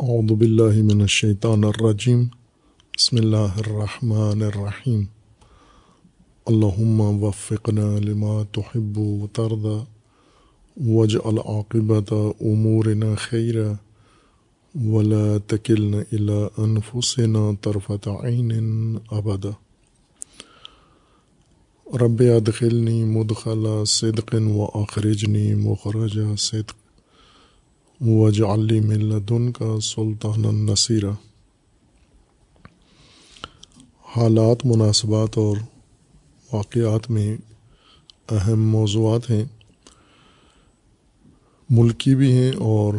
اعوذ باللہ من الشیطان الرجیم بسم اللہ الرحمن الرحیم اللہم وفقنا لما تحب وترضى. واجعل عاقبت امورنا خیرا ولا تکلنا الى انفسنا طرفت عین ابدا رب ادخلنی مدخل صدق و اخرجنی مخرج صدق. وجعلی من لدن کا سلطان النصیرہ حالات، مناسبات اور واقعات میں اہم موضوعات ہیں۔ ملکی بھی ہیں اور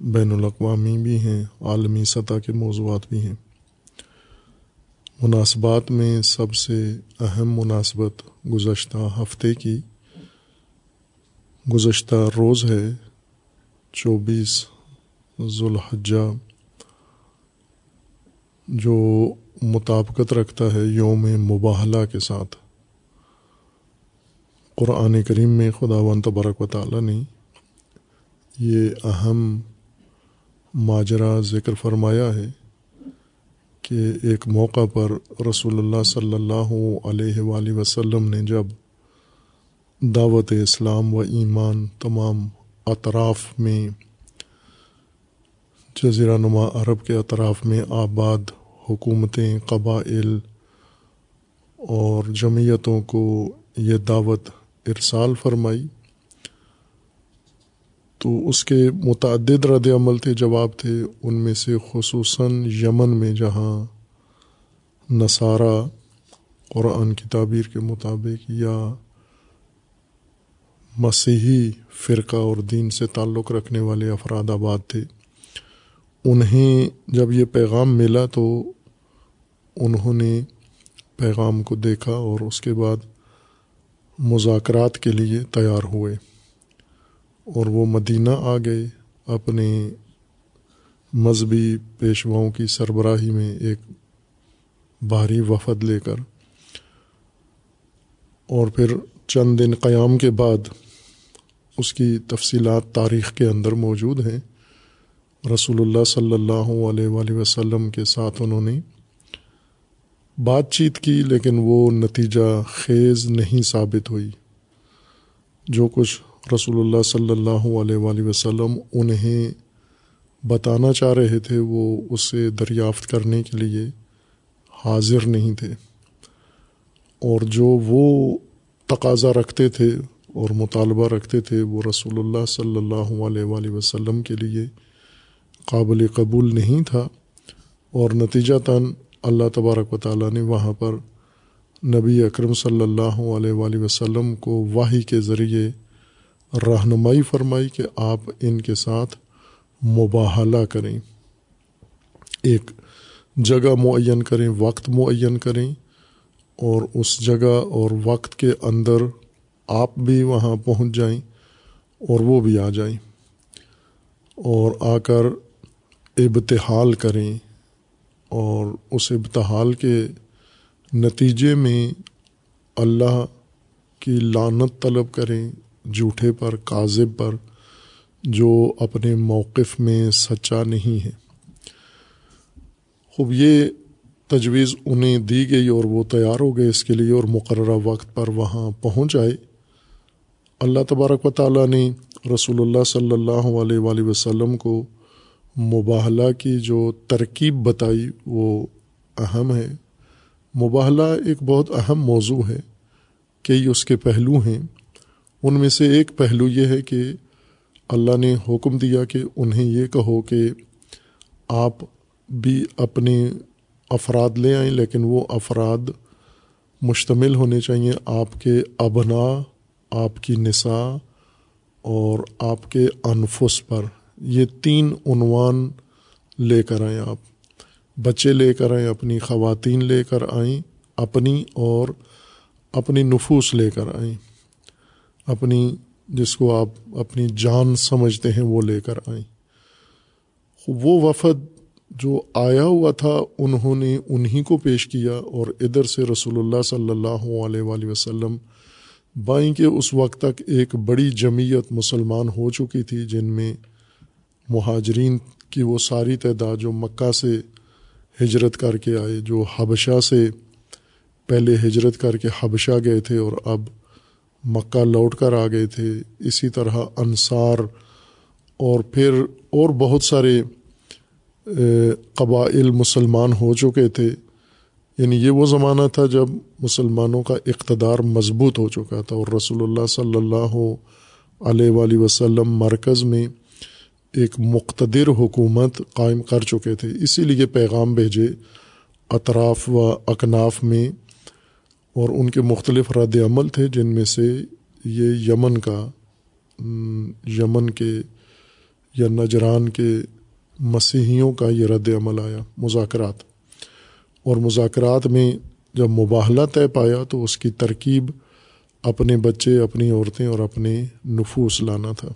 بین الاقوامی بھی ہیں، عالمی سطح کے موضوعات بھی ہیں۔ مناسبات میں سب سے اہم مناسبت گزشتہ ہفتے کی گزشتہ روز ہے۔ چوبیس ذوالحجہ، جو مطابقت رکھتا ہے یوم مباحلہ کے ساتھ۔ قرآن کریم میں خدا و تبارک و تعالیٰ نے یہ اہم ماجرا ذکر فرمایا ہے کہ ایک موقع پر رسول اللہ صلی اللہ علیہ وآلہ وسلم نے جب دعوت اسلام و ایمان تمام اطراف میں جزیرہ نما عرب کے اطراف میں آباد حکومتیں، قبائل اور جمعیتوں کو یہ دعوت ارسال فرمائی۔ تو اس کے متعدد رد عمل تھے، جواب تھے، ان میں سے خصوصاً یمن میں، جہاں نصارہ قرآن کی تعبیر کے مطابق یا مسیحی فرقہ اور دین سے تعلق رکھنے والے افراد آباد تھے۔ انہیں جب یہ پیغام ملا تو انہوں نے پیغام کو دیکھا اور اس کے بعد مذاکرات کے لیے تیار ہوئے اور وہ مدینہ آ گئے اپنے مذہبی پیشواؤں کی سربراہی میں ایک بھاری وفد لے کر اور پھر چند دن قیام کے بعد اس کی تفصیلات تاریخ کے اندر موجود ہیں۔ رسول اللہ صلی اللہ علیہ وآلہ وسلم کے ساتھ انہوں نے بات چیت کی، لیکن وہ نتیجہ خیز نہیں ثابت ہوئی۔ جو کچھ رسول اللہ صلی اللہ علیہ وآلہ وسلم انہیں بتانا چاہ رہے تھے، وہ اسے دریافت کرنے کے لیے حاضر نہیں تھے۔ اور جو وہ تقاضا رکھتے تھے اور مطالبہ رکھتے تھے وہ رسول اللہ صلی اللہ علیہ وآلہ وسلم کے لیے قابل قبول نہیں تھا اور نتیجہ تن اللہ تبارک و تعالیٰ نے وہاں پر نبی اکرم صلی اللہ علیہ وآلہ وسلم کو واحی کے ذریعے رہنمائی فرمائی کہ آپ ان کے ساتھ مباحلہ کریں۔ ایک جگہ معین کریں، وقت معین کریں اور اس جگہ اور وقت کے اندر آپ بھی وہاں پہنچ جائیں اور وہ بھی آ جائیں اور آ کر ابتحال کریں اور اس ابتحال کے نتیجے میں اللہ کی لانت طلب کریں جھوٹے پر، کاذب پر، جو اپنے موقف میں سچا نہیں ہے۔ خوب، یہ تجویز انہیں دی گئی اور وہ تیار ہو گئے اس کے لیے اور مقررہ وقت پر وہاں پہنچ آئے۔ اللہ تبارک و تعالیٰ نے رسول اللہ صلی اللہ علیہ وآلہ وسلم کو مباحلہ کی جو ترکیب بتائی وہ اہم ہے۔ مباحلہ ایک بہت اہم موضوع ہے کئی اس کے پہلو ہیں۔ ان میں سے ایک پہلو یہ ہے کہ اللہ نے حکم دیا کہ انہیں یہ کہو کہ آپ بھی اپنے افراد لے آئیں، لیکن وہ افراد مشتمل ہونے چاہیے آپ کے ابنا آپ کی نساء اور آپ کے انفس پر یہ تین عنوان لے کر آئیں آپ۔ بچے لے کر آئیں، اپنی خواتین لے کر آئیں، اپنی اور اپنی نفوس لے کر آئیں۔ اپنی جس کو آپ اپنی جان سمجھتے ہیں وہ لے کر آئیں۔ وہ وفد جو آیا ہوا تھا، انہوں نے انہیں کو پیش کیا اور ادھر سے رسول اللہ صلی اللہ علیہ وآلہ وسلم بائیں کہ اس وقت تک ایک بڑی جمعیت مسلمان ہو چکی تھی جن میں مہاجرین کی وہ ساری تعداد جو مکہ سے ہجرت کر کے آئے، جو حبشہ سے پہلے ہجرت کر کے حبشہ گئے تھے اور اب مکہ لوٹ کر آ گئے تھے، اسی طرح انصار اور پھر اور بہت سارے قبائل مسلمان ہو چکے تھے۔ یعنی یہ وہ زمانہ تھا جب مسلمانوں کا اقتدار مضبوط ہو چکا تھا اور رسول اللہ صلی اللہ علیہ وآلہ وسلم مرکز میں ایک مقتدر حکومت قائم کر چکے تھے۔ اسی لیے پیغام بھیجے اطراف و اکناف میں اور ان کے مختلف رد عمل تھے، جن میں سے یہ یمن کا، یمن کے یا نجران کے مسیحیوں کا یہ رد عمل آیا، مذاکرات۔ اور مذاکرات میں جب مباہلہ طے پایا تو اس کی ترکیب اپنے بچے، اپنی عورتیں اور اپنے نفوس لانا تھا۔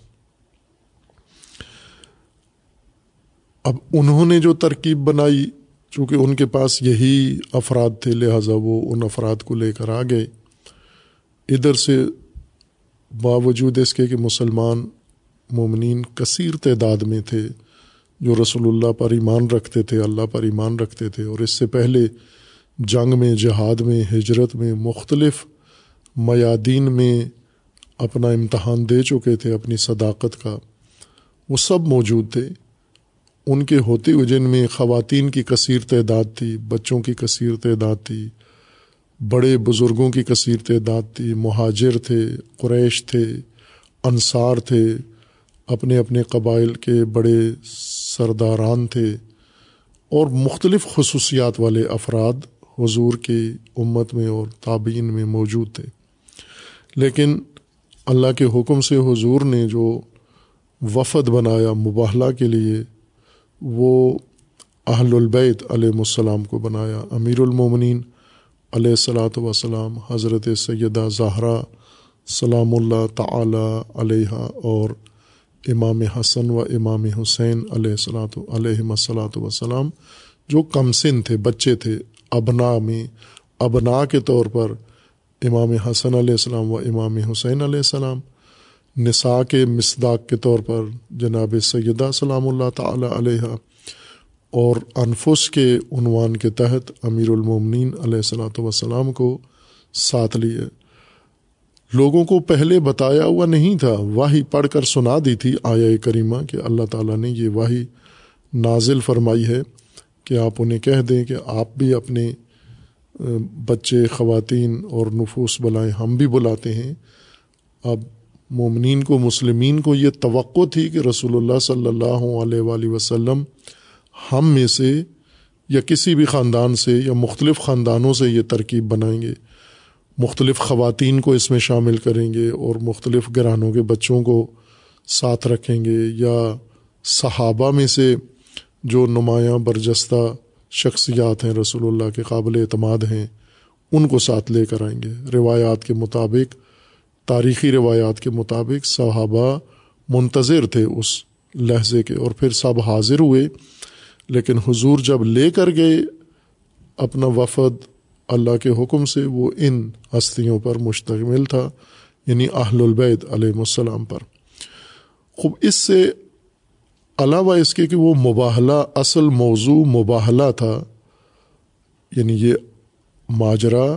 اب انہوں نے جو ترکیب بنائی، چونکہ ان کے پاس یہی افراد تھے، لہٰذا وہ ان افراد کو لے کر آ گئے۔ ادھر سے باوجود اس کے کہ مسلمان مومنین کثیر تعداد میں تھے جو رسول اللہ پر ایمان رکھتے تھے، اللہ پر ایمان رکھتے تھے، اور اس سے پہلے جنگ میں، جہاد میں، ہجرت میں مختلف میادین میں اپنا امتحان دے چکے تھے، اپنی صداقت کا، وہ سب موجود تھے۔ ان کے ہوتے ہوئے جن میں خواتین کی کثیر تعداد تھی، بچوں کی کثیر تعداد تھی، بڑے بزرگوں کی کثیر تعداد تھی، مہاجر تھے، قریش تھے، انصار تھے، اپنے اپنے قبائل کے بڑے سرداران تھے اور مختلف خصوصیات والے افراد حضور کی امت میں اور تابعین میں موجود تھے۔ لیکن اللہ کے حکم سے حضور نے جو وفد بنایا مباہلہ کے لیے، وہ اہل البیت علیہ السلام کو بنایا۔ امیر المومنین علیہ السلاۃ وسلام حضرت سیدہ زہرا، سلام اللہ تعالی علیہ اور امام حسن و امام حسین علیہ السلاۃ علیہ السلاۃ وسلام جو کم سن تھے، بچے تھے، ابنا میں، ابنا کے طور پر امام حسن علیہ السلام و امام حسین علیہ السلام، نساء کے مصداق کے طور پر جناب سیدہ سلام اللہ تعالی علیہ اور انفس کے عنوان کے تحت امیر المومنین علیہ السلاۃ وسلام کو ساتھ لیے۔ لوگوں کو پہلے بتایا ہوا نہیں تھا واہی پڑھ کر سنا دی تھی آیا کریمہ کہ اللہ تعالیٰ نے یہ واہی نازل فرمائی ہے کہ آپ انہیں کہہ دیں کہ آپ بھی اپنے بچے، خواتین اور نفوس بلائیں، ہم بھی بلاتے ہیں۔ اب مومنین کو، مسلمین کو یہ توقع تھی کہ رسول اللہ صلی اللہ علیہ وآلہ وسلم ہم میں سے یا کسی بھی خاندان سے یا مختلف خاندانوں سے یہ ترکیب بنائیں گے۔ مختلف خواتین کو اس میں شامل کریں گے اور مختلف گرانوں کے بچوں کو ساتھ رکھیں گے یا صحابہ میں سے جو نمایاں برجستہ شخصیات ہیں، رسول اللہ کے قابل اعتماد ہیں، ان کو ساتھ لے کر آئیں گے۔ روایات کے مطابق، تاریخی روایات کے مطابق صحابہ منتظر تھے اس لہجے کے اور پھر سب حاضر ہوئے، لیکن حضور جب لے کر گئے، اپنا وفد اللہ کے حکم سے وہ ان ہستیوں پر مشتمل تھا یعنی اہل البید علیہ السلام پر۔ خوب، اس سے علاوہ اس کے کہ وہ مباحلہ اصل موضوع مباحلہ تھا یعنی یہ ماجرا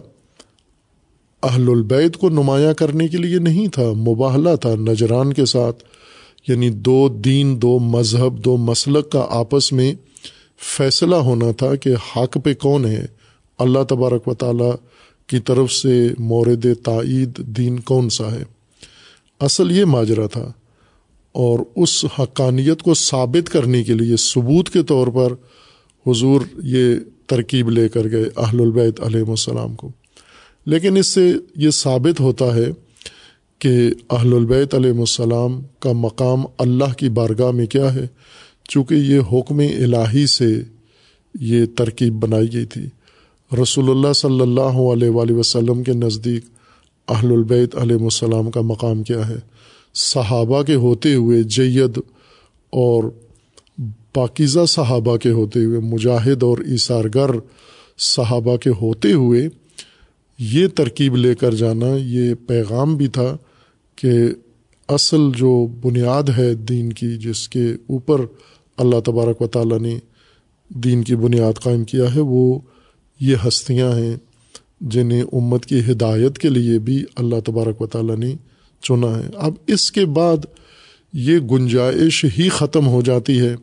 اہل البید کو نمایاں کرنے کے لیے نہیں تھا مباحلہ تھا نجران کے ساتھ۔ یعنی دو دین، دو مذہب، دو مسلک کا آپس میں فیصلہ ہونا تھا کہ حق پہ کون ہے۔ اللہ تبارک و تعالیٰ کی طرف سے مورد تائید دین کون سا ہے؟ اصل یہ ماجرا تھا اور اس حقانیت کو ثابت کرنے کے لیے ثبوت کے طور پر حضور یہ ترکیب لے کر گئے اہل البیت علیہ السلام کو۔ لیکن اس سے یہ ثابت ہوتا ہے کہ اہل البیت علیہ السلام کا مقام اللہ کی بارگاہ میں کیا ہے؟ چونکہ یہ حکم الہی سے یہ ترکیب بنائی گئی تھی۔ رسول اللہ صلی اللہ علیہ وآلہ وسلم کے نزدیک اہل البیت علیہ السلام کا مقام کیا ہے۔ صحابہ کے ہوتے ہوئے جید اور پاکیزہ صحابہ کے ہوتے ہوئے مجاہد اور ایثارگر صحابہ کے ہوتے ہوئے یہ ترکیب لے کر جانا یہ پیغام بھی تھا کہ اصل جو بنیاد ہے دین کی، جس کے اوپر اللہ تبارک و تعالیٰ نے دین کی بنیاد قائم کیا ہے، وہ یہ ہستیاں ہیں جنہیں امت کی ہدایت کے لیے بھی اللہ تبارک و تعالیٰ نے چنا ہے۔ اب اس کے بعد یہ گنجائش ہی ختم ہو جاتی ہے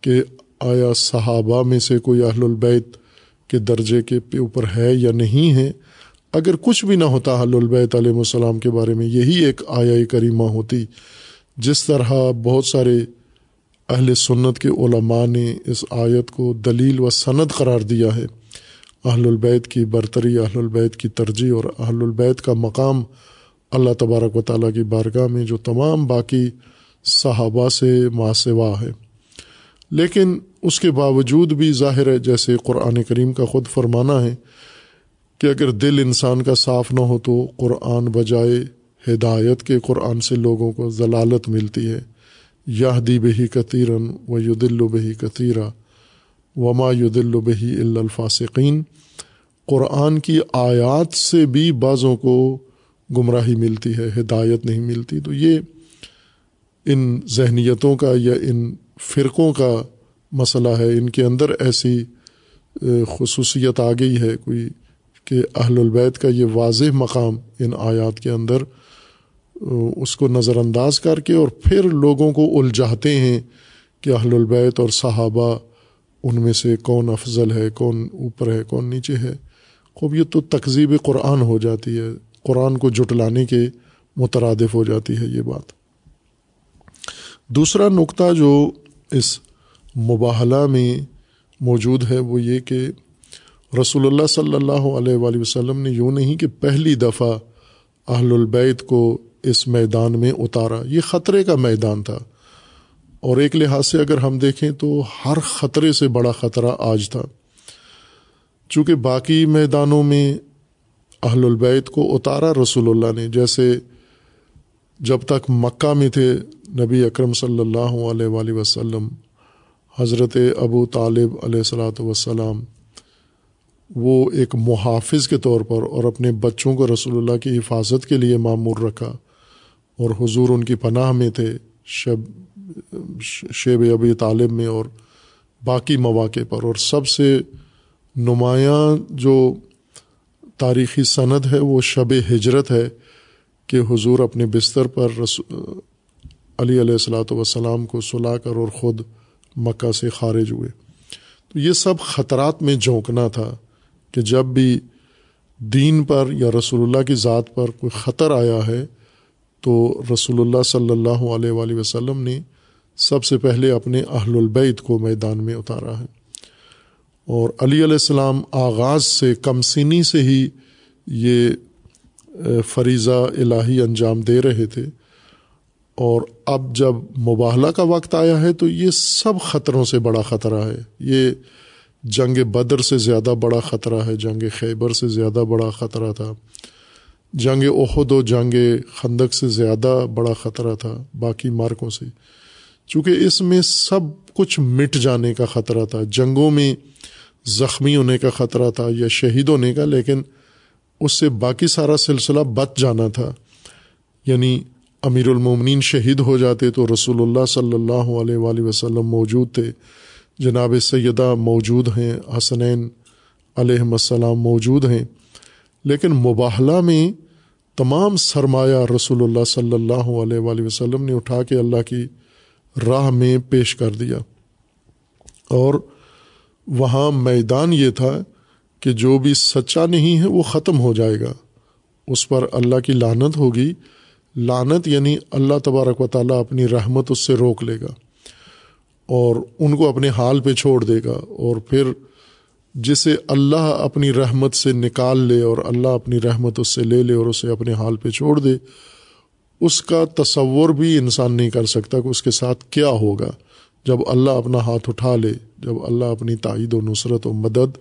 کہ آیا صحابہ میں سے کوئی اہل البیت کے درجے کے اوپر ہے یا نہیں ہے؟ اگر کچھ بھی نہ ہوتا اہل البیت علیہ السلام کے بارے میں، یہی ایک آیا کریمہ ہوتی، جس طرح بہت سارے اہل سنت کے علماء نے اس آیت کو دلیل و سند قرار دیا ہے۔ اہل البیت کی برتری، اہل البیت کی ترجیح اور اہل البیت کا مقام اللہ تبارک و تعالیٰ کی بارگاہ میں جو تمام باقی صحابہ سے ماسوا ہے۔ لیکن اس کے باوجود بھی ظاہر ہے، جیسے قرآن کریم کا خود فرمانا ہے کہ اگر دل انسان کا صاف نہ ہو تو قرآن بجائے ہدایت کے قرآن سے لوگوں کو ضلالت ملتی ہے۔ یہ دی بہی کثیرن و یدل و بہی کثیرہ وما یدل و بہی الفاصقین قرآن کی آیات سے بھی بعضوں کو گمراہی ملتی ہے، ہدایت نہیں ملتی۔ تو یہ ان ذہنیتوں کا یا ان فرقوں کا مسئلہ ہے۔ ان کے اندر ایسی خصوصیت آ گئی ہے کوئی کہ اہل البیت کا یہ واضح مقام ان آیات کے اندر اس کو نظر انداز کر کے اور پھر لوگوں کو الجھاتے ہیں کہ اہل البیت اور صحابہ ان میں سے کون افضل ہے، کون اوپر ہے، کون نیچے ہے، خوب یہ تو تقزیب قرآن ہو جاتی ہے۔ قرآن کو جٹلانے کے مترادف ہو جاتی ہے یہ بات۔ دوسرا نقطہ جو اس مباحلہ میں موجود ہے وہ یہ کہ رسول اللہ صلی اللہ علیہ وآلہ وسلم نے یوں نہیں کہ pehli دفعہ اہل البیت کو اس میدان میں اتارا۔ یہ خطرے کا میدان تھا۔ اور ایک لحاظ سے اگر ہم دیکھیں تو ہر خطرے سے بڑا خطرہ آج تھا۔ چونکہ باقی میدانوں میں اہل البیت کو اتارا رسول اللہ نے، جیسے جب تک مکہ میں تھے نبی اکرم صلی اللہ علیہ وآلہ وسلم، حضرت ابو طالب علیہ السلاۃ وسلام وہ ایک محافظ کے طور پر اور اپنے بچوں کو رسول اللہ کی حفاظت کے لیے معمور رکھا اور حضور ان کی پناہ میں تھے۔ شب شیب ابی طالب میں اور باقی مواقع پر۔ اور سب سے نمایاں جو تاریخی سند ہے وہ شب ہجرت ہے کہ حضور اپنے بستر پر علی علیہ السلاۃ وسلام کو سلا کر اور خود مکہ سے خارج ہوئے۔ تو یہ سب خطرات میں جھونکنا تھا کہ جب بھی دین پر یا رسول اللہ کی ذات پر کوئی خطر آیا ہے تو رسول اللہ صلی اللہ علیہ وآلہ وسلم نے سب سے پہلے اپنے اہل البیت کو میدان میں اتارا ہے۔ اور علی علیہ السلام آغاز سے کم سینی سے ہی یہ فریضہ الہی انجام دے رہے تھے۔ اور اب جب مباحلہ کا وقت آیا ہے تو یہ سب خطروں سے بڑا خطرہ ہے۔ یہ جنگ بدر سے زیادہ بڑا خطرہ ہے، جنگ خیبر سے زیادہ بڑا خطرہ تھا۔ جنگ احد و جنگ خندق سے زیادہ بڑا خطرہ تھا، باقی مارکوں سے۔ چونکہ اس میں سب کچھ مٹ جانے کا خطرہ تھا۔ جنگوں میں زخمی ہونے کا خطرہ تھا یا شہید ہونے کا، لیکن اس سے باقی سارا سلسلہ بچ جانا تھا۔ یعنی امیر المومنین شہید ہو جاتے تو رسول اللہ صلی اللہ علیہ وآلہ وسلم موجود تھے۔ جناب سیدہ موجود ہیں، حسنین علیہ السلام موجود ہیں۔ لیکن مباحلہ میں تمام سرمایہ رسول اللہ صلی اللہ علیہ وآلہ وسلم نے اٹھا کے اللہ کی راہ میں پیش کر دیا۔ اور وہاں میدان یہ تھا کہ جو بھی سچا نہیں ہے وہ ختم ہو جائے گا۔ اس پر اللہ کی لانت ہوگی۔ لانت یعنی اللہ تبارک و تعالیٰ اپنی رحمت اس سے روک لے گا اور ان کو اپنے حال پہ چھوڑ دے گا اور پھر جسے اللہ اپنی رحمت سے نکال لے اور اللہ اپنی رحمت اس سے لے لے اور اسے اپنے حال پہ چھوڑ دے۔ اس کا تصور بھی انسان نہیں کر سکتا کہ اس کے ساتھ کیا ہوگا۔ جب اللہ اپنا ہاتھ اٹھا لے، جب اللہ اپنی تائید و نصرت و مدد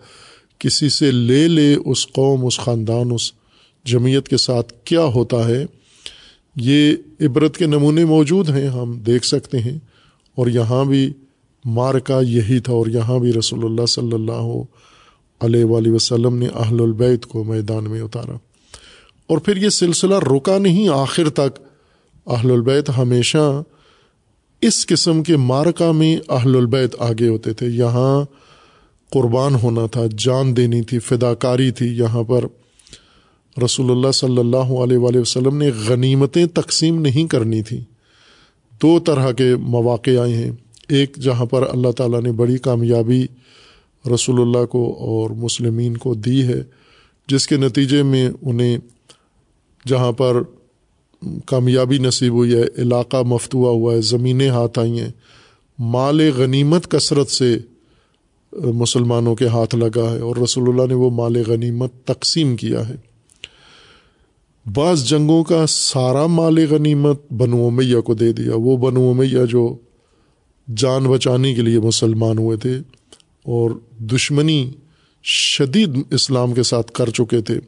کسی سے لے لے، اس قوم، اس خاندان، اس جمعیت کے ساتھ کیا ہوتا ہے، یہ عبرت کے نمونے موجود ہیں، ہم دیکھ سکتے ہیں۔ اور یہاں بھی مار کا یہی تھا، اور یہاں بھی رسول اللہ صلی اللہ علیہ وآلہ وسلم نے اہل البیت کو میدان میں اتارا۔ اور پھر یہ سلسلہ رکا نہیں، آخر تک اہل البیت ہمیشہ اس قسم کے مارکا میں اہل البیت آگے ہوتے تھے۔ یہاں قربان ہونا تھا، جان دینی تھی فدا کاری تھی۔ یہاں پر رسول اللہ صلی اللہ علیہ وآلہ وسلم نے غنیمتیں تقسیم نہیں کرنی تھی۔ دو طرح کے مواقع آئے ہیں۔ ایک جہاں پر اللہ تعالیٰ نے بڑی کامیابی رسول اللہ کو اور مسلمین کو دی ہے، جس کے نتیجے میں انہیں جہاں پر کامیابی نصیب ہوئی ہے، علاقہ مفتوا ہوا ہے، زمینیں ہاتھ آئی ہیں۔ مال غنیمت کثرت سے مسلمانوں کے ہاتھ لگا ہے اور رسول اللہ نے وہ مال غنیمت تقسیم کیا ہے۔ بعض جنگوں کا سارا مال غنیمت بنو میاں کو دے دیا۔ وہ بنو میاں جو جان بچانے کے لیے مسلمان ہوئے تھے اور دشمنی شدید اسلام کے ساتھ کر چکے تھے۔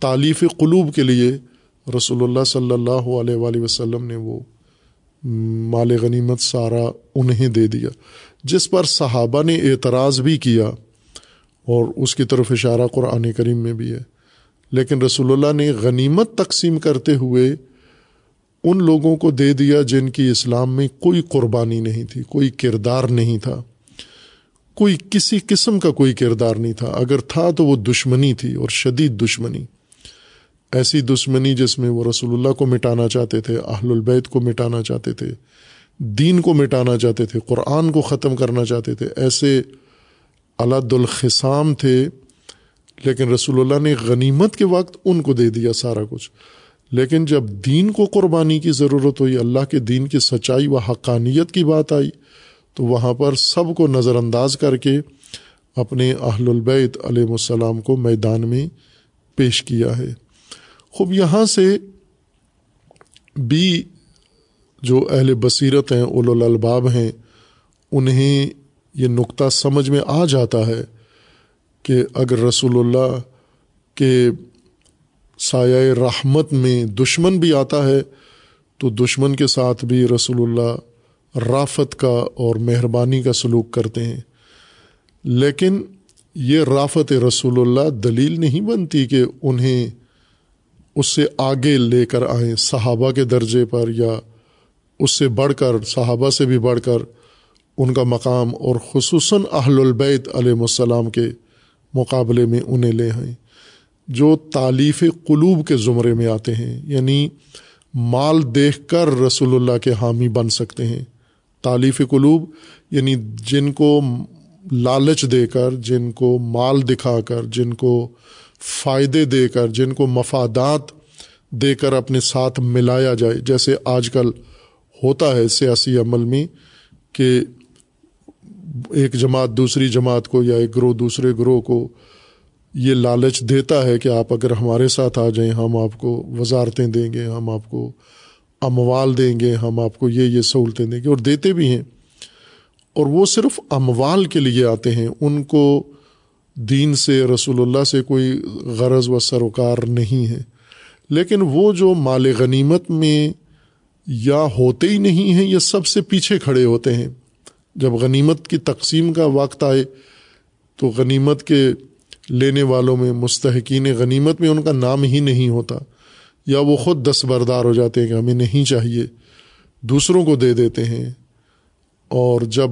تعلیف قلوب کے لیے رسول اللہ صلی اللہ علیہ وآلہ وسلم نے وہ مال غنیمت سارا انہیں دے دیا۔ جس پر صحابہ نے اعتراض بھی کیا اور اس کی طرف اشارہ قرآن کریم میں بھی ہے۔ لیکن رسول اللہ نے غنیمت تقسیم کرتے ہوئے ان لوگوں کو دے دیا جن کی اسلام میں کوئی قربانی نہیں تھی، کوئی کردار نہیں تھا۔ کوئی کسی قسم کا کوئی کردار نہیں تھا۔ اگر تھا تو وہ دشمنی تھی اور شدید دشمنی۔ ایسی دشمنی جس میں وہ رسول اللہ کو مٹانا چاہتے تھے، اہل البیت کو مٹانا چاہتے تھے، دین کو مٹانا چاہتے تھے، قرآن کو ختم کرنا چاہتے تھے، ایسے علاد الخسام تھے۔ لیکن رسول اللہ نے غنیمت کے وقت ان کو دے دیا سارا کچھ۔ لیکن جب دین کو قربانی کی ضرورت ہوئی، اللہ کے دین کی سچائی و حقانیت کی بات آئی، تو وہاں پر سب کو نظر انداز کر کے اپنے اہل البیت علیہ السلام کو میدان میں پیش کیا ہے۔ خوب یہاں سے بھی جو اہل بصیرت ہیں اول الباب ہیں، انہیں یہ نقطہ سمجھ میں آ جاتا ہے کہ اگر رسول اللہ کے سایہ رحمت میں دشمن بھی آتا ہے، تو دشمن کے ساتھ بھی رسول اللہ رافت کا اور مہربانی کا سلوک کرتے ہیں۔ لیکن یہ رافت رسول اللہ دلیل نہیں بنتی کہ انہیں اس سے آگے لے کر آئیں، صحابہ کے درجے پر یا اس سے بڑھ کر، صحابہ سے بھی بڑھ کر ان کا مقام اور خصوصاً اہل البیت علیہ السلام کے مقابلے میں انہیں لے آئیں۔ جو تعلیف قلوب کے زمرے میں آتے ہیں یعنی مال دیکھ کر رسول اللہ کے حامی بن سکتے ہیں۔ تعلیف قلوب یعنی جن کو لالچ دے کر، جن کو مال دکھا کر، جن کو فائدے دے کر، جن کو مفادات دے کر اپنے ساتھ ملایا جائے۔ جیسے آج کل ہوتا ہے سیاسی عمل میں کہ ایک جماعت دوسری جماعت کو یا ایک گروہ دوسرے گروہ کو یہ لالچ دیتا ہے کہ آپ اگر ہمارے ساتھ آ جائیں، ہم آپ کو وزارتیں دیں گے، ہم آپ کو اموال دیں گے، ہم آپ کو یہ یہ سہولتیں دیں گے اور دیتے بھی ہیں۔ اور وہ صرف اموال کے لیے آتے ہیں، ان کو دین سے، رسول اللہ سے کوئی غرض و سروکار نہیں ہے۔ لیکن وہ جو مال غنیمت میں یا ہوتے ہی نہیں ہیں یہ سب سے پیچھے کھڑے ہوتے ہیں۔ جب غنیمت کی تقسیم کا وقت آئے، تو غنیمت کے لینے والوں میں، مستحقین غنیمت میں ان کا نام ہی نہیں ہوتا۔ یا وہ خود دستبردار ہو جاتے ہیں کہ ہمیں نہیں چاہیے، دوسروں کو دے دیتے ہیں۔ اور جب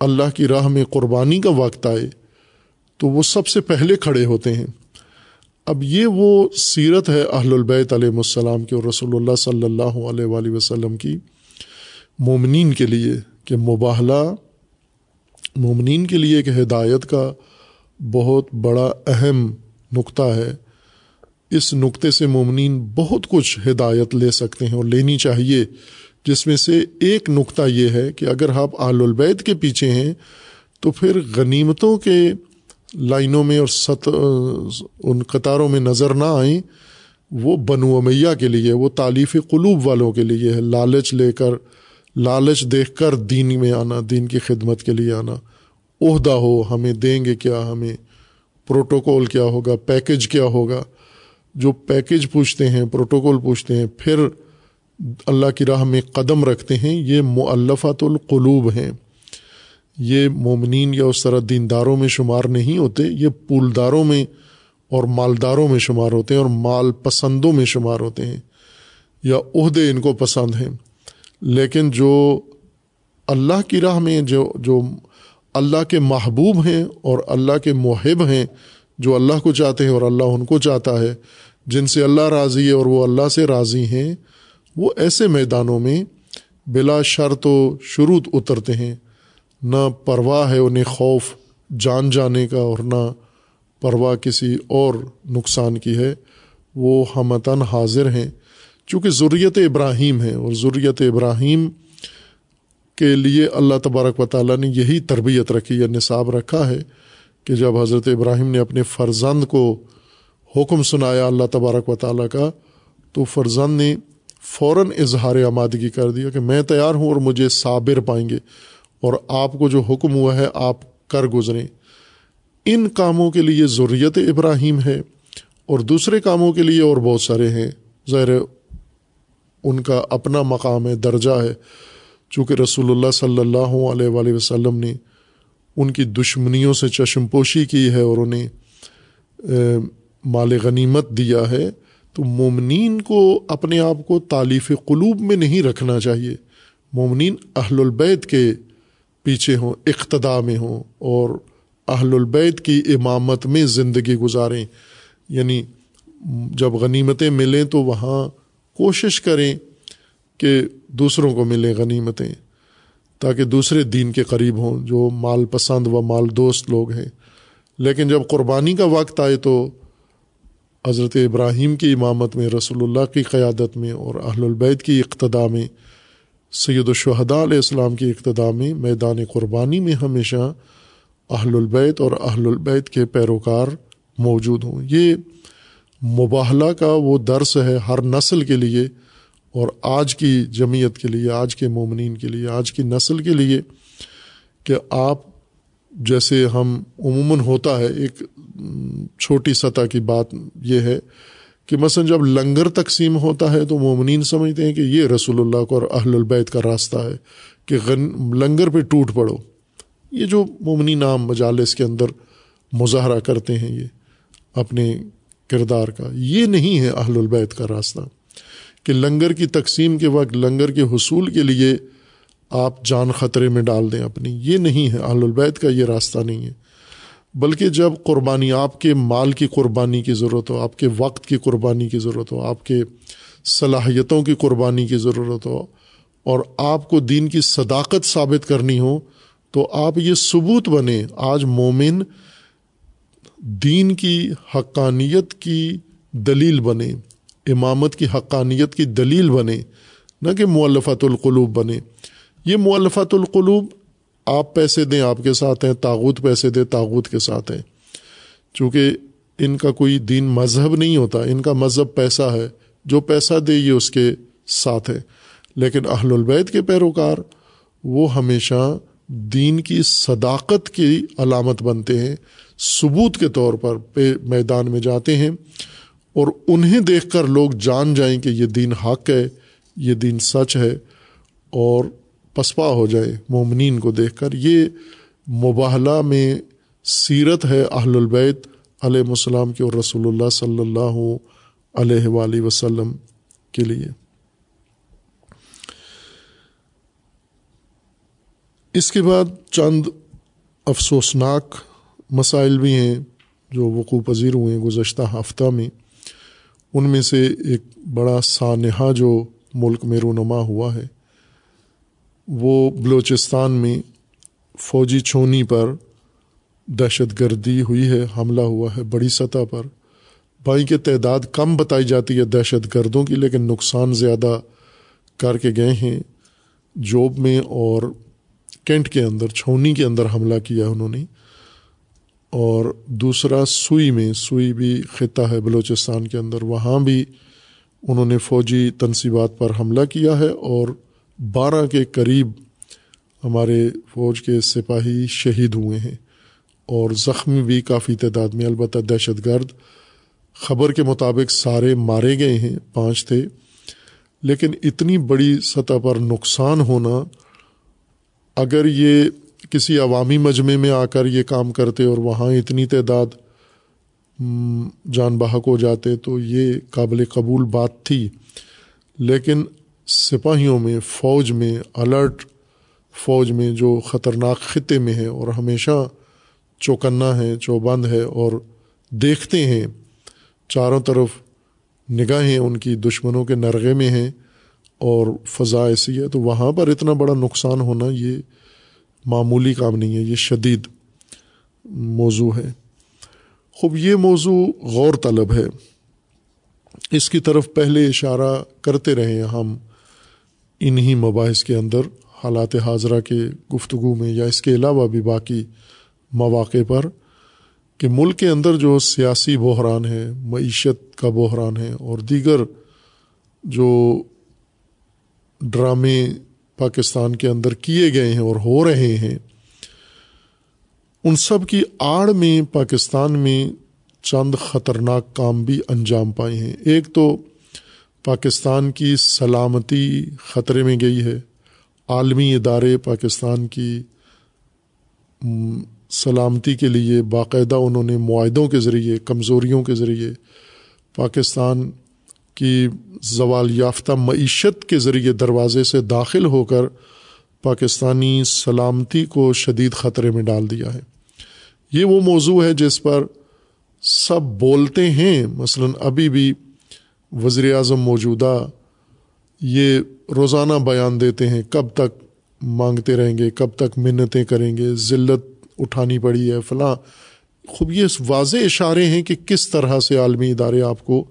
اللہ کی راہ میں قربانی کا وقت آئے تو وہ سب سے پہلے کھڑے ہوتے ہیں۔ اب یہ وہ سیرت ہے اہل البیت علیہ السلام کے اور رسول اللہ صلی اللہ علیہ وآلہ وسلم کی مومنین کے لیے کہ مباحلہ مومنین کے لیے ایک ہدایت کا بہت بڑا اہم نقطہ ہے۔ اس نقطے سے مومنین بہت کچھ ہدایت لے سکتے ہیں اور لینی چاہیے۔ جس میں سے ایک نقطہ یہ ہے کہ اگر آپ آل البید کے پیچھے ہیں تو پھر غنیمتوں کے لائنوں میں اور ست ان قطاروں میں نظر نہ آئیں، وہ بنو امیہ کے لیے، وہ تعلیف قلوب والوں کے لیے ہے، لالچ لے کر، لالچ دیکھ کر دین میں آنا، دین کی خدمت کے لیے آنا۔ عہدہ ہو، ہمیں دیں گے کیا؟ ہمیں پروٹوکول کیا ہوگا؟ پیکج کیا ہوگا؟ جو پیکج پوچھتے ہیں، پروٹوکول پوچھتے ہیں، پھر اللہ کی راہ میں قدم رکھتے ہیں، یہ معلفات القلوب ہیں۔ یہ مومنین یا اس طرح دینداروں میں شمار نہیں ہوتے، یہ پولداروں میں اور مالداروں میں شمار ہوتے ہیں اور مال پسندوں میں شمار ہوتے ہیں یا عہدے ان کو پسند ہیں۔ لیکن جو اللہ کی راہ میں جو جو اللہ کے محبوب ہیں اور اللہ کے محب ہیں، جو اللہ کو چاہتے ہیں اور اللہ ان کو چاہتا ہے، جن سے اللہ راضی ہے اور وہ اللہ سے راضی ہیں، وہ ایسے میدانوں میں بلا شرط و شروط اترتے ہیں۔ نہ پرواہ ہے انہیں خوف جان جانے کا اور نہ پرواہ کسی اور نقصان کی ہے، وہ ہمتاً حاضر ہیں۔ چونکہ ضروریت ابراہیم ہے اور ضروریت ابراہیم کے لیے اللہ تبارک و تعالیٰ نے یہی تربیت رکھی یا نصاب رکھا ہے کہ جب حضرت ابراہیم نے اپنے فرزند کو حکم سنایا اللہ تبارک و تعالیٰ کا، تو فرزند نے فوراً اظہار آمادگی کر دیا کہ میں تیار ہوں اور مجھے صابر پائیں گے۔ اور آپ کو جو حکم ہوا ہے، آپ کر گزریں۔ ان کاموں کے لیے ضروریت ابراہیم ہے اور دوسرے کاموں کے لیے اور بہت سارے ہیں۔ ظاہر ان کا اپنا مقام ہے، درجہ ہے۔ چونکہ رسول اللہ صلی اللہ علیہ وآلہ وسلم نے ان کی دشمنیوں سے چشم پوشی کی ہے اور انہیں مال غنیمت دیا ہے۔ تو مومنین کو اپنے آپ کو تعلیف قلوب میں نہیں رکھنا چاہیے۔ مومنین اہل البید کے پیچھے ہوں اقتدا میں ہوں اور اہل البید کی امامت میں زندگی گزاریں۔ یعنی جب غنیمتیں ملیں تو وہاں کوشش کریں کہ دوسروں کو ملیں غنیمتیں، تاکہ دوسرے دین کے قریب ہوں، جو مال پسند و مال دوست لوگ ہیں۔ لیکن جب قربانی کا وقت آئے تو حضرت ابراہیم کی امامت میں، رسول اللہ کی قیادت میں اور اہل البید کی اقتدا میں سید الشہداء علیہ السلام کی اقتدا میں میدان قربانی میں ہمیشہ اہل البید اور اہل البید کے پیروکار موجود ہوں۔ یہ مباہلہ کا وہ درس ہے ہر نسل کے لیے اور آج کی جمعیت کے لیے، آج کے مومنین کے لیے، آج کی نسل کے لیے کہ آپ جیسے ہم عموماً ہوتا ہے، ایک چھوٹی سطح کی بات یہ ہے کہ مثلاً جب لنگر تقسیم ہوتا ہے تو مومنین سمجھتے ہیں کہ یہ رسول اللہ کو اور اہل البید کا راستہ ہے کہ غن لنگر پہ ٹوٹ پڑو۔ یہ جو مومنی عام مجالس کے اندر مظاہرہ کرتے ہیں یہ اپنے کردار کا، یہ نہیں ہے اہل البید کا راستہ۔ کہ لنگر کی تقسیم کے وقت، لنگر کے حصول کے لیے آپ جان خطرے میں ڈال دیں اپنی، یہ نہیں ہے۔ اہل البید کا یہ راستہ نہیں ہے۔ بلکہ جب قربانی آپ کے مال کی قربانی کی ضرورت ہو، آپ کے وقت کی قربانی کی ضرورت ہو، آپ کے صلاحیتوں کی قربانی کی ضرورت ہو اور آپ کو دین کی صداقت ثابت کرنی ہو، تو آپ یہ ثبوت بنے آج مومن دین کی حقانیت کی دلیل بنے، امامت کی حقانیت کی دلیل بنے، نہ کہ مولفۃ القلوب بنے۔ یہ مولفۃ القلوب آپ پیسے دیں، آپ کے ساتھ ہیں، تاغوت پیسے دیں تاغوت کے ساتھ ہیں۔ چونکہ ان کا کوئی دین مذہب نہیں ہوتا، ان کا مذہب پیسہ ہے۔ جو پیسہ دے، یہ اس کے ساتھ ہے۔ لیکن اہل البید کے پیروکار، وہ ہمیشہ دین کی صداقت کی علامت بنتے ہیں۔ ثبوت کے طور پر پہ میدان میں جاتے ہیں اور انہیں دیکھ کر لوگ جان جائیں کہ یہ دین حق ہے، یہ دین سچ ہے اور پسپا ہو جائے مومنین کو دیکھ کر، یہ مباحلہ میں سیرت ہے اہل البیت علیہ السلام کے اور رسول اللہ صلی اللہ علیہ وآلہ وسلم کے لیے۔ اس کے بعد چند افسوسناک مسائل بھی ہیں جو وقوع پذیر ہوئے ہیں گزشتہ ہفتہ میں۔ ان میں سے ایک بڑا سانحہ جو ملک میں رونما ہوا ہے۔ وہ بلوچستان میں فوجی چھونی پر دہشت گردی ہوئی ہے، حملہ ہوا ہے بڑی سطح پر۔ بھائی کی تعداد کم بتائی جاتی ہے دہشت گردوں کی، لیکن نقصان زیادہ کر کے گئے ہیں۔ جوب میں اور کینٹ کے اندر، چھونی کے اندر حملہ کیا انہوں نے۔ اور دوسرا، سوئی میں، سوئی بھی خطہ ہے بلوچستان کے اندر۔ وہاں بھی انہوں نے فوجی تنصیبات پر حملہ کیا ہے اور بارہ کے قریب ہمارے فوج کے سپاہی شہید ہوئے ہیں اور زخمی بھی کافی تعداد میں، البتہ دہشت گرد خبر کے مطابق سارے مارے گئے ہیں، پانچ تھے۔ لیکن اتنی بڑی سطح پر نقصان ہونا، اگر یہ کسی عوامی مجمع میں آ کر یہ کام کرتے اور وہاں اتنی تعداد جان بحق ہو جاتے تو یہ قابل قبول بات تھی۔ لیکن سپاہیوں میں، فوج میں، الرٹ فوج میں جو خطرناک خطے میں ہے اور ہمیشہ چوکنا ہے، چوبند ہے اور دیکھتے ہیں، چاروں طرف نگاہیں ان کی دشمنوں کے نرغے میں ہیں اور فضا ایسی ہے، تو وہاں پر اتنا بڑا نقصان ہونا یہ معمولی کام نہیں ہے، یہ شدید موضوع ہے۔ خوب، یہ موضوع غور طلب ہے۔ اس کی طرف پہلے اشارہ کرتے رہے ہم۔ انہی مباحث کے اندر حالات حاضرہ کے گفتگو میں یا اس کے علاوہ بھی باقی مواقع پر کہ ملک کے اندر جو سیاسی بحران ہے معیشت کا بحران ہے اور دیگر جو ڈرامے پاکستان کے اندر کیے گئے ہیں اور ہو رہے ہیں، ان سب کی آڑ میں پاکستان میں چند خطرناک کام بھی انجام پائے ہیں۔ ایک تو پاکستان کی سلامتی خطرے میں گئی ہے۔ عالمی ادارے پاکستان کی سلامتی کے لیے باقاعدہ انہوں نے معاہدوں کے ذریعے، کمزوریوں کے ذریعے پاکستان کی زوال یافتہ معیشت کے ذریعے دروازے سے داخل ہو کر پاکستانی سلامتی کو شدید خطرے میں ڈال دیا ہے۔ یہ وہ موضوع ہے جس پر سب بولتے ہیں۔ مثلا ابھی بھی وزیر اعظم موجودہ یہ روزانہ بیان دیتے ہیں، کب تک مانگتے رہیں گے، کب تک منتیں کریں گے، ذلت اٹھانی پڑی ہے، فلاں۔ خوب یہ واضح اشارے ہیں کہ کس طرح سے عالمی ادارے آپ کو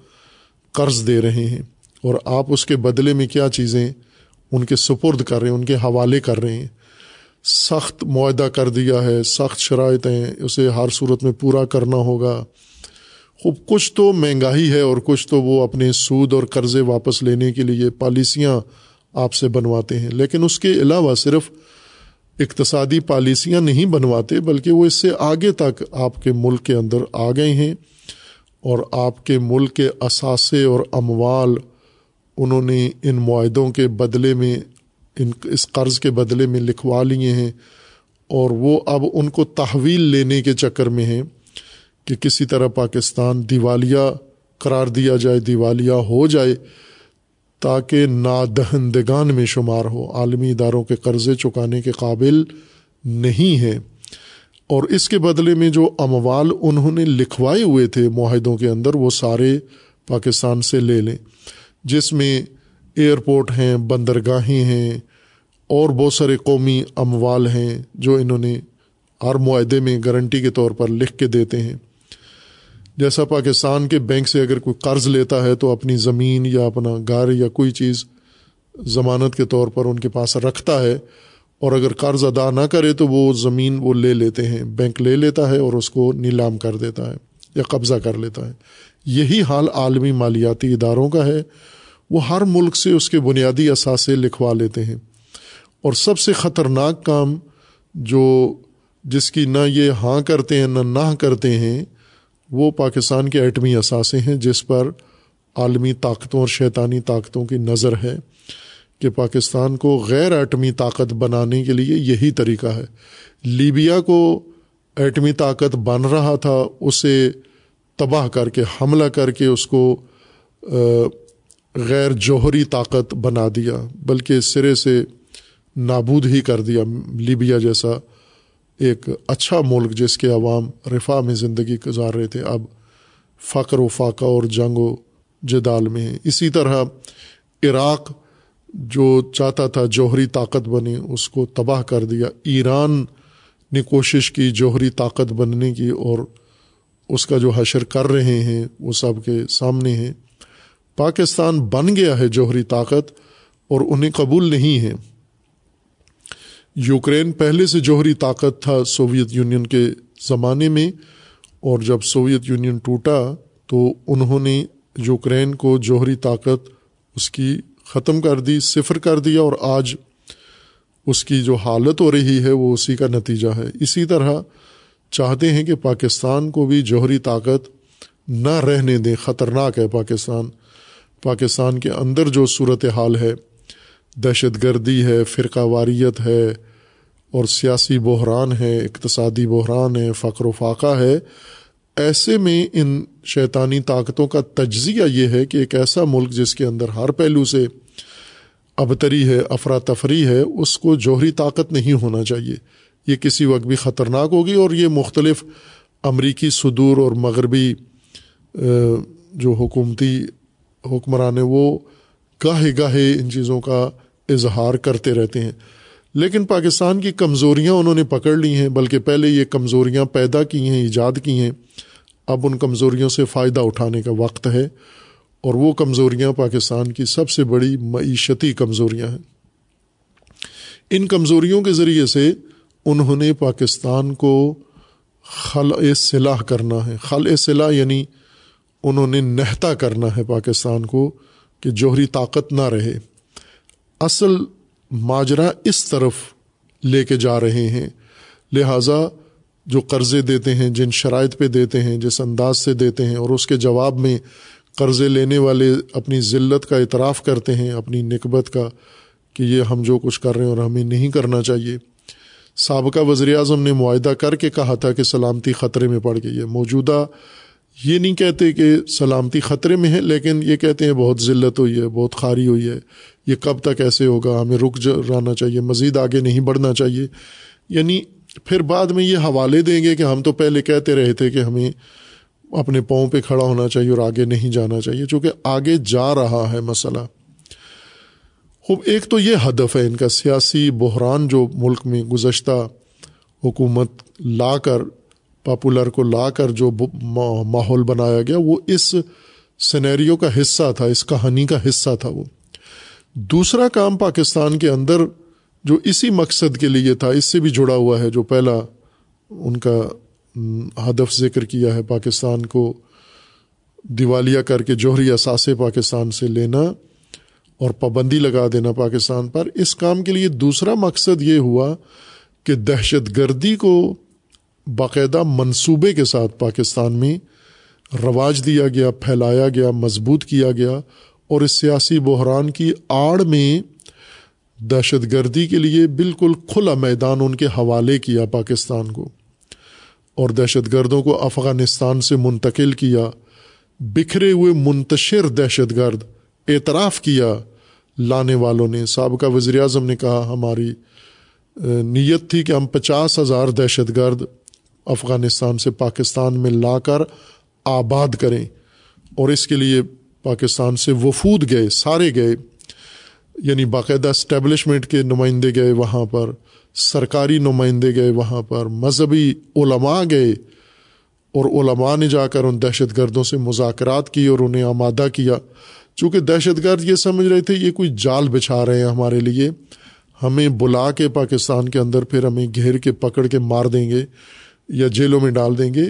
قرض دے رہے ہیں اور آپ اس کے بدلے میں کیا چیزیں ان کے سپرد کر رہے ہیں، ان کے حوالے کر رہے ہیں۔ سخت معاہدہ کر دیا ہے، سخت شرائط ہیں، اسے ہر صورت میں پورا کرنا ہوگا۔ خوب، کچھ تو مہنگائی ہے اور کچھ تو وہ اپنے سود اور قرضے واپس لینے کے لیے پالیسیاں آپ سے بنواتے ہیں۔ لیکن اس کے علاوہ صرف اقتصادی پالیسیاں نہیں بنواتے، بلکہ وہ اس سے آگے تک آپ کے ملک کے اندر آ گئے ہیں اور آپ کے ملک کے اثاثے اور اموال، انہوں نے ان معاہدوں کے بدلے میں، ان اس قرض کے بدلے میں لکھوا لیے ہیں اور وہ اب ان کو تحویل لینے کے چکر میں ہیں۔ کہ کسی طرح پاکستان دیوالیہ قرار دیا جائے، دیوالیہ ہو جائے، تاکہ نادہندگان میں شمار ہو، عالمی اداروں کے قرضے چکانے کے قابل نہیں ہے اور اس کے بدلے میں جو اموال انہوں نے لکھوائے ہوئے تھے معاہدوں کے اندر، وہ سارے پاکستان سے لے لیں۔ جس میں ایئرپورٹ ہیں، بندرگاہیں ہیں، اور بہت سارے قومی اموال ہیں جو انہوں نے ہر معاہدے میں گارنٹی کے طور پر لکھ کے دیتے ہیں۔ جیسا پاکستان کے بینک سے اگر کوئی قرض لیتا ہے تو اپنی زمین یا اپنا گھر یا کوئی چیز ضمانت کے طور پر ان کے پاس رکھتا ہے اور اگر قرض ادا نہ کرے تو وہ زمین وہ لے لیتے ہیں، بینک لے لیتا ہے اور اس کو نیلام کر دیتا ہے یا قبضہ کر لیتا ہے۔ یہی حال عالمی مالیاتی اداروں کا ہے۔ وہ ہر ملک سے اس کے بنیادی اثاثے لکھوا لیتے ہیں۔ اور سب سے خطرناک کام جو جس کی نہ یہ ہاں کرتے ہیں نہ نہ کرتے ہیں وہ پاکستان کے ایٹمی اثاثے ہیں جس پر عالمی طاقتوں اور شیطانی طاقتوں کی نظر ہے کہ پاکستان کو غیر ایٹمی طاقت بنانے کے لیے یہی طریقہ ہے۔ لیبیا کو ایٹمی طاقت بن رہا تھا، اسے تباہ کر کے، حملہ کر کے اس کو غیر جوہری طاقت بنا دیا، بلکہ سرے سے نابود ہی کر دیا، لیبیا جیسا ایک اچھا ملک جس کے عوام رفا میں زندگی گزار رہے تھے، اب فقر و فاقہ اور جنگ و جدال میں ہیں۔ اسی طرح عراق جو چاہتا تھا جوہری طاقت بنے، اس کو تباہ کر دیا۔ ایران نے کوشش کی جوہری طاقت بننے کی اور اس کا جو حشر کر رہے ہیں، وہ سب کے سامنے ہیں۔ پاکستان بن گیا ہے جوہری طاقت اور انہیں قبول نہیں ہے۔ یوکرین پہلے سے جوہری طاقت تھا سوویت یونین کے زمانے میں، اور جب سوویت یونین ٹوٹا تو انہوں نے یوکرین کو جوہری طاقت اس کی ختم کر دی، صفر کر دیا، اور آج اس کی جو حالت ہو رہی ہے وہ اسی کا نتیجہ ہے۔ اسی طرح چاہتے ہیں کہ پاکستان کو بھی جوہری طاقت نہ رہنے دیں، خطرناک ہے پاکستان۔ پاکستان کے اندر جو صورت حال ہے دہشت گردی ہے، فرقہ واریت ہے اور سیاسی بحران ہے، اقتصادی بحران ہے، فقر و فاقہ ہے۔ ایسے میں ان شیطانی طاقتوں کا تجزیہ یہ ہے کہ ایک ایسا ملک جس کے اندر ہر پہلو سے ابتری ہے، افراتفری ہے، اس کو جوہری طاقت نہیں ہونا چاہیے۔ یہ کسی وقت بھی خطرناک ہوگی اور یہ مختلف امریکی صدور اور مغربی جو حکومتی حکمران ہیں، وہ گاہے گاہے ان چیزوں کا اظہار کرتے رہتے ہیں۔ لیکن پاکستان کی کمزوریاں انہوں نے پکڑ لی ہیں، بلکہ پہلے یہ کمزوریاں پیدا کی ہیں، ایجاد کی ہیں۔ اب ان کمزوریوں سے فائدہ اٹھانے کا وقت ہے، اور وہ کمزوریاں پاکستان کی سب سے بڑی معیشتی کمزوریاں ہیں۔ ان کمزوریوں کے ذریعے سے انہوں نے پاکستان کو خل صلاح کرنا ہے۔ خل صلاح یعنی انہوں نے نہتا کرنا ہے پاکستان کو۔ کہ جوہری طاقت نہ رہے۔ اصل ماجرا اس طرف لے کے جا رہے ہیں۔ لہٰذا جو قرضے دیتے ہیں، جن شرائط پہ دیتے ہیں، جس انداز سے دیتے ہیں اور اس کے جواب میں قرضے لینے والے اپنی ذلت کا اعتراف کرتے ہیں، اپنی نکبت کا کہ یہ ہم جو کچھ کر رہے ہیں اور ہمیں نہیں کرنا چاہیے۔ سابقہ وزیر اعظم نے معاہدہ کر کے کہا تھا کہ سلامتی خطرے میں پڑ گئی ہے۔ موجودہ یہ نہیں کہتے کہ سلامتی خطرے میں ہے، لیکن یہ کہتے ہیں بہت ذلت ہوئی ہے، بہت خاری ہوئی ہے۔ یہ کب تک ایسے ہوگا؟ ہمیں رک جانا چاہیے، مزید آگے نہیں بڑھنا چاہیے۔ یعنی پھر بعد میں یہ حوالے دیں گے کہ ہم تو پہلے کہتے رہے تھے کہ ہمیں اپنے پاؤں پہ کھڑا ہونا چاہیے اور آگے نہیں جانا چاہیے، چونکہ آگے جا رہا ہے مسئلہ۔ خوب، ایک تو یہ ہدف ہے ان کا، سیاسی بحران جو ملک میں گزشتہ حکومت لا کر پاپولر کو لا کر جو ماحول بنایا گیا، وہ اس سینیریو کا حصہ تھا، اس کہانی کا حصہ تھا وہ۔ دوسرا کام پاکستان کے اندر جو اسی مقصد کے لیے تھا، اس سے بھی جڑا ہوا ہے، جو پہلا ان کا ہدف ذکر کیا ہے پاکستان کو دیوالیہ کر کے جوہری اثاثے پاکستان سے لینا اور پابندی لگا دینا پاکستان پر۔ اس کام کے لیے دوسرا مقصد یہ ہوا کہ دہشت گردی کو باقاعدہ منصوبے کے ساتھ پاکستان میں رواج دیا گیا، پھیلایا گیا، مضبوط کیا گیا اور اس سیاسی بحران کی آڑ میں دہشت گردی کے لیے بالکل کھلا میدان ان کے حوالے کیا پاکستان کو اور دہشت گردوں کو افغانستان سے منتقل کیا، بکھرے ہوئے منتشر دہشت گرد اعتراف کیا لانے والوں نے۔ سابقہ وزیر اعظم نے کہا، ہماری نیت تھی کہ ہم پچاس ہزار دہشت گرد افغانستان سے پاکستان میں لا کر آباد کریں۔ اور اس کے لیے پاکستان سے وفود گئے، سارے گئے۔ یعنی باقاعدہ اسٹیبلشمنٹ کے نمائندے گئے وہاں پر، سرکاری نمائندے گئے وہاں پر، مذہبی علماء گئے۔ اور علماء نے جا کر ان دہشت گردوں سے مذاکرات کی اور انہیں آمادہ کیا۔ چونکہ دہشت گرد یہ سمجھ رہے تھے، یہ کوئی جال بچھا رہے ہیں ہمارے لیے۔ ہمیں بلا کے پاکستان کے اندر پھر ہمیں گھیر کے پکڑ کے مار دیں گے۔ یا جیلوں میں ڈال دیں گے۔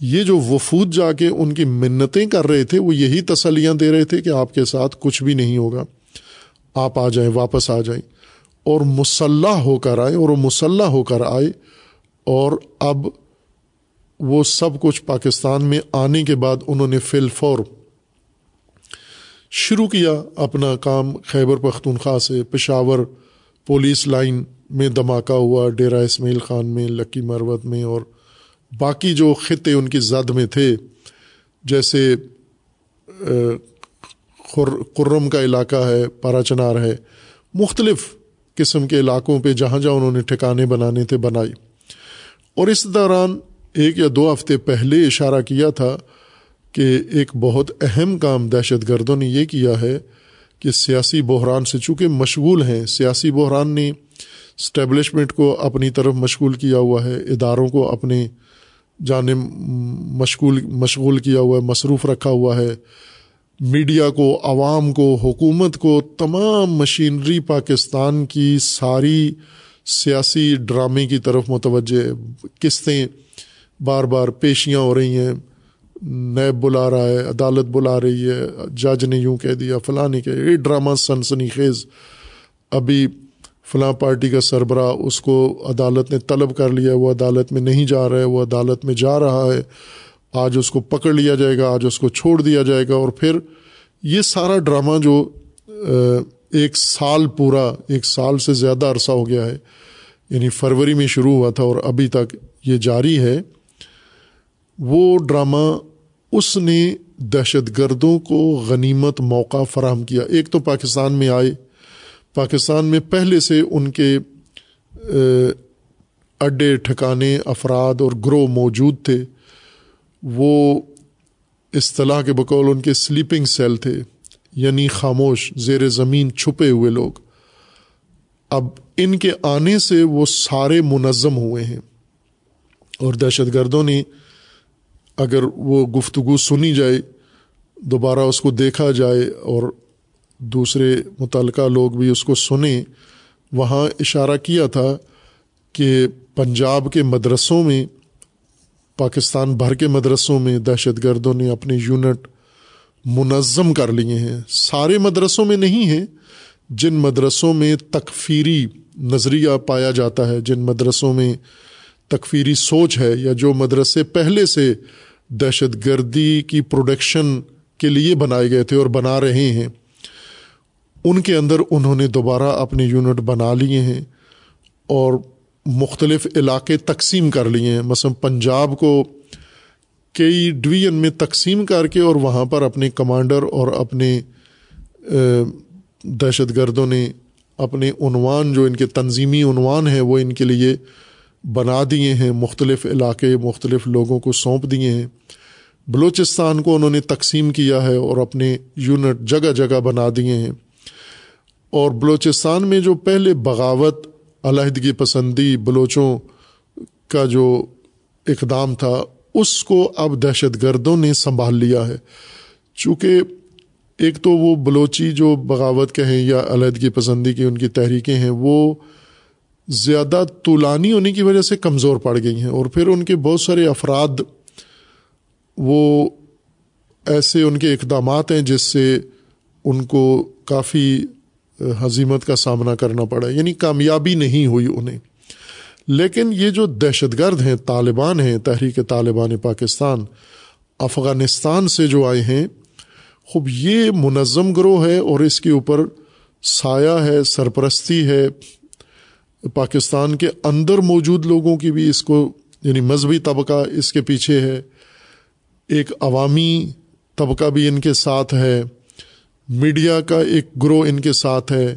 یہ جو وفود جا کے ان کی منتیں کر رہے تھے، وہ یہی تسلیاں دے رہے تھے کہ آپ کے ساتھ کچھ بھی نہیں ہوگا۔ آپ آ جائیں، واپس آ جائیں۔ اور مسلح ہو کر آئے اور وہ مسلح ہو کر آئے۔ اور اب وہ سب کچھ پاکستان میں آنے کے بعد انہوں نے فل فور شروع کیا اپنا کام، خیبر پختونخوا سے، پشاور پولیس لائن میں دھماکہ ہوا ڈیرا اسماعیل خان میں، لکی مروت میں اور باقی جو خطے ان کی زد میں تھے، جیسے کرم کا علاقہ ہے، پارا چنار ہے، مختلف قسم کے علاقوں پہ جہاں جہاں انہوں نے ٹھکانے بنانے تھے بنائی۔ اور اس دوران ایک یا دو ہفتے پہلے اشارہ کیا تھا کہ ایک بہت اہم کام دہشت گردوں نے یہ کیا ہے کہ سیاسی بحران سے چونکہ مشغول ہیں، سیاسی بحران نے اسٹیبلشمنٹ کو اپنی طرف مشغول کیا ہوا ہے، اداروں کو اپنے جانب مشغول مشغول کیا ہوا ہے، مصروف رکھا ہوا ہے۔ میڈیا کو، عوام کو، حکومت کو، تمام مشینری پاکستان کی ساری سیاسی ڈرامے کی طرف متوجہ قسطیں بار بار پیشیاں ہو رہی ہیں۔ نیب بلا رہا ہے، عدالت بلا رہی ہے، جج نے یوں کہہ دیا، فلاں نے کہہ یہ ڈرامہ سنسنی خیز۔ ابھی فلاں پارٹی کا سربراہ اس کو عدالت نے طلب کر لیا وہ عدالت میں نہیں جا رہا ہے، وہ عدالت میں جا رہا ہے۔ آج اس کو پکڑ لیا جائے گا، آج اس کو چھوڑ دیا جائے گا اور پھر یہ سارا ڈرامہ جو ایک سال پورا، ایک سال سے زیادہ عرصہ ہو گیا ہے یعنی فروری میں شروع ہوا تھا اور ابھی تک یہ جاری ہے، وہ ڈرامہ اس نے دہشت گردوں کو غنیمت موقع فراہم کیا۔ ایک تو پاکستان میں آئے پاکستان میں پہلے سے ان کے اڈے، ٹھکانے، افراد اور گروہ موجود تھے۔ وہ اصطلاح کے بقول ان کے سلیپنگ سیل تھے یعنی خاموش، زیر زمین چھپے ہوئے لوگ۔ اب ان کے آنے سے وہ سارے منظم ہوئے ہیں۔ اور دہشت گردوں نے اگر وہ گفتگو سنی جائے، دوبارہ اس کو دیکھا جائے اور دوسرے متعلقہ لوگ بھی اس کو سنیں، وہاں اشارہ کیا تھا کہ پنجاب کے مدرسوں میں، پاکستان بھر کے مدرسوں میں دہشت گردوں نے اپنے یونٹ منظم کر لیے ہیں۔ سارے مدرسوں میں نہیں ہیں، جن مدرسوں میں تکفیری نظریہ پایا جاتا ہے، جن مدرسوں میں تکفیری سوچ ہے یا جو مدرسے پہلے سے دہشت گردی کی پروڈکشن کے لیے بنائے گئے تھے اور بنا رہے ہیں۔ ان کے اندر انہوں نے دوبارہ اپنے یونٹ بنا لیے ہیں اور مختلف علاقے تقسیم کر لیے ہیں۔ مثلاً پنجاب کو کئی ڈویژن میں تقسیم کر کے اور وہاں پر اپنے کمانڈر اور اپنے دہشت گردوں نے اپنے عنوان جو ان کے تنظیمی عنوان ہیں، وہ ان کے لیے بنا دیے ہیں۔ مختلف علاقے، مختلف لوگوں کو سونپ دیے ہیں۔ بلوچستان کو انہوں نے تقسیم کیا ہے اور اپنے یونٹ جگہ جگہ بنا دیے ہیں۔ اور بلوچستان میں جو پہلے بغاوت، علیحدگی پسندی بلوچوں کا جو اقدام تھا، اس کو اب دہشت گردوں نے سنبھال لیا ہے۔ چونکہ ایک تو وہ بلوچی جو بغاوت کہیں یا علیحدگی پسندی کی ان کی تحریکیں ہیں، وہ زیادہ طولانی ہونے کی وجہ سے کمزور پڑ گئی ہیں۔ اور پھر ان کے بہت سارے افراد، وہ ایسے ان کے اقدامات ہیں جس سے ان کو کافی حضیمت کا سامنا کرنا پڑا یعنی کامیابی نہیں ہوئی انہیں۔ لیکن یہ جو دہشت گرد ہیں، طالبان ہیں، تحریک طالبان پاکستان، افغانستان سے جو آئے ہیں، خوب یہ منظم گروہ ہے اور اس کے اوپر سایہ ہے، سرپرستی ہے۔ پاکستان کے اندر موجود لوگوں کی بھی اس کو یعنی مذہبی طبقہ اس کے پیچھے ہے۔ ایک عوامی طبقہ بھی ان کے ساتھ ہے۔ میڈیا کا ایک گروہ ان کے ساتھ ہے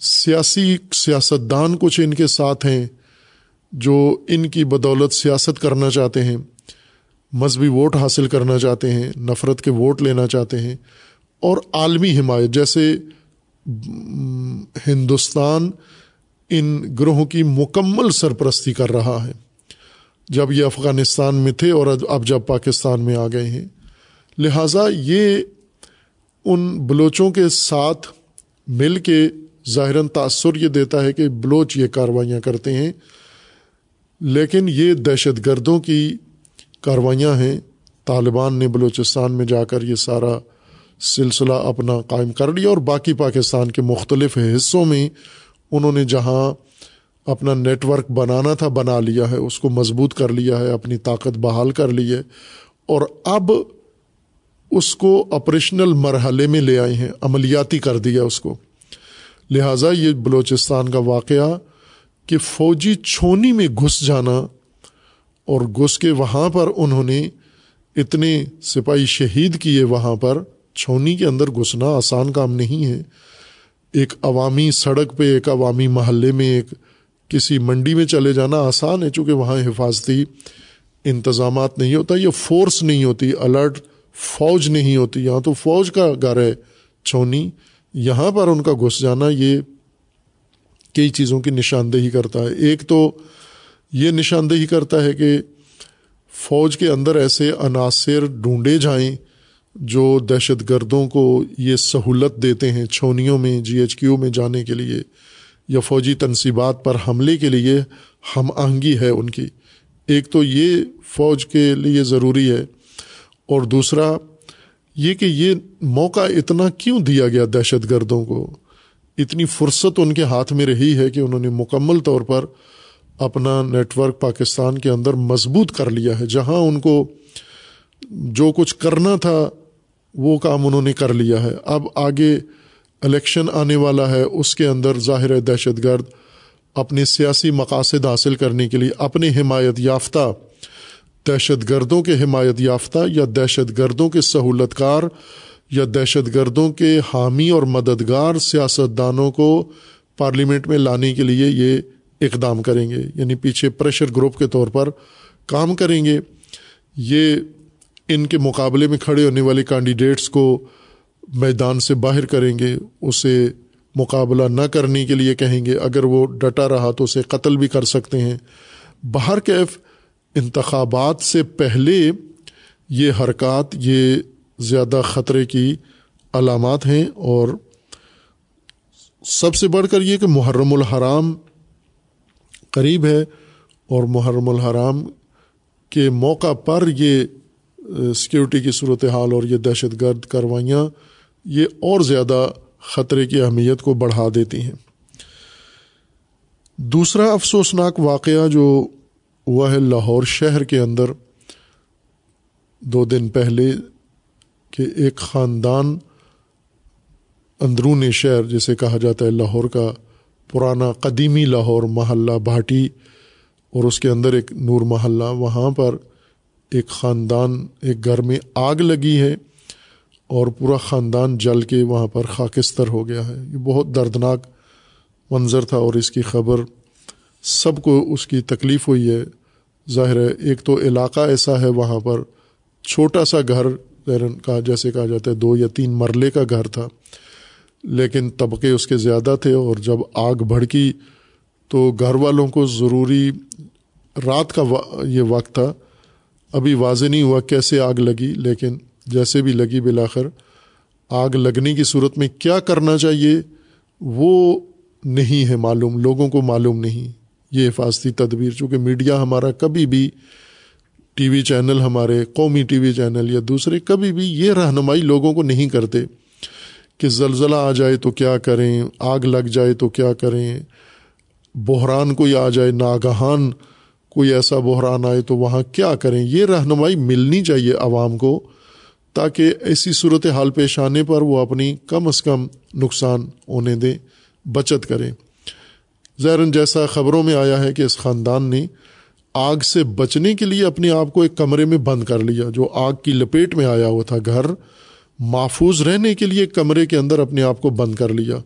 سیاسی سیاستدان کچھ ان کے ساتھ ہیں جو ان کی بدولت سیاست کرنا چاہتے ہیں، مذہبی ووٹ حاصل کرنا چاہتے ہیں، نفرت کے ووٹ لینا چاہتے ہیں، اور عالمی حمایت، جیسے ہندوستان ان گروہوں کی مکمل سرپرستی کر رہا ہے۔ جب یہ افغانستان میں تھے اور اب جب پاکستان میں آ گئے ہیں۔ لہٰذا یہ ان بلوچوں کے ساتھ مل کے ظاہراً تأثر یہ دیتا ہے کہ بلوچ یہ کاروائیاں کرتے ہیں۔ لیکن یہ دہشت گردوں کی کاروائیاں ہیں۔ طالبان نے بلوچستان میں جا کر یہ سارا سلسلہ اپنا قائم کر لیا اور باقی پاکستان کے مختلف حصوں میں انہوں نے جہاں اپنا نیٹ ورک بنانا تھا، بنا لیا ہے، اس کو مضبوط کر لیا ہے، اپنی طاقت بحال کر لی ہے۔ اور اب اس کو آپریشنل مرحلے میں لے آئے ہیں، عملیاتی کر دیا اس کو۔ لہٰذا یہ بلوچستان کا واقعہ کہ فوجی چھونی میں گھس جانا اور گھس کے وہاں پر انہوں نے اتنے سپاہی شہید کیے وہاں پر، چھونی کے اندر گھسنا آسان کام نہیں ہے۔ ایک عوامی سڑک پہ، ایک عوامی محلے میں، ایک کسی منڈی میں چلے جانا آسان ہے، چونکہ وہاں حفاظتی انتظامات نہیں ہوتا یہ فورس نہیں ہوتی الرٹ فوج نہیں ہوتی، یہاں تو فوج کا گھر ہے چھونی، یہاں پر ان کا گھس جانا یہ کئی چیزوں کی نشاندہی کرتا ہے۔ ایک تو یہ نشاندہی کرتا ہے کہ فوج کے اندر ایسے عناصر ڈھونڈے جائیں جو دہشت گردوں کو یہ سہولت دیتے ہیں چھونیوں میں جی ایچ کیو میں جانے کے لیے یا فوجی تنصیبات پر حملے کے لیے ہم آہنگی ہے ان کی۔ ایک تو یہ فوج کے لیے ضروری ہے اور دوسرا یہ کہ یہ موقع اتنا کیوں دیا گیا دہشت گردوں کو؟ اتنی فرصت ان کے ہاتھ میں رہی ہے کہ انہوں نے مکمل طور پر اپنا نیٹ ورک پاکستان کے اندر مضبوط کر لیا ہے۔ جہاں ان کو جو کچھ کرنا تھا، وہ کام انہوں نے کر لیا ہے۔ اب آگے الیکشن آنے والا ہے، اس کے اندر ظاہر دہشت گرد اپنے سیاسی مقاصد حاصل کرنے کے لیے، اپنے حمایت یافتہ دہشت گردوں کے حمایت یافتہ یا دہشت گردوں کے سہولت کار یا دہشت گردوں کے حامی اور مددگار سیاست دانوں کو پارلیمنٹ میں لانے کے لیے یہ اقدام کریں گے یعنی پیچھے پریشر گروپ کے طور پر کام کریں گے۔ یہ ان کے مقابلے میں کھڑے ہونے والے کینڈیڈیٹس کو میدان سے باہر کریں گے، اسے مقابلہ نہ کرنے کے لیے کہیں گے۔ اگر وہ ڈٹا رہا تو اسے قتل بھی کر سکتے ہیں۔ باہر کیف انتخابات سے پہلے یہ حرکات، یہ زیادہ خطرے کی علامات ہیں اور سب سے بڑھ کر یہ کہ محرم الحرام قریب ہے اور محرم الحرام کے موقع پر یہ سیکیورٹی کی صورت حال اور یہ دہشت گرد کاروائیاں یہ اور زیادہ خطرے کی اہمیت کو بڑھا دیتی ہیں۔ دوسرا افسوسناک واقعہ جو ہوا ہے لاہور شہر کے اندر دو دن پہلے کہ ایک خاندان اندرون شہر جسے کہا جاتا ہے لاہور کا، پرانا قدیمی لاہور محلہ بھاٹی اور اس کے اندر ایک نور محلہ، وہاں پر ایک خاندان، ایک گھر میں آگ لگی ہے اور پورا خاندان جل کے وہاں پر خاکستر ہو گیا ہے۔ یہ بہت دردناک منظر تھا اور اس کی خبر سب کو اس کی تکلیف ہوئی ہے۔ ظاہر ہے، ایک تو علاقہ ایسا ہے وہاں پر، چھوٹا سا گھر کا جیسے کہا جاتا ہے، دو یا تین مرلے کا گھر تھا۔ لیکن طبقے اس کے زیادہ تھے اور جب آگ بھڑکی تو گھر والوں کو ضروری رات کا یہ وقت تھا۔ ابھی واضح نہیں ہوا کیسے آگ لگی، لیکن جیسے بھی لگی بلاخر آگ لگنے کی صورت میں کیا کرنا چاہیے وہ نہیں ہے معلوم، لوگوں کو معلوم نہیں۔ یہ حفاظتی تدبیر، چونکہ میڈیا ہمارا کبھی بھی ٹی وی چینل ہمارے قومی ٹی وی چینل یا دوسرے کبھی بھی یہ رہنمائی لوگوں کو نہیں کرتے کہ زلزلہ آ جائے تو کیا کریں، آگ لگ جائے تو کیا کریں، بحران کوئی آ جائے، ناگہان کوئی ایسا بحران آئے تو وہاں کیا کریں؟ یہ رہنمائی ملنی چاہیے عوام کو تاکہ ایسی صورت حال پیش آنے پر وہ اپنی کم از کم نقصان ہونے دیں، بچت کریں۔ زیرن جیسا خبروں میں آیا ہے کہ اس خاندان نے آگ سے بچنے کے لیے اپنے آپ کو ایک کمرے میں بند کر لیا، جو آگ کی لپیٹ میں آیا ہوا تھا۔ گھر محفوظ رہنے کے لیے کمرے کے اندر اپنے آپ کو بند کر لیا۔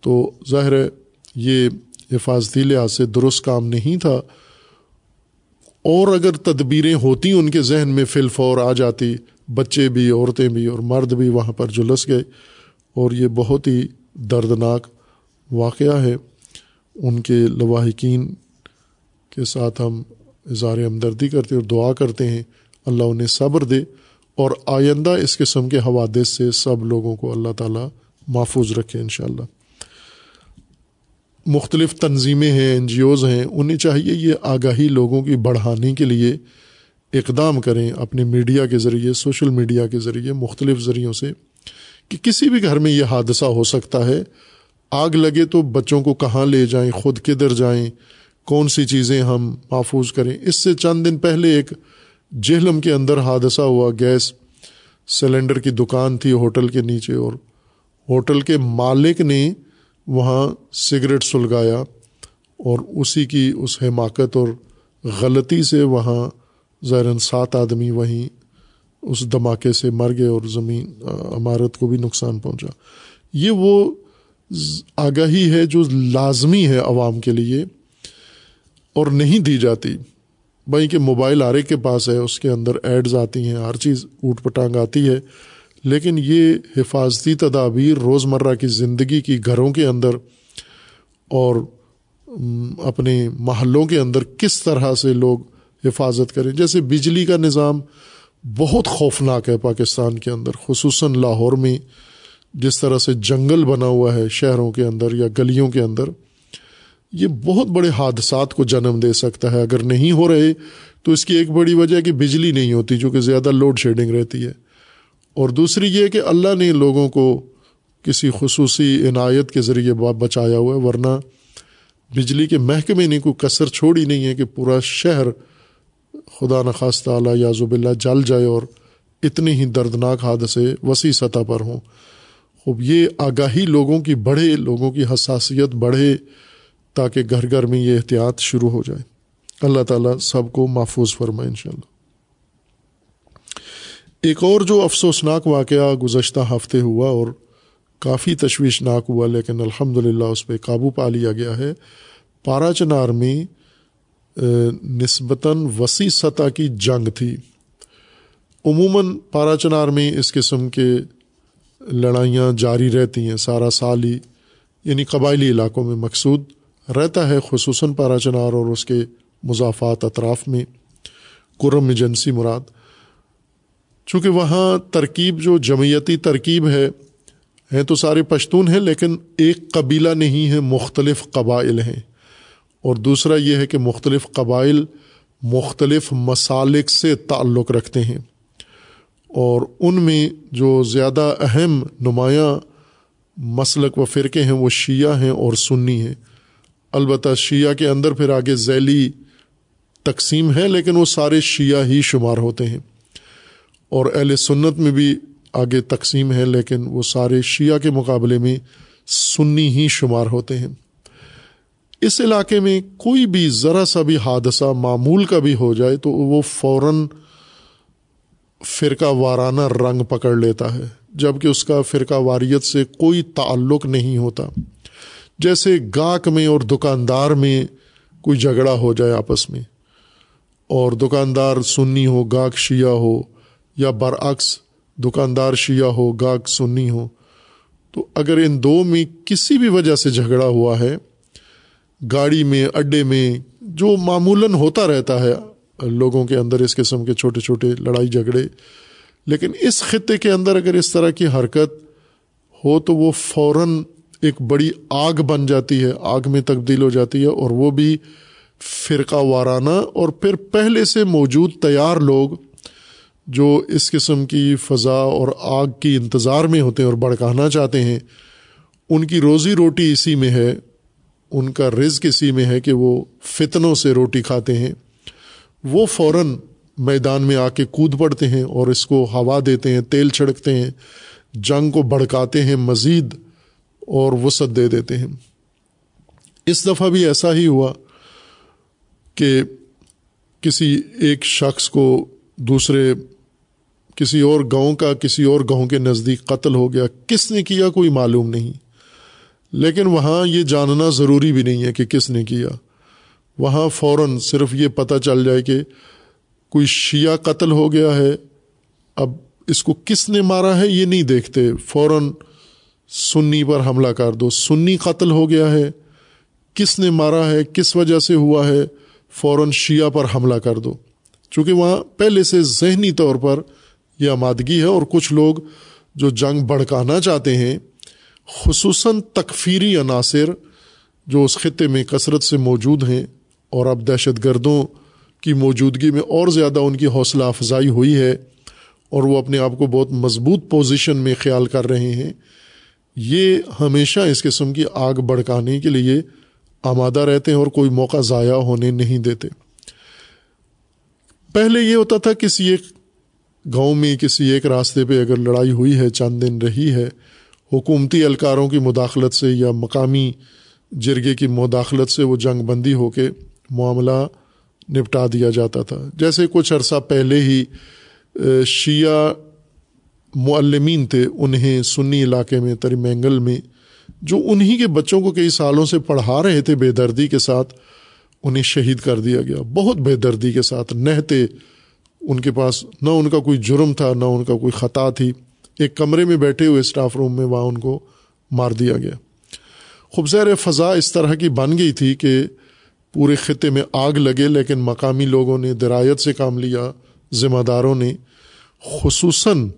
تو ظاہر ہے، یہ حفاظتی لحاظ سے درست کام نہیں تھا۔ اور اگر تدبیریں ہوتی ان کے ذہن میں فل فور آ جاتی، بچے بھی، عورتیں بھی اور مرد بھی وہاں پر جلس گئے۔ اور یہ بہت ہی دردناک واقعہ ہے۔ ان کے لواحقین کے ساتھ ہم اظہار ہمدردی کرتے اور دعا کرتے ہیں، اللہ انہیں صبر دے اور آئندہ اس قسم کے حوادث سے سب لوگوں کو اللہ تعالیٰ محفوظ رکھے ان شاء اللہ مختلف تنظیمیں ہیں این جی اوز ہیں، انہیں چاہیے یہ آگاہی لوگوں کی بڑھانے کے لیے اقدام کریں اپنے میڈیا کے ذریعے، سوشل میڈیا کے ذریعے، مختلف ذریعوں سے کہ کسی بھی گھر میں یہ حادثہ ہو سکتا ہے۔ آگ لگے تو بچوں کو کہاں لے جائیں، خود کدھر جائیں، کون سی چیزیں ہم محفوظ کریں؟ اس سے چند دن پہلے ایک جہلم کے اندر حادثہ ہوا، گیس سلنڈر کی دکان تھی ہوٹل کے نیچے اور ہوٹل کے مالک نے وہاں سگریٹ سلگایا اور اسی کی اس حماقت اور غلطی سے وہاں زیرن سات آدمی وہیں اس دھماکے سے مر گئے اور زمین عمارت کو بھی نقصان پہنچا۔ یہ وہ آگاہی ہے جو لازمی ہے عوام کے لیے اور نہیں دی جاتی بھائی کہ موبائل آرے کے پاس ہے، اس کے اندر ایڈز آتی ہیں، ہر چیز اوٹ پٹانگ آتی ہے۔ لیکن یہ حفاظتی تدابیر روزمرہ کی زندگی کی گھروں کے اندر اور اپنے محلوں کے اندر کس طرح سے لوگ حفاظت کریں۔ جیسے بجلی کا نظام بہت خوفناک ہے پاکستان کے اندر، خصوصاً لاہور میں۔ جس طرح سے جنگل بنا ہوا ہے شہروں کے اندر یا گلیوں کے اندر، یہ بہت بڑے حادثات کو جنم دے سکتا ہے۔ اگر نہیں ہو رہے، تو اس کی ایک بڑی وجہ کہ بجلی نہیں ہوتی، جو کہ زیادہ لوڈ شیڈنگ رہتی ہے۔ اور دوسری یہ کہ اللہ نے لوگوں کو کسی خصوصی عنایت کے ذریعے بچایا ہوا ہے، ورنہ بجلی کے محکمے نے کوئی کثر چھوڑی نہیں ہے کہ پورا شہر خدا نخواستہ اللہ یازب اللہ جل جائے اور اتنے ہی دردناک حادثے وسیع سطح پر ہوں۔ خوب، یہ آگاہی لوگوں کی بڑھے، لوگوں کی حساسیت بڑھے تاکہ گھر گھر میں یہ احتیاط شروع ہو جائے۔ اللہ تعالیٰ سب کو محفوظ فرمائے ان شاء اللہ ایک اور جو افسوسناک واقعہ گزشتہ ہفتے ہوا اور کافی تشویشناک ہوا، لیکن الحمد للہ اس پہ قابو پا لیا گیا ہے، پارا چنار میں نسبتاً وسیع سطح کی جنگ تھی۔ عموماً پارا چنار میں اس قسم کے لڑائیاں جاری رہتی ہیں، سارا سال ہی یعنی قبائلی علاقوں میں مقصود رہتا ہے، خصوصاً پارا چنار اور اس کے مضافات اطراف میں۔ کرم ایجنسی مراد۔ چونکہ وہاں ترکیب جو جمعیتی ترکیب ہے، ہیں تو سارے پشتون ہیں، لیکن ایک قبیلہ نہیں ہے، مختلف قبائل ہیں۔ اور دوسرا یہ ہے کہ مختلف قبائل مختلف مسالک سے تعلق رکھتے ہیں۔ اور ان میں جو زیادہ اہم نمایاں مسلک و فرقے ہیں وہ شیعہ ہیں اور سنی ہیں۔ البتہ شیعہ کے اندر پھر آگے ذیلی تقسیم ہے لیکن وہ سارے شیعہ ہی شمار ہوتے ہیں۔ اور اہل سنت میں بھی آگے تقسیم ہے لیکن وہ سارے شیعہ کے مقابلے میں سنی ہی شمار ہوتے ہیں۔ اس علاقے میں کوئی بھی ذرا سا بھی حادثہ معمول کا بھی ہو جائے تو وہ فوراً فرقہ وارانہ رنگ پکڑ لیتا ہے جبکہ اس کا فرقہ واریت سے کوئی تعلق نہیں ہوتا۔ جیسے گاہک میں اور دکاندار میں کوئی جھگڑا ہو جائے آپس میں، اور دکاندار سنی ہو، گاہک شیعہ ہو، یا برعکس، دکاندار شیعہ ہو، گاہک سنی ہو۔ تو اگر ان دو میں کسی بھی وجہ سے جھگڑا ہوا ہے، گاڑی میں، اڈے میں، جو معمولاً ہوتا رہتا ہے لوگوں کے اندر اس قسم کے چھوٹے چھوٹے لڑائی جھگڑے۔ لیکن اس خطے کے اندر اگر اس طرح کی حرکت ہو تو وہ فوراً ایک بڑی آگ بن جاتی ہے، آگ میں تبدیل ہو جاتی ہے اور وہ بھی فرقہ وارانہ۔ اور پھر پہلے سے موجود تیار لوگ جو اس قسم کی فضا اور آگ کی انتظار میں ہوتے ہیں اور بڑکانا چاہتے ہیں، ان کی روزی روٹی اسی میں ہے، ان کا رزق اسی میں ہے کہ وہ فتنوں سے روٹی کھاتے ہیں۔ وہ فوراً میدان میں آ کے کود پڑتے ہیں اور اس کو ہوا دیتے ہیں، تیل چھڑکتے ہیں، جنگ کو بھڑکاتے ہیں، مزید اور وسعت دے دیتے ہیں۔ اس دفعہ بھی ایسا ہی ہوا کہ کسی ایک شخص کو دوسرے کسی اور گاؤں کا، کسی اور گاؤں کے نزدیک قتل ہو گیا۔ کس نے کیا کوئی معلوم نہیں، لیکن وہاں یہ جاننا ضروری بھی نہیں ہے کہ کس نے کیا۔ وہاں فوراً صرف یہ پتہ چل جائے کہ کوئی شیعہ قتل ہو گیا ہے۔ اب اس کو کس نے مارا ہے یہ نہیں دیکھتے۔ فوراً سنی پر حملہ کر دو۔ سنی قتل ہو گیا ہے۔ کس نے مارا ہے؟ کس وجہ سے ہوا ہے؟ فوراً شیعہ پر حملہ کر دو۔ چونکہ وہاں پہلے سے ذہنی طور پر یہ آمادگی ہے اور کچھ لوگ جو جنگ بڑھکانا چاہتے ہیں، خصوصاً تکفیری عناصر جو اس خطے میں کثرت سے موجود ہیں اور اب دہشت گردوں کی موجودگی میں اور زیادہ ان کی حوصلہ افزائی ہوئی ہے اور وہ اپنے آپ کو بہت مضبوط پوزیشن میں خیال کر رہے ہیں، یہ ہمیشہ اس قسم کی آگ بڑھکانے کے لیے آمادہ رہتے ہیں اور کوئی موقع ضائع ہونے نہیں دیتے۔ پہلے یہ ہوتا تھا کسی ایک گاؤں میں، کسی ایک راستے پہ اگر لڑائی ہوئی ہے، چند دن رہی ہے، حکومتی اہلکاروں کی مداخلت سے یا مقامی جرگے کی مداخلت سے وہ جنگ بندی ہو کے معاملہ نپٹا دیا جاتا تھا۔ جیسے کچھ عرصہ پہلے ہی شیعہ معلمین تھے، انہیں سنی علاقے میں، تری مینگل میں، جو انہیں کے بچوں کو کئی سالوں سے پڑھا رہے تھے، بے دردی کے ساتھ انہیں شہید کر دیا گیا۔ بہت بے دردی کے ساتھ نہتے ان کے پاس، نہ ان کا کوئی جرم تھا، نہ ان کا کوئی خطا تھی۔ ایک کمرے میں بیٹھے ہوئے اسٹاف روم میں وہاں ان کو مار دیا گیا۔ خوبصیر فضا اس طرح کی بن گئی تھی کہ پورے خطے میں آگ لگے، لیکن مقامی لوگوں نے، درایت سے کام لیا، ذمہ داروں نے، خصوصاً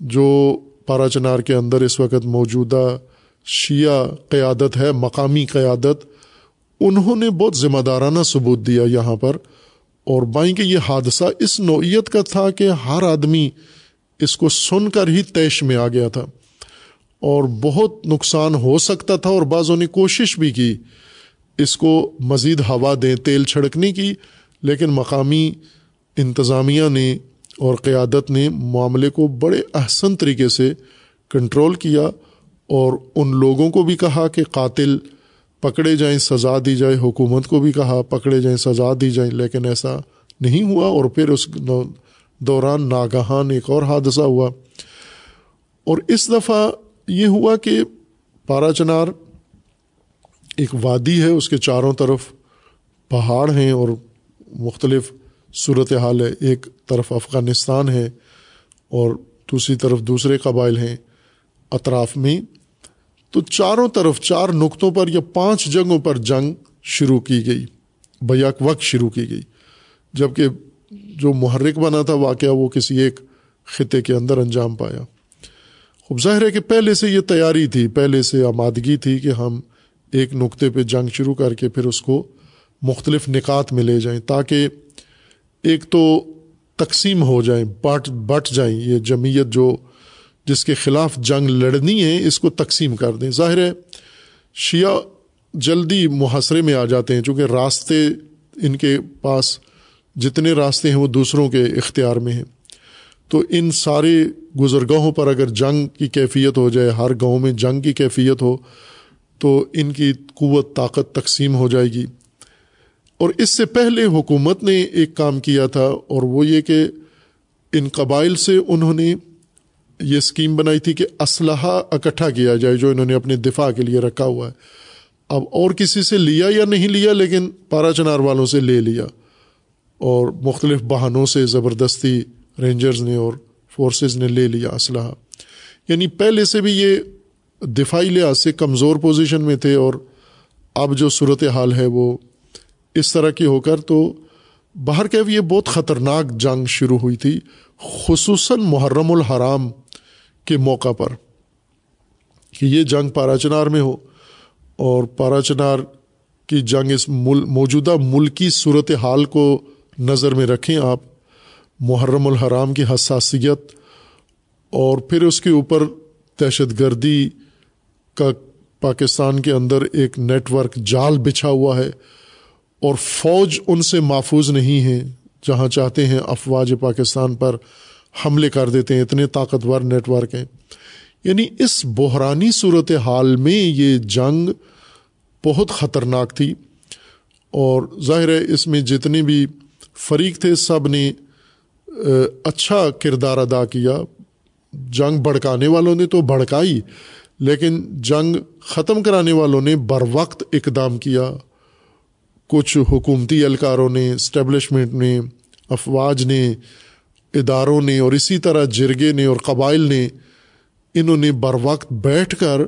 جو پارا چنار کے اندر اس وقت موجودہ شیعہ قیادت ہے، مقامی قیادت، انہوں نے بہت ذمہ دارانہ ثبوت دیا یہاں پر۔ اور بائیں کہ یہ حادثہ اس نوعیت کا تھا کہ ہر آدمی اس کو سن کر ہی تیش میں آ گیا تھا۔ اور بہت نقصان ہو سکتا تھا اور بعضوں نے کوشش بھی کی۔ اس کو مزید ہوا دیں، تیل چھڑکنے کی، لیکن مقامی انتظامیہ نے اور قیادت نے معاملے کو بڑے احسن طریقے سے کنٹرول کیا اور ان لوگوں کو بھی کہا کہ قاتل پکڑے جائیں، سزا دی جائے، حکومت کو بھی کہا پکڑے جائیں، سزا دی جائیں، لیکن ایسا نہیں ہوا اور پھر اس دوران ناگہان ایک اور حادثہ ہوا۔ اور اس دفعہ یہ ہوا کہ پارا چنار ایک وادی ہے، اس کے چاروں طرف پہاڑ ہیں اور مختلف صورت حال ہے۔ ایک طرف افغانستان ہے اور دوسری طرف دوسرے قبائل ہیں، اطراف میں۔ تو چاروں طرف چار نقطوں پر یا پانچ جگہوں پر جنگ شروع کی گئی، بیک وقت شروع کی گئی۔ جبکہ جو محرک بنا تھا واقعہ، وہ کسی ایک خطے کے اندر انجام پایا۔ خوب ظاہر ہے کہ پہلے سے یہ تیاری تھی، پہلے سے آمادگی تھی کہ ہم ایک نقطے پہ جنگ شروع کر کے پھر اس کو مختلف نکات میں لے جائیں تاکہ ایک تو تقسیم ہو جائیں بٹ بٹ جائیں یہ جمعیت جو جس کے خلاف جنگ لڑنی ہے، اس کو تقسیم کر دیں۔ ظاہر ہے، شیعہ جلدی محاصرے میں آ جاتے ہیں، چونکہ راستے ان کے پاس جتنے راستے ہیں، وہ دوسروں کے اختیار میں ہیں۔ تو ان سارے گزرگاہوں پر اگر جنگ کی کیفیت ہو جائے، ہر گاؤں میں جنگ کی کیفیت ہو تو ان کی قوت طاقت تقسیم ہو جائے گی۔ اور اس سے پہلے حکومت نے ایک کام کیا تھا، اور وہ یہ کہ ان قبائل سے انہوں نے یہ اسکیم بنائی تھی کہ اسلحہ اکٹھا کیا جائے، جو انہوں نے اپنے دفاع کے لیے رکھا ہوا ہے۔ اب اور کسی سے لیا یا نہیں لیا، لیکن پارا چنار والوں سے لے لیا۔ اور مختلف بہانوں سے زبردستی رینجرز نے اور فورسز نے لے لیا اسلحہ۔ یعنی پہلے سے بھی یہ دفاعی لحاظ سے کمزور پوزیشن میں تھے اور اب جو صورت حال ہے وہ اس طرح کی ہو کر تو باہر کہ یہ بہت خطرناک جنگ شروع ہوئی تھی، خصوصاً محرم الحرام کے موقع پر کہ یہ جنگ پارا چنار میں ہو اور پارا چنار کی جنگ اس مل، موجودہ ملکی صورت حال کو نظر میں رکھیں آپ، محرم الحرام کی حساسیت اور پھر اس کے اوپر دہشت گردی کا پاکستان کے اندر ایک نیٹ ورک جال بچھا ہوا ہے اور فوج ان سے محفوظ نہیں ہے، جہاں چاہتے ہیں افواج پاکستان پر حملے کر دیتے ہیں، اتنے طاقتور نیٹ ورک ہیں۔ یعنی اس بحرانی صورت حال میں یہ جنگ بہت خطرناک تھی۔ اور ظاہر ہے اس میں جتنے بھی فریق تھے، سب نے اچھا کردار ادا کیا۔ جنگ بھڑکانے والوں نے تو بھڑکائی۔ لیکن جنگ ختم کرانے والوں نے بر وقت اقدام کیا۔ کچھ حکومتی اہلکاروں نے اسٹیبلشمنٹ نے، افواج نے، اداروں نے اور اسی طرح جرگے نے اور قبائل نے انہوں نے بر وقت بیٹھ کر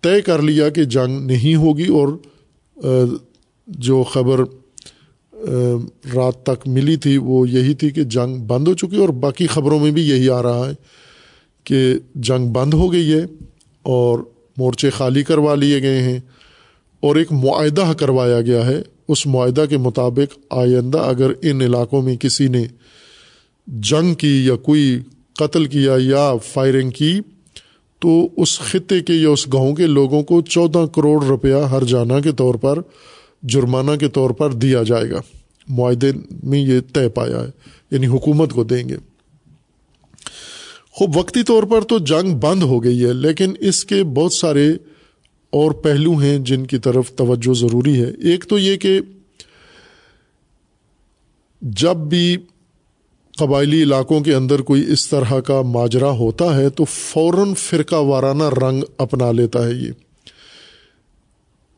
طے کر لیا کہ جنگ نہیں ہوگی اور جو خبر رات تک ملی تھی وہ یہی تھی کہ جنگ بند ہو چکی اور باقی خبروں میں بھی یہی آ رہا ہے کہ جنگ بند ہو گئی ہے۔ اور مورچے خالی کروا لیے گئے ہیں اور ایک معاہدہ کروایا گیا ہے۔ اس معاہدہ کے مطابق آئندہ اگر ان علاقوں میں کسی نے جنگ کی یا کوئی قتل کیا یا فائرنگ کی، تو اس خطے کے یا اس گاؤں کے لوگوں کو چودہ کروڑ روپیہ ہر جانا کے طور پر، جرمانہ کے طور پر دیا جائے گا۔ معاہدے میں یہ طے پایا ہے یعنی حکومت کو دیں گے۔ خوب وقتی طور پر تو جنگ بند ہو گئی ہے، لیکن اس کے بہت سارے اور پہلو ہیں جن کی طرف توجہ ضروری ہے۔ ایک تو یہ کہ جب بھی قبائلی علاقوں کے اندر کوئی اس طرح کا ماجرا ہوتا ہے، تو فوراً فرقہ وارانہ رنگ اپنا لیتا ہے یہ۔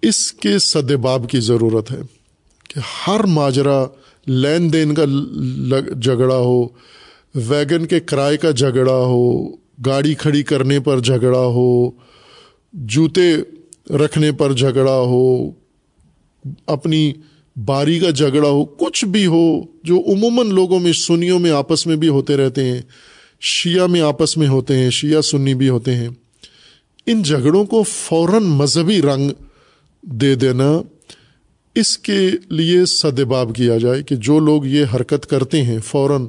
اس کے سدباب کی ضرورت ہے کہ ہر ماجرا، لین دین کا جھگڑا ہو ویگن کے کرائے کا جھگڑا ہو، گاڑی کھڑی کرنے پر جھگڑا ہو، جوتے رکھنے پر جھگڑا ہو، اپنی باری کا جھگڑا ہو، کچھ بھی ہو، جو عموماً لوگوں میں، سنیوں میں آپس میں بھی ہوتے رہتے ہیں، شیعہ میں آپس میں ہوتے ہیں، شیعہ سنی بھی ہوتے ہیں۔ ان جھگڑوں کو فوراً مذہبی رنگ دے دینا اس کے لیے سدباب کیا جائے کہ جو لوگ یہ حرکت کرتے ہیں فوراً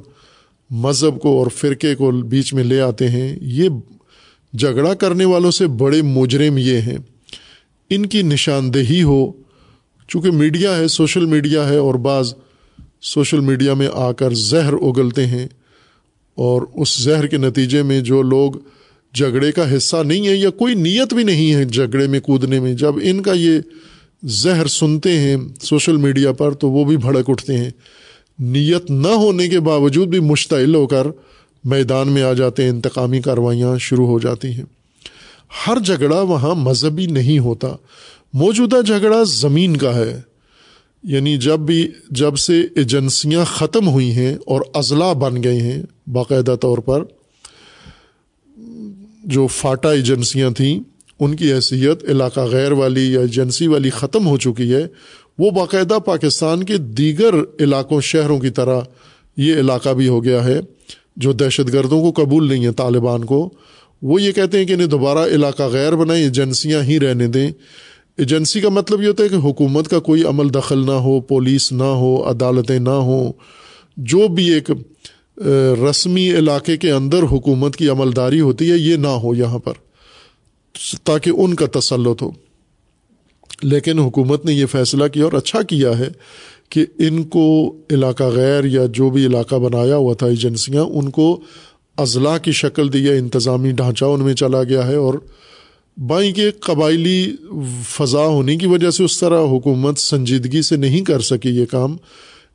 مذہب کو اور فرقے کو بیچ میں لے آتے ہیں۔ یہ جھگڑا کرنے والوں سے بڑے مجرم یہ ہیں۔ ان کی نشاندہی ہو۔ چونکہ میڈیا ہے، سوشل میڈیا ہے اور بعض سوشل میڈیا میں آ کر زہر اگلتے ہیں۔ اور اس زہر کے نتیجے میں جو لوگ جھگڑے کا حصہ نہیں ہے یا کوئی نیت بھی نہیں ہے جھگڑے میں کودنے میں، جب ان کا یہ زہر سنتے ہیں سوشل میڈیا پر تو وہ بھی بھڑک اٹھتے ہیں۔ نیت نہ ہونے کے باوجود بھی مشتعل ہو کر میدان میں آ جاتے ہیں، انتقامی کاروائیاں شروع ہو جاتی ہیں۔ ہر جھگڑا وہاں مذہبی نہیں ہوتا۔ موجودہ جھگڑا زمین کا ہے۔ یعنی جب بھی، جب سے ایجنسیاں ختم ہوئی ہیں اور اضلاع بن گئے ہیں، باقاعدہ طور پر جو فاٹا ایجنسیاں تھیں، ان کی حیثیت علاقہ غیر والی یا ایجنسی والی ختم ہو چکی ہے۔ وہ باقاعدہ پاکستان کے دیگر علاقوں، شہروں کی طرح یہ علاقہ بھی ہو گیا ہے جو دہشت گردوں کو قبول نہیں ہے، طالبان کو۔ وہ یہ کہتے ہیں کہ انہیں دوبارہ علاقہ غیر بنائیں، ایجنسیاں ہی رہنے دیں۔ ایجنسی کا مطلب یہ ہوتا ہے کہ حکومت کا کوئی عمل دخل نہ ہو، پولیس نہ ہو، عدالتیں نہ ہوں۔ جو بھی ایک رسمی علاقے کے اندر حکومت کی عمل داری ہوتی ہے، یہ نہ ہو یہاں پر، تاکہ ان کا تسلط ہو۔ لیکن حکومت نے یہ فیصلہ کیا اور اچھا کیا ہے کہ ان کو علاقہ غیر یا جو بھی علاقہ بنایا ہوا تھا ایجنسیاں، ان کو اضلاع کی شکل دی ہے انتظامی ڈھانچہ ان میں چلا گیا ہے اور بائیں کے قبائلی فضا ہونے کی وجہ سے اس طرح حکومت سنجیدگی سے نہیں کر سکی یہ کام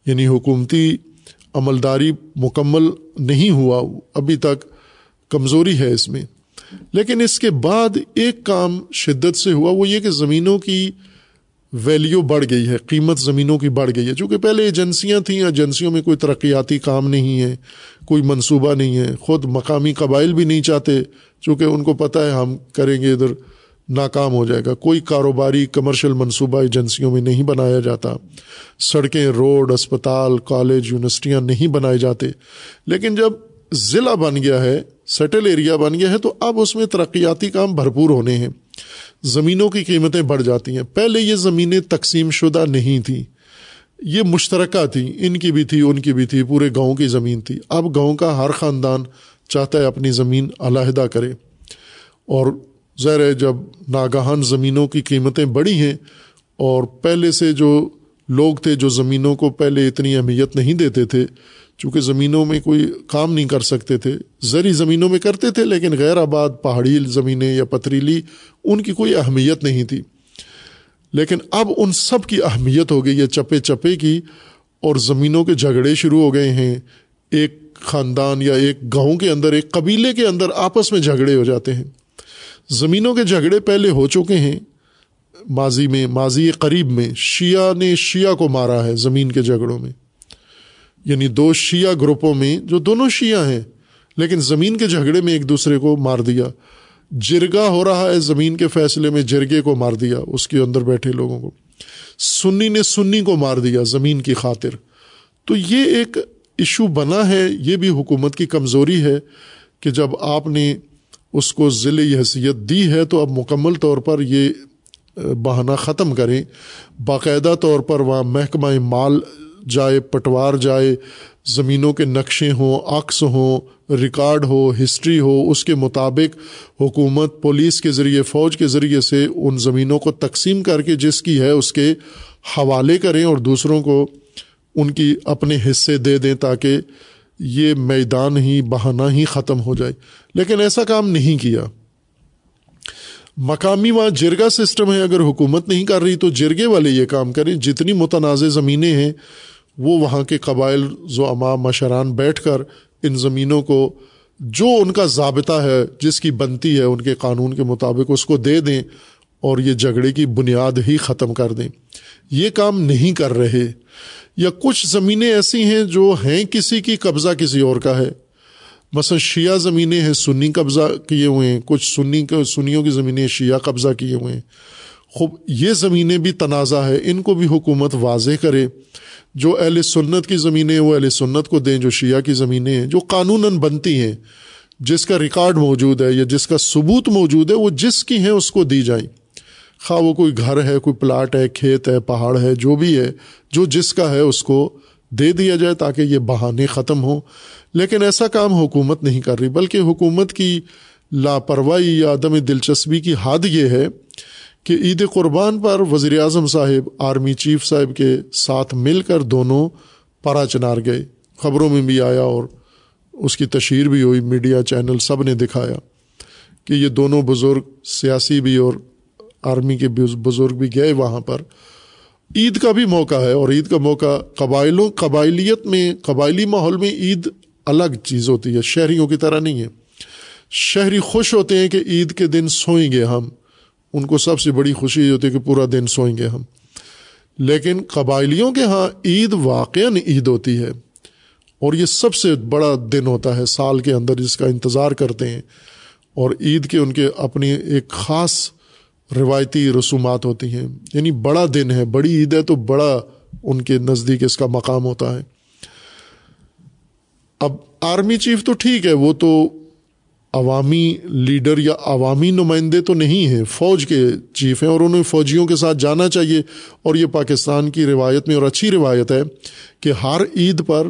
یعنی حکومتی عملداری مکمل نہیں ہوا، ابھی تک کمزوری ہے اس میں۔ لیکن اس کے بعد ایک کام شدت سے ہوا، وہ یہ کہ زمینوں کی ویلیو بڑھ گئی ہے، قیمت زمینوں کی بڑھ گئی ہے۔ چونکہ پہلے ایجنسیاں تھیں ایجنسیوں میں کوئی ترقیاتی کام نہیں ہے، کوئی منصوبہ نہیں ہے۔ خود مقامی قبائل بھی نہیں چاہتے، چونکہ ان کو پتہ ہے ہم کریں گے ادھر، ناکام ہو جائے گا۔ کوئی کاروباری کمرشل منصوبہ ایجنسیوں میں نہیں بنایا جاتا۔ سڑکیں روڈ اسپتال کالج یونیورسٹیاں نہیں بنائے جاتے۔ لیکن جب ضلع بن گیا ہے سیٹل ایریا بن گیا ہے، تو اب اس میں ترقیاتی کام بھرپور ہونے ہیں۔ زمینوں کی قیمتیں بڑھ جاتی ہیں۔ پہلے یہ زمینیں تقسیم شدہ نہیں تھیں۔ یہ مشترکہ تھیں۔ ان کی بھی تھی، ان کی بھی تھی۔ پورے گاؤں کی زمین تھی۔ اب گاؤں کا ہر خاندان چاہتا ہے اپنی زمین علیحدہ کرے۔ اور ظاہر ہے، جب ناگہان زمینوں کی قیمتیں بڑھی ہیں اور پہلے سے جو لوگ تھے، جو زمینوں کو پہلے اتنی اہمیت نہیں دیتے تھے چونکہ زمینوں میں کوئی کام نہیں کر سکتے تھے۔ زرعی زمینوں میں کرتے تھے، لیکن غیر آباد پہاڑی زمینیں یا پتریلی، ان کی کوئی اہمیت نہیں تھی۔ لیکن اب ان سب کی اہمیت ہو گئی ہے چپے چپے کی، اور زمینوں کے جھگڑے شروع ہو گئے ہیں۔ ایک خاندان یا ایک گاؤں کے اندر، ایک قبیلے کے اندر آپس میں جھگڑے ہو جاتے ہیں۔ زمینوں کے جھگڑے پہلے ہو چکے ہیں۔ ماضی میں، ماضی قریب میں، شیعہ نے شیعہ کو مارا ہے زمین کے جھگڑوں میں۔ یعنی دو شیعہ گروپوں میں جو دونوں شیعہ ہیں، لیکن زمین کے جھگڑے میں ایک دوسرے کو مار دیا۔ جرگا ہو رہا ہے، زمین کے فیصلے میں جرگے کو مار دیا، اس کے اندر بیٹھے لوگوں کو۔ سنی نے سنی کو مار دیا زمین کی خاطر۔ تو یہ ایک ایشو بنا ہے، یہ بھی حکومت کی کمزوری ہے کہ جب آپ نے اس کو ضلع حیثیت دی ہے، تو اب مکمل طور پر یہ بہانہ ختم کریں۔ باقاعدہ طور پر وہاں محکمہ مال جائے، پٹوار جائے، زمینوں کے نقشے ہوں، عکس ہوں، ریکارڈ ہو، ہسٹری ہو، اس کے مطابق حکومت پولیس کے ذریعے، فوج کے ذریعے سے ان زمینوں کو تقسیم کر کے جس کی ہے، اس کے حوالے کریں اور دوسروں کو ان کی اپنے حصے دے دیں تاکہ یہ میدان ہی، بہانہ ہی ختم ہو جائے۔ لیکن ایسا کام نہیں کیا۔ مقامی وہاں جرگا سسٹم ہے۔ اگر حکومت نہیں کر رہی تو جرگے والے یہ کام کریں۔ جتنی متنازع زمینیں ہیں وہ وہاں کے قبائل زو امام مشران بیٹھ کر ان زمینوں کو جو ان کا ضابطہ ہے، جس کی بنتی ہے ان کے قانون کے مطابق، اس کو دے دیں اور یہ جھگڑے کی بنیاد ہی ختم کر دیں۔ یہ کام نہیں کر رہے۔ یا کچھ زمینیں ایسی ہیں جو ہیں کسی کی قبضہ کسی اور کا ہے۔ مثلاً شیعہ زمینیں ہیں، سنی قبضہ کیے ہوئے ہیں۔ کچھ سنی، سنیوں کی زمینیں شیعہ قبضہ کیے ہوئے ہیں۔ خوب، یہ زمینیں بھی تنازع ہے ان کو بھی حکومت واضح کرے۔ جو اہل سنت کی زمینیں وہ اہل سنت کو دیں، جو شیعہ کی زمینیں ہیں، جو قانون بنتی ہیں، جس کا ریکارڈ موجود ہے یا جس کا ثبوت موجود ہے، وہ جس کی ہیں، اس کو دی جائیں۔ خواہ وہ کوئی گھر ہے، کوئی پلاٹ ہے، کھیت ہے، پہاڑ ہے، جو بھی ہے، جو جس کا ہے، اس کو دے دیا جائے تاکہ یہ بہانے ختم ہوں۔ لیکن ایسا کام حکومت نہیں کر رہی، بلکہ حکومت کی لاپرواہی یا عدم دلچسپی کی حد یہ ہے کہ عید قربان پر وزیر اعظم صاحب، آرمی چیف صاحب کے ساتھ مل کر دونوں پرا چنار گئے۔ خبروں میں بھی آیا اور اس کی تشہیر بھی ہوئی، میڈیا چینل سب نے دکھایا کہ یہ دونوں بزرگ سیاسی بھی اور آرمی کے بزرگ بھی گئے وہاں پر۔ عید کا بھی موقع ہے اور عید کا موقع قبائلوں، قبائلیت میں، قبائلی ماحول میں عید الگ چیز ہوتی ہے، شہریوں کی طرح نہیں ہے۔ شہری خوش ہوتے ہیں کہ عید کے دن سوئیں گے ہم۔ ان کو سب سے بڑی خوشی ہوتی ہے کہ پورا دن سوئیں گے ہم۔ لیکن قبائلیوں کے ہاں عید واقع عید ہوتی ہے اور یہ سب سے بڑا دن ہوتا ہے سال کے اندر جس کا انتظار کرتے ہیں۔ اور عید کے ان کے اپنی ایک خاص روایتی رسومات ہوتی ہیں۔ یعنی بڑا دن ہے، بڑی عید ہے تو بڑا ان کے نزدیک اس کا مقام ہوتا ہے۔ اب آرمی چیف تو ٹھیک ہے، وہ تو عوامی لیڈر یا عوامی نمائندے تو نہیں ہیں، فوج کے چیف ہیں اور انہیں فوجیوں کے ساتھ جانا چاہیے۔ اور یہ پاکستان کی روایت میں اور اچھی روایت ہے کہ ہر عید پر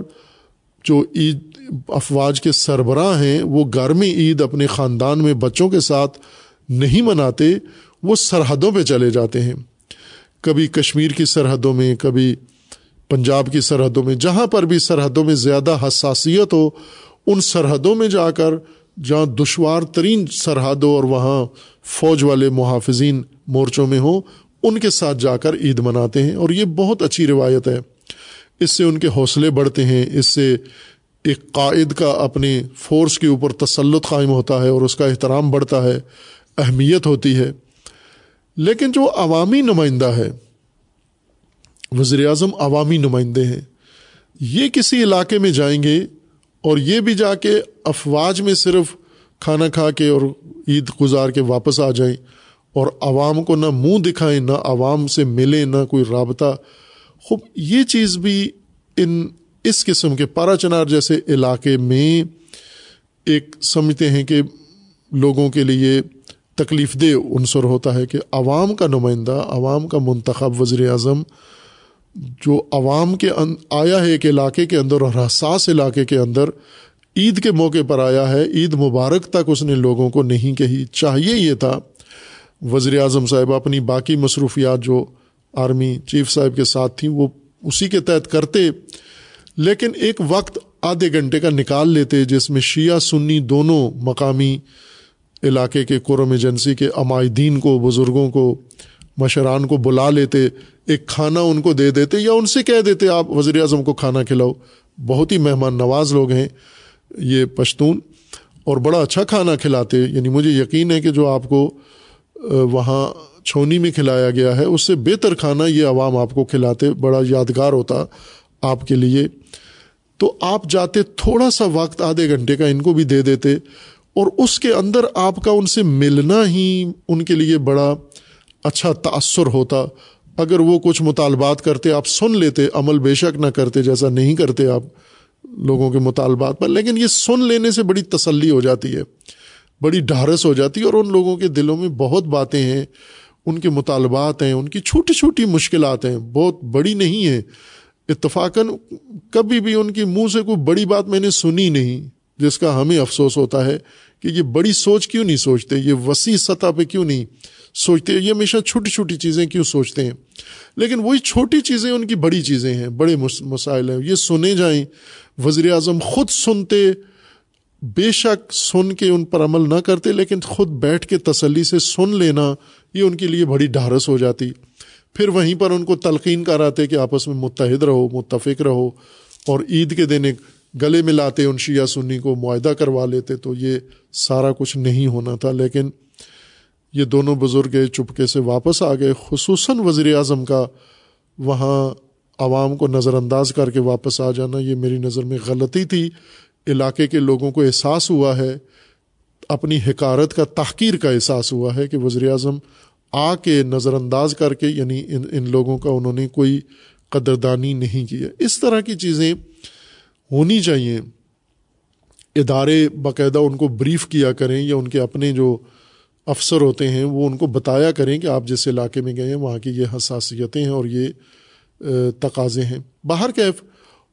جو عید افواج کے سربراہ ہیں، وہ گھر میں عید اپنے خاندان میں بچوں کے ساتھ نہیں مناتے، وہ سرحدوں پہ چلے جاتے ہیں۔ کبھی کشمیر کی سرحدوں میں، کبھی پنجاب کی سرحدوں میں، جہاں پر بھی سرحدوں میں زیادہ حساسیت ہو، ان سرحدوں میں جا کر جہاں دشوار ترین سرحد ہو اور وہاں فوج والے محافظین مورچوں میں ہوں، ان کے ساتھ جا کر عید مناتے ہیں اور یہ بہت اچھی روایت ہے۔ اس سے ان کے حوصلے بڑھتے ہیں، اس سے ایک قائد کا اپنے فورس کے اوپر تسلط قائم ہوتا ہے اور اس کا احترام بڑھتا ہے، اہمیت ہوتی ہے۔ لیکن جو عوامی نمائندہ ہے وزیر اعظم عوامی نمائندے ہیں، یہ کسی علاقے میں جائیں گے اور یہ بھی جا کے افواج میں صرف کھانا کھا کے اور عید گزار کے واپس آ جائیں اور عوام کو نہ منہ دکھائیں، نہ عوام سے ملیں، نہ کوئی رابطہ۔ خوب، یہ چیز بھی ان اس قسم کے پارا چنار جیسے علاقے میں ایک سمجھتے ہیں کہ لوگوں کے لیے تکلیف دہ عنصر ہوتا ہے کہ عوام کا نمائندہ، عوام کا منتخب وزیر اعظم جو عوام کے آیا ہے ایک علاقے کے اندر اور حساس علاقے کے اندر عید کے موقع پر آیا ہے، عید مبارک تک اس نے لوگوں کو نہیں کہی۔ چاہیے یہ تھا۔ وزیر اعظم صاحب، اپنی باقی مصروفیات جو آرمی چیف صاحب کے ساتھ تھیں، وہ اسی کے تحت کرتے۔ لیکن ایک وقت آدھے گھنٹے کا نکال لیتے، جس میں شیعہ سنی دونوں مقامی علاقے کے قرم ایجنسی کے عمائدین کو، بزرگوں کو مشران کو بلا لیتے، ایک کھانا ان کو دے دیتے یا ان سے کہہ دیتے، آپ وزیر اعظم کو کھانا کھلاؤ۔ بہت ہی مہمان نواز لوگ ہیں یہ پشتون، اور بڑا اچھا کھانا کھلاتے۔ یعنی مجھے یقین ہے کہ جو آپ کو وہاں چھونی میں کھلایا گیا ہے، اس سے بہتر کھانا یہ عوام آپ کو کھلاتے، بڑا یادگار ہوتا آپ کے لیے۔ تو آپ جاتے، تھوڑا سا وقت، آدھے گھنٹے کا ان کو بھی دے دیتے، اور اس کے اندر آپ کا ان سے ملنا ہی ان کے لیے بڑا اچھا تأثر ہوتا، اگر وہ کچھ مطالبات کرتے، آپ سن لیتے، عمل بے شک نہ کرتے جیسا نہیں کرتے آپ لوگوں کے مطالبات پر، لیکن یہ سن لینے سے بڑی تسلی ہو جاتی ہے، بڑی ڈھارس ہو جاتی ہے، اور ان لوگوں کے دلوں میں بہت باتیں ہیں، ان کے مطالبات ہیں، ان کی چھوٹی چھوٹی مشکلات ہیں، بہت بڑی نہیں ہیں۔ اتفاقاً کبھی بھی ان کی منہ سے کوئی بڑی بات میں نے سنی نہیں، جس کا ہمیں افسوس ہوتا ہے کہ یہ بڑی سوچ کیوں نہیں سوچتے، یہ وسیع سطح پہ کیوں نہیں؟ سوچتے یہ ہمیشہ چھوٹی چھوٹی چیزیں کیوں سوچتے ہیں؟ لیکن وہی چھوٹی چیزیں ان کی بڑی چیزیں ہیں، بڑے مسائل ہیں۔ یہ سنے جائیں۔ وزیر اعظم خود سنتے، بے شک سن کے ان پر عمل نہ کرتے، لیکن خود بیٹھ کے تسلی سے سن لینا، یہ ان کے لیے بڑی ڈھارس ہو جاتی۔ پھر وہیں پر ان کو تلقین کراتے کہ آپس میں متحد رہو، متفق رہو، اور عید کے دن ایک گلے ملاتے، ان شیعہ سنی کو معاہدہ کروا لیتے، تو یہ سارا کچھ نہیں ہونا تھا۔ لیکن یہ دونوں بزرگ چپکے سے واپس آ گئے، خصوصاً وزیر اعظم کا۔ وہاں عوام کو نظر انداز کر کے واپس آ جانا، یہ میری نظر میں غلطی تھی۔ علاقے کے لوگوں کو احساس ہوا ہے، اپنی حکارت کا تحقیر کا احساس ہوا ہے کہ وزیر اعظم آ کے نظر انداز کر کے یعنی ان ان لوگوں کا انہوں نے کوئی قدردانی نہیں کی ہے۔ اس طرح کی چیزیں ہونی چاہیے۔ ادارے باقاعدہ ان کو بریف کیا کریں یا ان کے اپنے جو افسر ہوتے ہیں، وہ ان کو بتایا کریں کہ آپ جس علاقے میں گئے ہیں، وہاں کی یہ حساسیتیں ہیں اور یہ تقاضے ہیں۔ باہر کیف،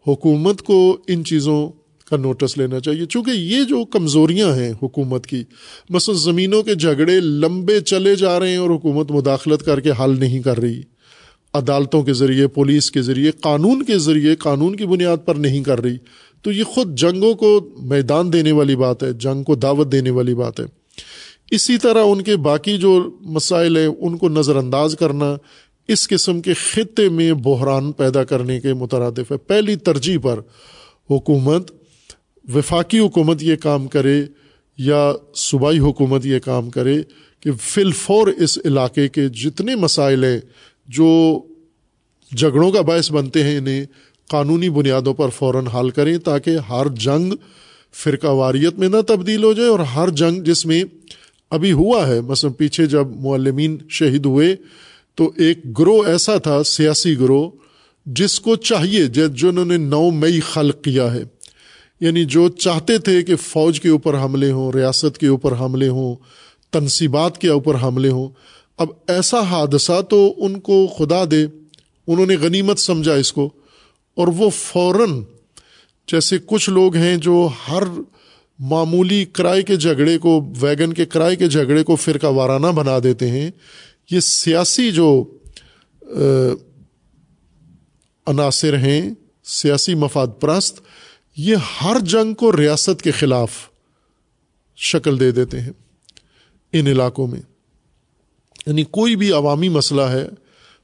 حکومت کو ان چیزوں کا نوٹس لینا چاہیے۔ چونکہ یہ جو کمزوریاں ہیں حکومت کی، مثلا زمینوں کے جھگڑے لمبے چلے جا رہے ہیں اور حکومت مداخلت کر کے حل نہیں کر رہی۔ عدالتوں کے ذریعے، پولیس کے ذریعے، قانون کے ذریعے، قانون کی بنیاد پر نہیں کر رہی۔ تو یہ خود جنگوں کو میدان دینے والی بات ہے، جنگ کو دعوت دینے والی بات ہے۔ اسی طرح ان کے باقی جو مسائل ہیں، ان کو نظر انداز کرنا، اس قسم کے خطے میں بحران پیدا کرنے کے مترادف ہے۔ پہلی ترجیح پر حکومت، وفاقی حکومت یہ کام کرے یا صوبائی حکومت یہ کام کرے کہ فی الفور اس علاقے کے جتنے مسائل ہیں جو جھگڑوں کا باعث بنتے ہیں، انہیں قانونی بنیادوں پر فوراً حل کریں تاکہ ہر جنگ فرقہ واریت میں نہ تبدیل ہو جائے اور ہر جنگ جس میں ابھی ہوا ہے، مثلا پیچھے جب معلمین شہید ہوئے تو ایک گروہ ایسا تھا، سیاسی گروہ، جس کو چاہیے جنہوں نے نو مئی خلق کیا ہے۔ یعنی جو چاہتے تھے کہ فوج کے اوپر حملے ہوں، ریاست کے اوپر حملے ہوں، تنصیبات کے اوپر حملے ہوں۔ اب ایسا حادثہ تو ان کو خدا دے، انہوں نے غنیمت سمجھا اس کو۔ اور وہ فوراً، جیسے کچھ لوگ ہیں جو ہر معمولی کرائے کے جھگڑے کو، ویگن کے کرائے کے جھگڑے کو فرقہ وارانہ بنا دیتے ہیں۔ یہ سیاسی جو عناصر ہیں، سیاسی مفاد پرست، یہ ہر جنگ کو ریاست کے خلاف شکل دے دیتے ہیں۔ ان علاقوں میں یعنی کوئی بھی عوامی مسئلہ ہے،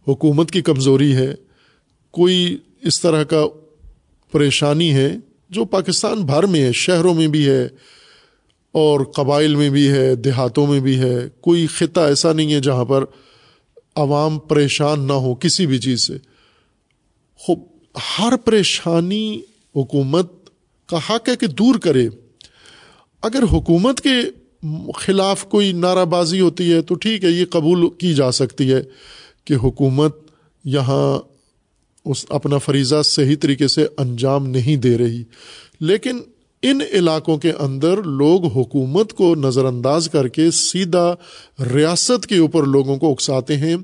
حکومت کی کمزوری ہے، کوئی اس طرح کا پریشانی ہے جو پاکستان بھر میں ہے، شہروں میں بھی ہے اور قبائل میں بھی ہے، دیہاتوں میں بھی ہے، کوئی خطہ ایسا نہیں ہے جہاں پر عوام پریشان نہ ہو کسی بھی چیز سے۔ ہر پریشانی حکومت کا حق ہے کہ دور کرے۔ اگر حکومت کے خلاف کوئی نعرہ بازی ہوتی ہے تو ٹھیک ہے، یہ قبول کی جا سکتی ہے کہ حکومت یہاں اس اپنا فریضہ صحیح طریقے سے انجام نہیں دے رہی۔ لیکن ان علاقوں کے اندر لوگ حکومت کو نظر انداز کر کے سیدھا ریاست کے اوپر لوگوں کو اکساتے ہیں،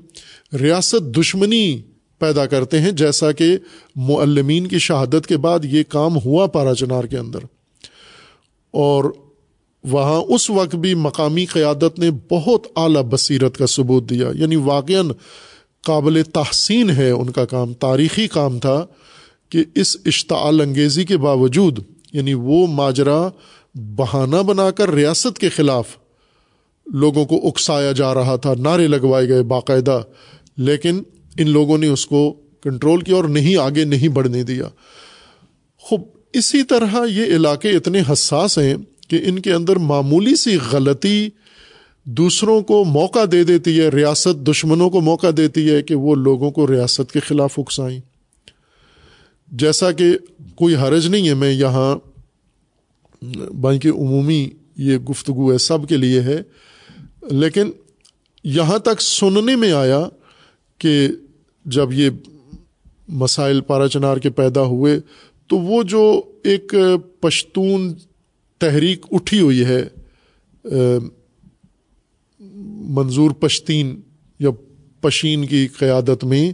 ریاست دشمنی پیدا کرتے ہیں، جیسا کہ معلمین کی شہادت کے بعد یہ کام ہوا پارا چنار کے اندر۔ اور وہاں اس وقت بھی مقامی قیادت نے بہت اعلیٰ بصیرت کا ثبوت دیا۔ یعنی واقع قابل تحسین ہے ان کا کام، تاریخی کام تھا کہ اس اشتعال انگیزی کے باوجود یعنی وہ ماجرا بہانہ بنا کر ریاست کے خلاف لوگوں کو اکسایا جا رہا تھا، نعرے لگوائے گئے باقاعدہ، لیکن ان لوگوں نے اس کو کنٹرول کیا اور نہیں، آگے نہیں بڑھنے دیا۔ خوب، اسی طرح یہ علاقے اتنے حساس ہیں کہ ان کے اندر معمولی سی غلطی دوسروں کو موقع دے دیتی ہے، ریاست، دشمنوں کو موقع دیتی ہے کہ وہ لوگوں کو ریاست کے خلاف اکسائیں۔ جیسا کہ کوئی حرج نہیں ہے، میں یہاں بلکہ عمومی یہ گفتگو ہے، سب کے لیے ہے۔ لیکن یہاں تک سننے میں آیا کہ جب یہ مسائل پارا چنار کے پیدا ہوئے تو وہ جو ایک پشتون تحریک اٹھی ہوئی ہے منظور پشتین یا پشین کی قیادت میں،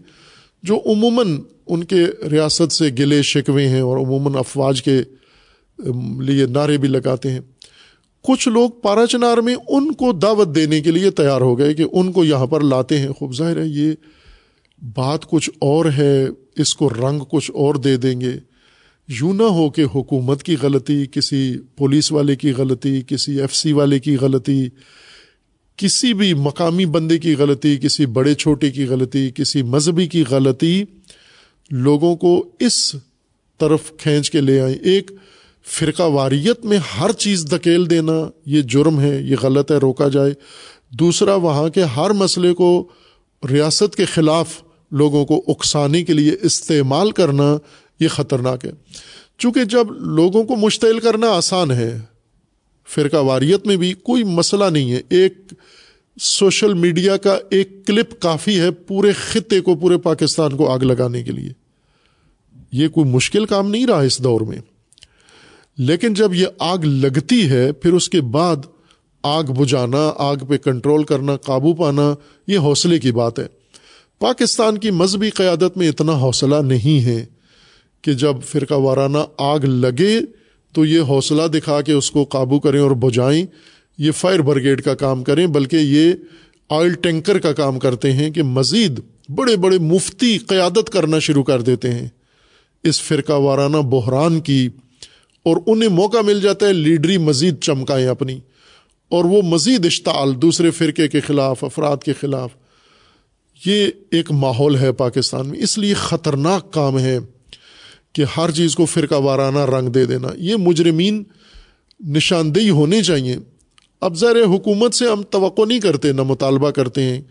جو عموماً ان کے ریاست سے گلے شکوے ہیں اور عموماً افواج کے لیے نعرے بھی لگاتے ہیں۔ کچھ لوگ پارا چنار میں ان کو دعوت دینے کے لیے تیار ہو گئے کہ ان کو یہاں پر لاتے ہیں۔ خوب ظاہر ہے، یہ بات کچھ اور ہے، اس کو رنگ کچھ اور دے دیں گے۔ یوں نہ ہو کہ حکومت کی غلطی، کسی پولیس والے کی غلطی، کسی ایف سی والے کی غلطی کسی بھی مقامی بندے کی غلطی، کسی بڑے چھوٹے کی غلطی، کسی مذہبی کی غلطی لوگوں کو اس طرف کھینچ کے لے آئیں۔ ایک فرقہ واریت میں ہر چیز دھکیل دینا، یہ جرم ہے، یہ غلط ہے، روکا جائے۔ دوسرا، وہاں کے ہر مسئلے کو ریاست کے خلاف لوگوں کو اکسانے کے لیے استعمال کرنا یہ خطرناک ہے۔ چونکہ جب لوگوں کو مشتعل کرنا آسان ہے فرقہ واریت میں بھی کوئی مسئلہ نہیں ہے۔ ایک سوشل میڈیا کا ایک کلپ کافی ہے پورے خطے کو، پورے پاکستان کو آگ لگانے کے لیے۔ یہ کوئی مشکل کام نہیں رہا اس دور میں۔ لیکن جب یہ آگ لگتی ہے، پھر اس کے بعد آگ بجھانا آگ پہ کنٹرول کرنا، قابو پانا، یہ حوصلے کی بات ہے۔ پاکستان کی مذہبی قیادت میں اتنا حوصلہ نہیں ہے کہ جب فرقہ وارانہ آگ لگے تو یہ حوصلہ دکھا کے اس کو قابو کریں اور بجھائیں یہ فائر بریگیڈ کا کام کریں، بلکہ یہ آئل ٹینکر کا کام کرتے ہیں کہ مزید بڑے بڑے مفتی قیادت کرنا شروع کر دیتے ہیں۔ اس فرقہ وارانہ بحران کی اور انہیں موقع مل جاتا ہے لیڈری مزید چمکائیں اپنی اور وہ مزید اشتعال دوسرے فرقے کے خلاف، افراد کے خلاف۔ یہ ایک ماحول ہے پاکستان میں، اس لیے خطرناک کام ہے۔ کہ ہر چیز کو فرقہ وارانہ رنگ دے دینا، یہ مجرمین نشاندہی ہونے چاہیے۔ اب ذرا حکومت سے ہم توقع نہیں کرتے، نہ مطالبہ کرتے ہیں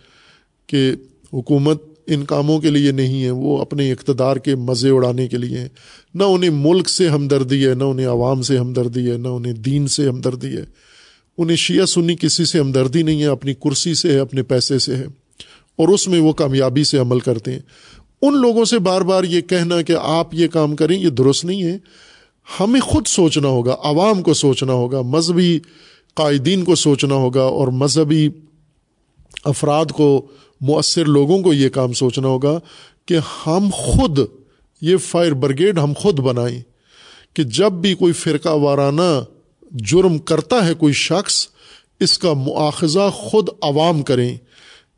کہ حکومت ان کاموں کے لیے نہیں ہے، وہ اپنے اقتدار کے مزے اڑانے کے لیے ہیں۔ نہ انہیں ملک سے ہمدردی ہے، نہ انہیں عوام سے ہمدردی ہے، نہ انہیں دین سے ہمدردی ہے۔ انہیں شیعہ سنی کسی سے ہمدردی نہیں ہے، اپنی کرسی سے ہے، اپنے پیسے سے ہے۔ اور اس میں وہ کامیابی سے عمل کرتے ہیں۔ ان لوگوں سے بار بار یہ کہنا کہ آپ یہ کام کریں، یہ درست نہیں ہے۔ ہمیں خود سوچنا ہوگا، عوام کو سوچنا ہوگا، مذہبی قائدین کو سوچنا ہوگا اور مذہبی افراد کو، مؤثر لوگوں کو یہ کام سوچنا ہوگا کہ ہم خود، یہ فائر بریگیڈ ہم خود بنائیں کہ جب بھی کوئی فرقہ وارانہ جرم کرتا ہے کوئی شخص، اس کا مواخذہ خود عوام کریں۔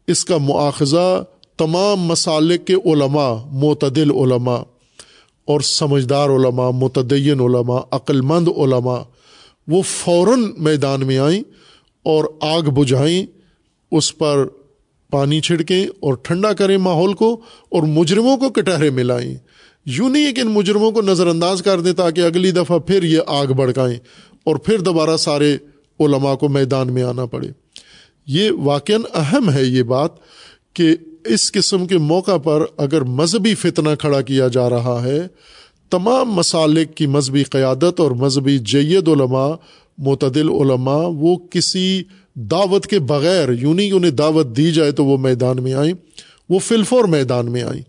اس کا مواخذہ تمام مسالک کے علماء، معتدل علماء اور سمجھدار علماء، متدین علماء عقل مند علماء، وہ فوراً میدان میں آئیں اور آگ بجھائیں، اس پر پانی چھڑکیں اور ٹھنڈا کریں ماحول کو اور مجرموں کو کٹہرے ملائیں یوں نہیں ہے کہ ان مجرموں کو نظر انداز کر دیں تاکہ اگلی دفعہ پھر یہ آگ بڑکائیں اور پھر دوبارہ سارے علماء کو میدان میں آنا پڑے۔ یہ واقع اہم ہے یہ بات کہ اس قسم کے موقع پر اگر مذہبی فتنہ کھڑا کیا جا رہا ہے، تمام مسالک کی مذہبی قیادت اور مذہبی جید علماء، معتدل علماء، وہ کسی دعوت کے بغیر، یوں نہیں انہیں دعوت دی جائے تو وہ میدان میں آئیں، وہ فلفور میدان میں آئیں،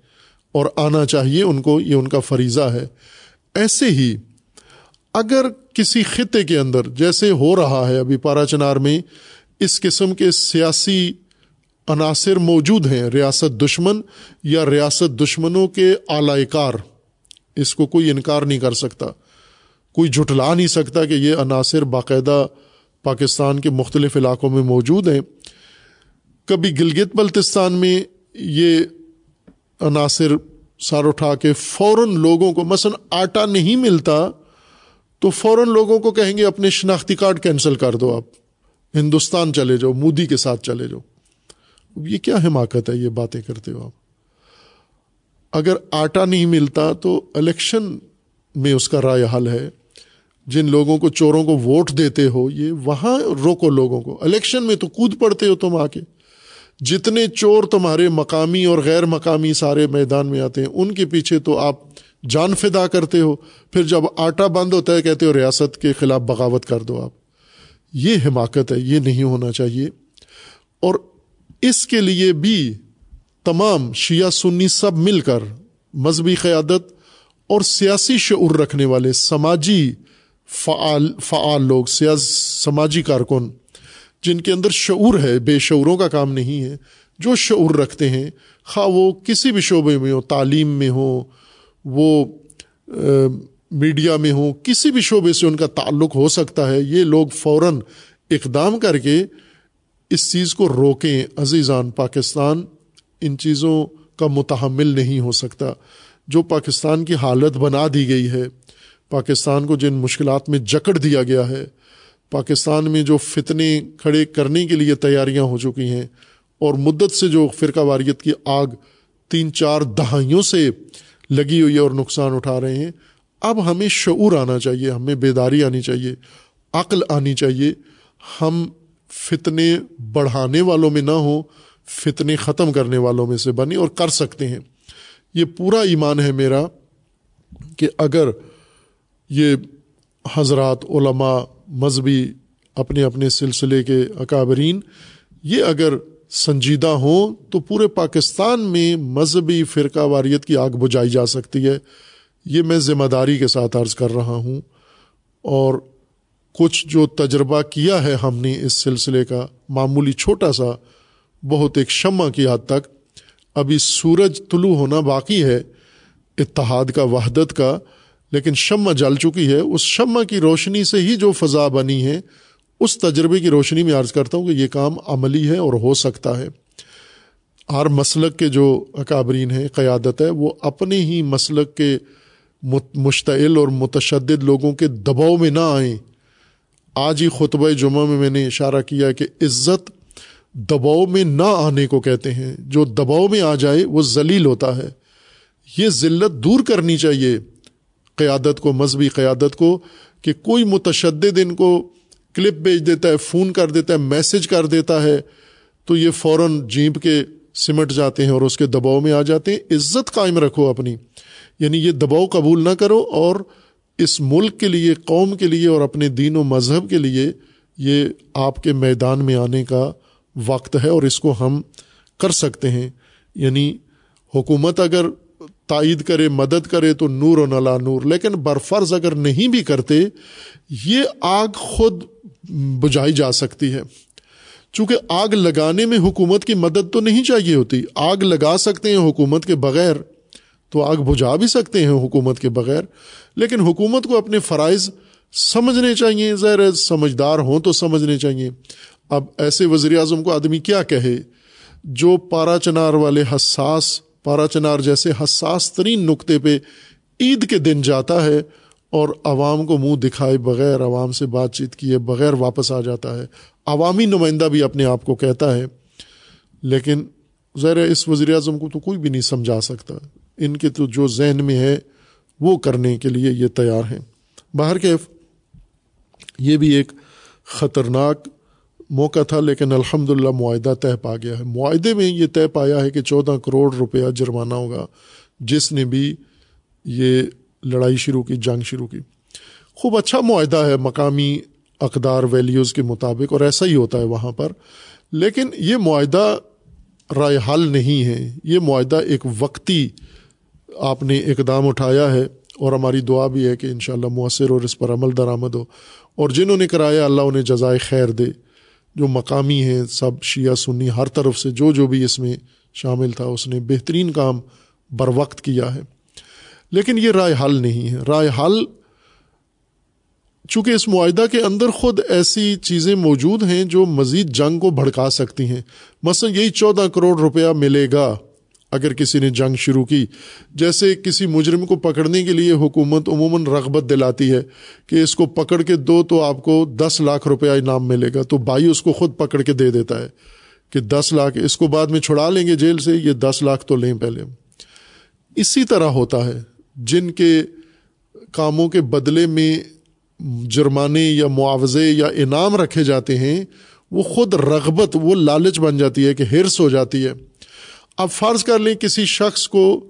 اور آنا چاہیے ان کو، یہ ان کا فریضہ ہے۔ ایسے ہی اگر کسی خطے کے اندر، جیسے ہو رہا ہے ابھی پارا چنار میں، اس قسم کے سیاسی عناصر موجود ہیں، ریاست دشمن یا ریاست دشمنوں کے اعلی کار۔ اس کو کوئی انکار نہیں کر سکتا۔ کوئی جھٹلا نہیں سکتا کہ یہ عناصر باقاعدہ پاکستان کے مختلف علاقوں میں موجود ہیں۔ کبھی گلگت بلتستان میں یہ عناصر سار اٹھا کے فوراً لوگوں کو، مثلاً آٹا نہیں ملتا تو فوراً لوگوں کو کہیں گے اپنے شناختی کارڈ کینسل کر دو آپ۔ ہندوستان چلے جاؤ، مودی کے ساتھ چلے جاؤ۔ یہ کیا حماقت ہے یہ باتیں کرتے ہو آپ؟ اگر آٹا نہیں ملتا تو الیکشن میں اس کا رائے حل ہے۔ جن لوگوں کو چوروں کو ووٹ دیتے ہو، یہ وہاں روکو لوگوں کو۔ الیکشن میں تو کود پڑتے ہو تم آ کے۔ جتنے چور تمہارے مقامی اور غیر مقامی سارے میدان میں آتے ہیں، ان کے پیچھے تو آپ جان فدا کرتے ہو۔ پھر جب آٹا بند ہوتا ہے، کہتے ہو ریاست کے خلاف بغاوت کر دو آپ۔ یہ حماقت ہے، یہ نہیں ہونا چاہیے۔ اور اس کے لیے بھی تمام شیعہ سنی سب مل کر مذہبی قیادت اور سیاسی شعور رکھنے والے سماجی فعال فعال لوگ، سیاس، سماجی کارکن، جن کے اندر شعور ہے، بے شعوروں کا کام نہیں ہے، جو شعور رکھتے ہیں، خواہ وہ کسی بھی شعبے میں ہو تعلیم میں ہو وہ میڈیا میں ہوں، کسی بھی شعبے سے ان کا تعلق ہو سکتا ہے، یہ لوگ فوراً اقدام کر کے اس چیز کو روکیں عزیزان پاکستان، ان چیزوں کا متحمل نہیں ہو سکتا۔ جو پاکستان کی حالت بنا دی گئی ہے، پاکستان کو جن مشکلات میں جکڑ دیا گیا ہے، پاکستان میں جو فتنے کھڑے کرنے کے لیے تیاریاں ہو چکی ہیں، اور مدت سے جو فرقہ واریت کی آگ تین چار دہائیوں سے لگی ہوئی ہے اور نقصان اٹھا رہے ہیں، اب ہمیں شعور آنا چاہیے، ہمیں بیداری آنی چاہیے، عقل آنی چاہیے، ہم فتنے بڑھانے والوں میں نہ ہوں، فتنے ختم کرنے والوں میں سے بنی اور کر سکتے ہیں۔ یہ پورا ایمان ہے میرا کہ اگر یہ حضرات، علماء، مذہبی اپنے اپنے سلسلے کے اکابرین یہ اگر سنجیدہ ہوں تو پورے پاکستان میں مذہبی فرقہ واریت کی آگ بجھائی جا سکتی ہے۔ یہ میں ذمہ داری کے ساتھ عرض کر رہا ہوں اور کچھ جو تجربہ کیا ہے ہم نے اس سلسلے کا معمولی چھوٹا سا، بہت ایک شمع کی حد تک، ابھی سورج طلوع ہونا باقی ہے، اتحاد کا، وحدت کا، لیکن شمع جل چکی ہے۔ اس شمع کی روشنی سے ہی جو فضا بنی ہے، اس تجربے کی روشنی میں عرض کرتا ہوں کہ یہ کام عملی ہے اور ہو سکتا ہے۔ ہر مسلک کے جو اکابرین ہیں، قیادت ہے، وہ اپنے ہی مسلک کے مشتعل اور متشدد لوگوں کے دباؤ میں نہ آئیں۔ آج ہی خطبہ جمعہ میں میں نے اشارہ کیا کہ عزت دباؤ میں نہ آنے کو کہتے ہیں۔ جو دباؤ میں آ جائے وہ ذلیل ہوتا ہے۔ یہ ذلت دور کرنی چاہیے قیادت کو، مذہبی قیادت کو، کہ کوئی متشدد ان کو کلپ بھیج دیتا ہے، فون کر دیتا ہے، میسج کر دیتا ہے، تو یہ فوراً جیپ کے سمٹ جاتے ہیں اور اس کے دباؤ میں آ جاتے ہیں۔ عزت قائم رکھو اپنی۔ یعنی یہ دباؤ قبول نہ کرو اور اس ملک کے لیے، قوم کے لیے اور اپنے دین و مذہب کے لیے یہ آپ کے میدان میں آنے کا وقت ہے اور اس کو ہم کر سکتے ہیں۔ یعنی حکومت اگر تائید کرے، مدد کرے تو نور و نلا نور، لیکن برفرض اگر نہیں بھی کرتے، یہ آگ خود بجھائی جا سکتی ہے۔ چونکہ آگ لگانے میں حکومت کی مدد تو نہیں چاہیے ہوتی، آگ لگا سکتے ہیں حکومت کے بغیر تو آگ بجھا بھی سکتے ہیں حکومت کے بغیر۔ لیکن حکومت کو اپنے فرائض سمجھنے چاہیے۔ ظاہر سمجھدار ہوں تو سمجھنے چاہیے۔ اب ایسے وزیر اعظم کو آدمی کیا کہے؟ جو پارا چنار والے حساس، پارا چنار جیسے حساس ترین نقطے پہ عید کے دن جاتا ہے اور عوام کو منہ دکھائے بغیر عوام سے بات چیت کیے بغیر واپس آ جاتا ہے۔ عوامی نمائندہ بھی اپنے آپ کو کہتا ہے۔ لیکن ظاہر اس وزیر اعظم کو تو کوئی بھی نہیں سمجھا سکتا۔ ان کے تو جو ذہن میں ہے وہ کرنے کے لیے یہ تیار ہیں۔ باہر کے یہ بھی ایک خطرناک موقع تھا، لیکن الحمد للہ معاہدہ طے پا گیا ہے۔ معاہدے میں یہ طے پایا ہے کہ چودہ کروڑ روپیہ جرمانہ ہوگا، جس نے بھی یہ لڑائی شروع کی، جنگ شروع کی۔ خوب اچھا معاہدہ ہے مقامی اقدار ویلیوز کے مطابق، اور ایسا ہی ہوتا ہے وہاں پر۔ لیکن یہ معاہدہ رائے حل نہیں ہے۔ یہ معاہدہ ایک وقتی آپ نے اقدام اٹھایا ہے اور ہماری دعا بھی ہے کہ انشاءاللہ مؤثر اور اس پر عمل درآمد ہو اور جنہوں نے کرایا اللہ انہیں جزائے خیر دے جو مقامی ہیں، سب شیعہ سنی ہر طرف سے جو جو بھی اس میں شامل تھا، اس نے بہترین کام بر وقت کیا ہے۔ لیکن یہ رائے حل نہیں ہے۔ رائے حل چونکہ اس معاہدہ کے اندر خود ایسی چیزیں موجود ہیں جو مزید جنگ کو بھڑکا سکتی ہیں۔ مثلا یہی چودہ کروڑ روپیہ ملے گا۔ اگر کسی نے جنگ شروع کی، جیسے کسی مجرم کو پکڑنے کے لیے حکومت عموماً رغبت دلاتی ہے کہ اس کو پکڑ کے دو تو آپ کو دس لاکھ روپیہ انعام ملے گا، تو بھائی اس کو خود پکڑ کے دے دیتا ہے کہ دس لاکھ اس کو بعد میں چھڑا لیں گے جیل سے، یہ دس لاکھ تو لیں پہلے۔ اسی طرح ہوتا ہے، جن کے کاموں کے بدلے میں جرمانے یا معاوضے یا انعام رکھے جاتے ہیں، وہ خود رغبت، وہ لالچ بن جاتی ہے کہ ہرس ہو جاتی ہے۔ اب فرض کر لیں کسی شخص کو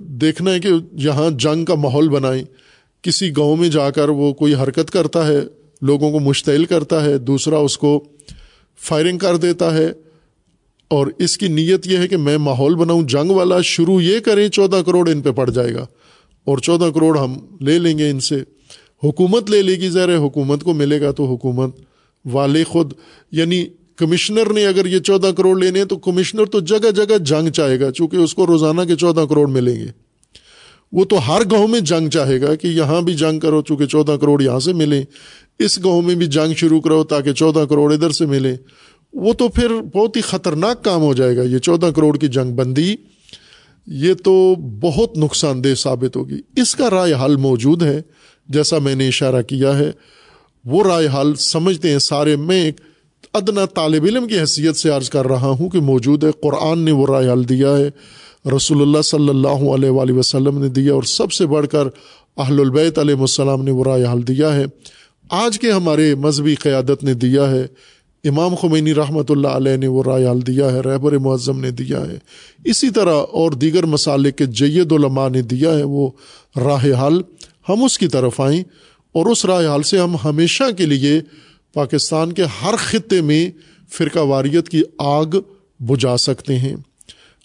دیکھنا ہے کہ یہاں جنگ کا ماحول بنائیں۔ کسی گاؤں میں جا کر وہ کوئی حرکت کرتا ہے، لوگوں کو مشتعل کرتا ہے، دوسرا اس کو فائرنگ کر دیتا ہے۔ اور اس کی نیت یہ ہے کہ میں ماحول بناؤں، جنگ والا شروع یہ کریں، چودہ کروڑ ان پہ پڑ جائے گا۔ اور چودہ کروڑ ہم لے لیں گے ان سے۔ حکومت لے لے گی ذرا حکومت کو ملے گا تو حکومت والے خود یعنی کمشنر نے اگر یہ چودہ کروڑ لینے تو کمشنر تو جگہ جگہ جنگ چاہے گا، چونکہ اس کو روزانہ کے چودہ کروڑ ملیں گے۔ وہ تو ہر گاؤں میں جنگ چاہے گا کہ یہاں بھی جنگ کرو، چونکہ چودہ کروڑ یہاں سے ملیں۔ اس گاؤں میں بھی جنگ شروع کرو تاکہ چودہ کروڑ ادھر سے ملے وہ تو پھر بہت ہی خطرناک کام ہو جائے گا، یہ چودہ کروڑ کی جنگ بندی۔ یہ تو بہت نقصان دہ ثابت ہوگی۔ اس کا رائے حل موجود ہے، جیسا میں نے اشارہ کیا ہے۔ وہ رائے حل سمجھتے ہیں سارے میں ایک ادنا طالب علم کی حیثیت سے عرض کر رہا ہوں کہ موجود ہے قرآن نے وہ رائے حل دیا ہے۔ رسول اللہ صلی اللہ علیہ وآلہ وسلم نے دیا اور سب سے بڑھ کر اہل البیت علیہ السلام نے وہ رائے حل دیا ہے۔ آج کے ہمارے مذہبی قیادت نے دیا ہے۔ امام خمینی رحمۃ اللہ علیہ نے وہ رائے حل دیا ہے۔ رہبر معظم نے دیا ہے۔ اسی طرح اور دیگر مسالے کے جید علماء نے دیا ہے وہ راہ حل۔ ہم اس کی طرف آئیں اور اس رائے حل سے ہم ہمیشہ کے لیے پاکستان کے ہر خطے میں فرقہ واریت کی آگ بجھا سکتے ہیں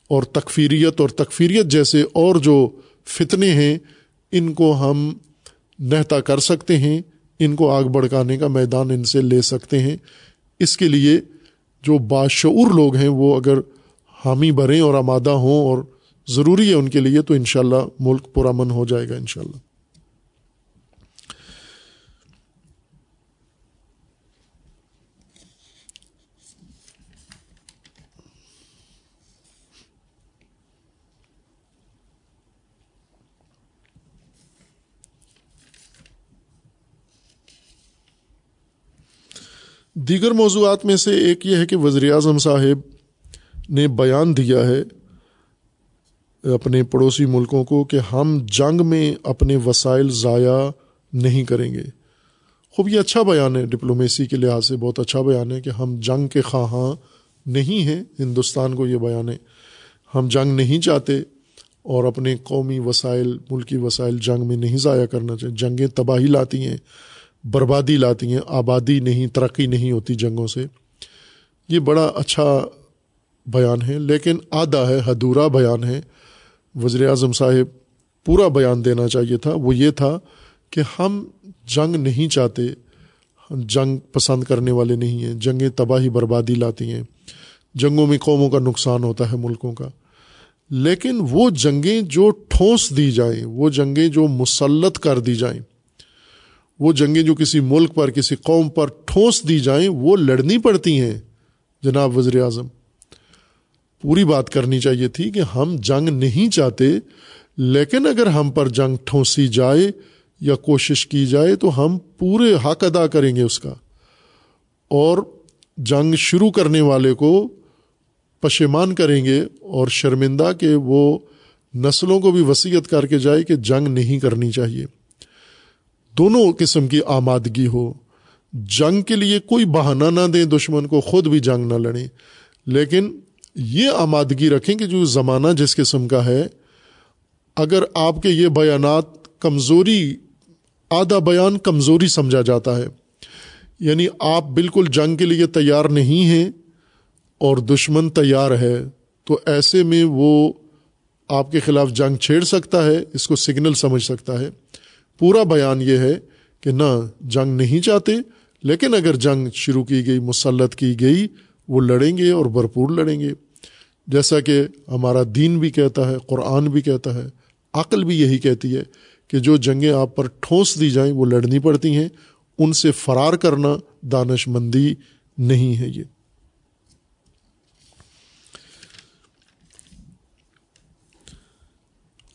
اور تکفیریت اور تکفیریت جیسے اور جو فتنے ہیں، ان کو ہم نہتا کر سکتے ہیں، ان کو آگ بڑھکانے کا میدان ان سے لے سکتے ہیں۔ اس کے لیے جو باشعور لوگ ہیں، وہ اگر حامی بھریں اور آمادہ ہوں اور ضروری ہے ان کے لیے، تو انشاءاللہ ملک پرامن ہو جائے گا انشاءاللہ۔ دیگر موضوعات میں سے ایک یہ ہے کہ وزیر اعظم صاحب نے بیان دیا ہے اپنے پڑوسی ملکوں کو کہ ہم جنگ میں اپنے وسائل ضائع نہیں کریں گے۔ خوب یہ اچھا بیان ہے، ڈپلومیسی کے لحاظ سے بہت اچھا بیان ہے کہ ہم جنگ کے خواہاں نہیں ہیں، ہندوستان کو یہ بیان ہے۔ ہم جنگ نہیں چاہتے اور اپنے قومی وسائل، ملکی وسائل جنگ میں نہیں ضائع کرنا چاہیے جنگیں تباہی لاتی ہیں۔ بربادی لاتی ہیں، آبادی نہیں، ترقی نہیں ہوتی جنگوں سے۔ یہ بڑا اچھا بیان ہے، لیکن آدھا ہے، حدورا بیان ہے۔ وزیر اعظم صاحب، پورا بیان دینا چاہیے تھا۔ وہ یہ تھا کہ ہم جنگ نہیں چاہتے، ہم جنگ پسند کرنے والے نہیں ہیں۔ جنگیں تباہی، بربادی لاتی ہیں۔ جنگوں میں قوموں کا نقصان ہوتا ہے، ملکوں کا۔ لیکن وہ جنگیں جو ٹھونس دی جائیں، وہ جنگیں جو مسلط کر دی جائیں وہ جنگیں جو کسی ملک پر، کسی قوم پر ٹھونس دی جائیں، وہ لڑنی پڑتی ہیں۔ جناب وزیر اعظم، پوری بات کرنی چاہیے تھی کہ ہم جنگ نہیں چاہتے، لیکن اگر ہم پر جنگ ٹھونسی جائے یا کوشش کی جائے تو ہم پورے حق ادا کریں گے اس کا۔ اور جنگ شروع کرنے والے کو پشیمان کریں گے اور شرمندہ کہ وہ نسلوں کو بھی وسیعت کر کے جائے کہ جنگ نہیں کرنی چاہیے۔ دونوں قسم کی آمادگی ہو۔ جنگ کے لیے کوئی بہانہ نہ دیں، دشمن کو خود بھی جنگ نہ لڑیں۔ لیکن یہ آمادگی رکھیں کہ جو زمانہ جس قسم کا ہے، اگر آپ کے یہ بیانات کمزوری، آدھا بیان کمزوری سمجھا جاتا ہے۔ یعنی آپ بالکل جنگ کے لیے تیار نہیں ہیں اور دشمن تیار ہے، تو ایسے میں وہ آپ کے خلاف جنگ چھیڑ سکتا ہے، اس کو سگنل سمجھ سکتا ہے۔ پورا بیان یہ ہے کہ نہ جنگ نہیں چاہتے، لیکن اگر جنگ شروع کی گئی، مسلط کی گئی، وہ لڑیں گے اور بھرپور لڑیں گے۔ جیسا کہ ہمارا دین بھی کہتا ہے، قرآن بھی کہتا ہے، عقل بھی یہی کہتی ہے کہ جو جنگیں آپ پر ٹھونس دی جائیں، وہ لڑنی پڑتی ہیں۔ ان سے فرار کرنا دانش مندی نہیں ہے یہ۔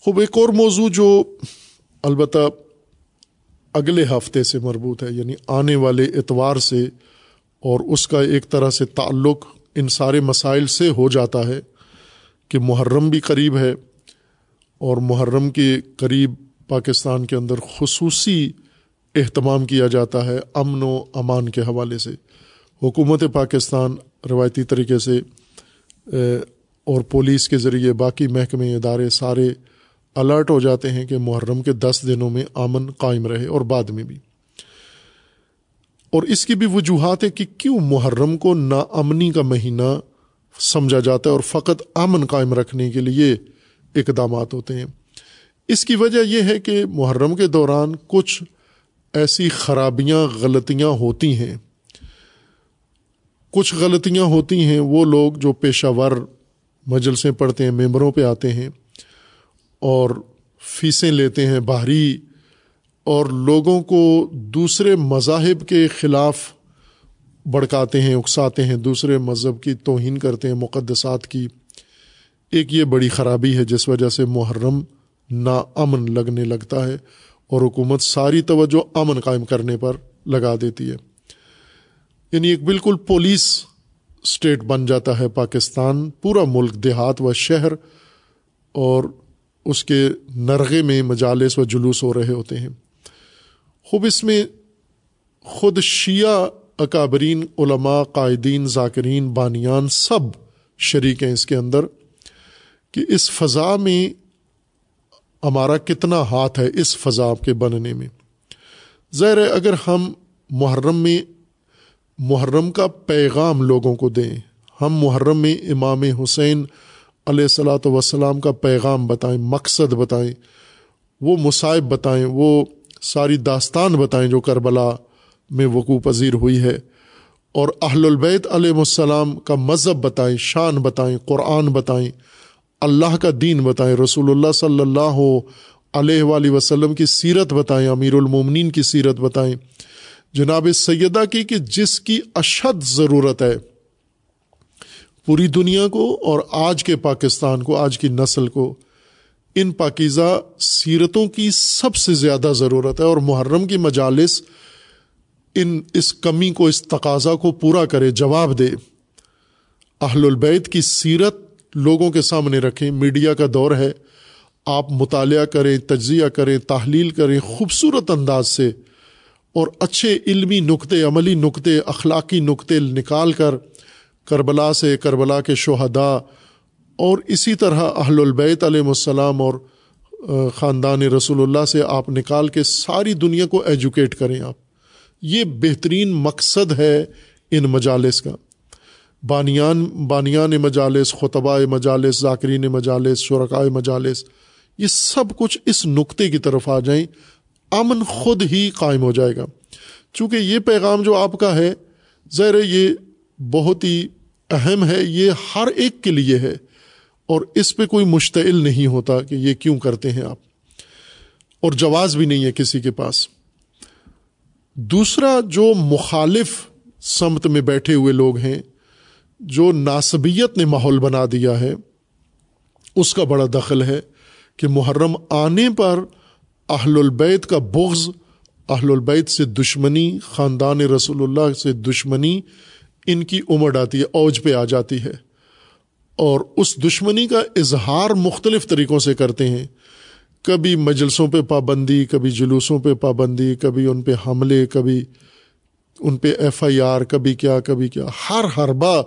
خوب ایک اور موضوع جو البتہ اگلے ہفتے سے مربوط ہے یعنی آنے والے اتوار سے، اور اس کا ایک طرح سے تعلق ان سارے مسائل سے ہو جاتا ہے کہ محرم بھی قریب ہے، اور محرم کے قریب پاکستان کے اندر خصوصی اہتمام کیا جاتا ہے امن و امان کے حوالے سے۔ حکومت پاکستان روایتی طریقے سے اور پولیس کے ذریعے باقی محکمے ادارے سارے الرٹ ہو جاتے ہیں کہ محرم کے دس دنوں میں امن قائم رہے اور بعد میں بھی۔ اور اس کی بھی وجوہات ہے کہ کیوں محرم کو ناامنی کا مہینہ سمجھا جاتا ہے اور فقط امن قائم رکھنے کے لیے اقدامات ہوتے ہیں۔ اس کی وجہ یہ ہے کہ محرم کے دوران کچھ ایسی خرابیاں، غلطیاں ہوتی ہیں۔ کچھ غلطیاں ہوتی ہیں، وہ لوگ جو پیشہ ور مجلسیں پڑھتے ہیں، ممبروں پہ آتے ہیں۔ اور فیسیں لیتے ہیں باہری اور لوگوں کو دوسرے مذاہب کے خلاف بڑکاتے ہیں، اکساتے ہیں۔ دوسرے مذہب کی توہین کرتے ہیں، مقدسات کی۔ ایک یہ بڑی خرابی ہے جس وجہ سے محرم نا امن لگنے لگتا ہے اور حکومت ساری توجہ امن قائم کرنے پر لگا دیتی ہے۔ یعنی ایک بالکل پولیس اسٹیٹ بن جاتا ہے پاکستان، پورا ملک، دیہات و شہر اور اس کے نرغے میں مجالس و جلوس ہو رہے ہوتے ہیں۔ خوب اس میں خود شیعہ اکابرین، علماء، قائدین، ذاکرین، بانیان سب شریک ہیں اس کے اندر کہ اس فضا میں ہمارا کتنا ہاتھ ہے اس فضا کے بننے میں۔ ظاہر ہے اگر ہم محرم میں، محرم کا پیغام لوگوں کو دیں، ہم محرم میں امام حسین علیہ السلاۃ وسلام کا پیغام بتائیں، مقصد بتائیں، وہ مصائب بتائیں، وہ ساری داستان بتائیں جو کربلا میں وقوع پذیر ہوئی ہے۔ اور اہل البیت علیہ السلام کا مذہب بتائیں، شان بتائیں، قرآن بتائیں، اللہ کا دین بتائیں، رسول اللہ صلی اللہ علیہ وآلہ وسلم کی سیرت بتائیں، امیر المومنین کی سیرت بتائیں۔ جناب سیدہ کی کہ جس کی اشد ضرورت ہے پوری دنیا کو اور آج کے پاکستان کو، آج کی نسل کو ان پاکیزہ سیرتوں کی سب سے زیادہ ضرورت ہے اور محرم کی مجالس ان اس کمی کو، اس تقاضا کو پورا کرے، جواب دے۔ اہل البیت کی سیرت لوگوں کے سامنے رکھیں۔ میڈیا کا دور ہے۔ آپ مطالعہ کریں، تجزیہ کریں، تحلیل کریں خوبصورت انداز سے اور اچھے علمی نقطے عملی نقطے اخلاقی نقطے نکال کر کربلا سے کربلا کے شہداء اور اسی طرح اہل البیت علیہ السلام اور خاندان رسول اللہ سے آپ نکال کے ساری دنیا کو ایجوکیٹ کریں آپ۔ یہ بہترین مقصد ہے ان مجالس کا۔ بانیان بانیان مجالس خطبہ مجالس، ذاکرین مجالس شرکائے مجالس، یہ سب کچھ اس نقطے کی طرف آ جائیں، امن خود ہی قائم ہو جائے گا۔ چونکہ یہ پیغام جو آپ کا ہے، ظاہر یہ بہت ہی اہم ہے، یہ ہر ایک کے لیے ہے۔ اور اس پہ کوئی مشتعل نہیں ہوتا کہ یہ کیوں کرتے ہیں آپ۔ اور جواز بھی نہیں ہے کسی کے پاس۔ دوسرا، جو مخالف سمت میں بیٹھے ہوئے لوگ ہیں، جو ناسبیت نے ماحول بنا دیا ہے، اس کا بڑا دخل ہے کہ محرم آنے پر اہل البیت کا بغض، اہل البیت سے دشمنی، خاندان رسول اللہ سے دشمنی ان کی عمر آتی ہے، اوج پہ آ جاتی ہے۔ اور اس دشمنی کا اظہار مختلف طریقوں سے کرتے ہیں۔ کبھی مجلسوں پہ پابندی، کبھی جلوسوں پہ پابندی، کبھی ان پہ حملے، کبھی ان پہ ایف آئی آر، کبھی کیا کبھی کیا۔ ہر حربہ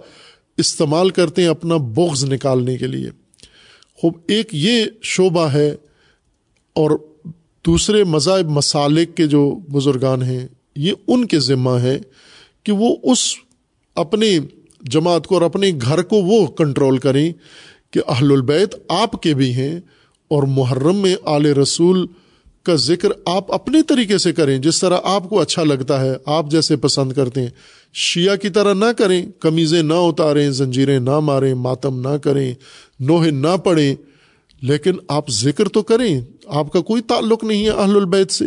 استعمال کرتے ہیں اپنا بغض نکالنے کے لیے۔ خوب، ایک یہ شعبہ ہے اور دوسرے مذہب مسالک کے جو بزرگان ہیں، یہ ان کے ذمہ ہے کہ وہ اس اپنے جماعت کو اور اپنے گھر کو وہ کنٹرول کریں کہ اہل البیت آپ کے بھی ہیں اور محرم میں آل رسول کا ذکر آپ اپنے طریقے سے کریں۔ جس طرح آپ کو اچھا لگتا ہے، آپ جیسے پسند کرتے ہیں۔ شیعہ کی طرح نہ کریں، قمیضیں نہ اتاریں، زنجیریں نہ ماریں، ماتم نہ کریں نوہے نہ پڑھیں۔ لیکن آپ ذکر تو کریں، آپ کا کوئی تعلق نہیں ہے اہل البیت سے۔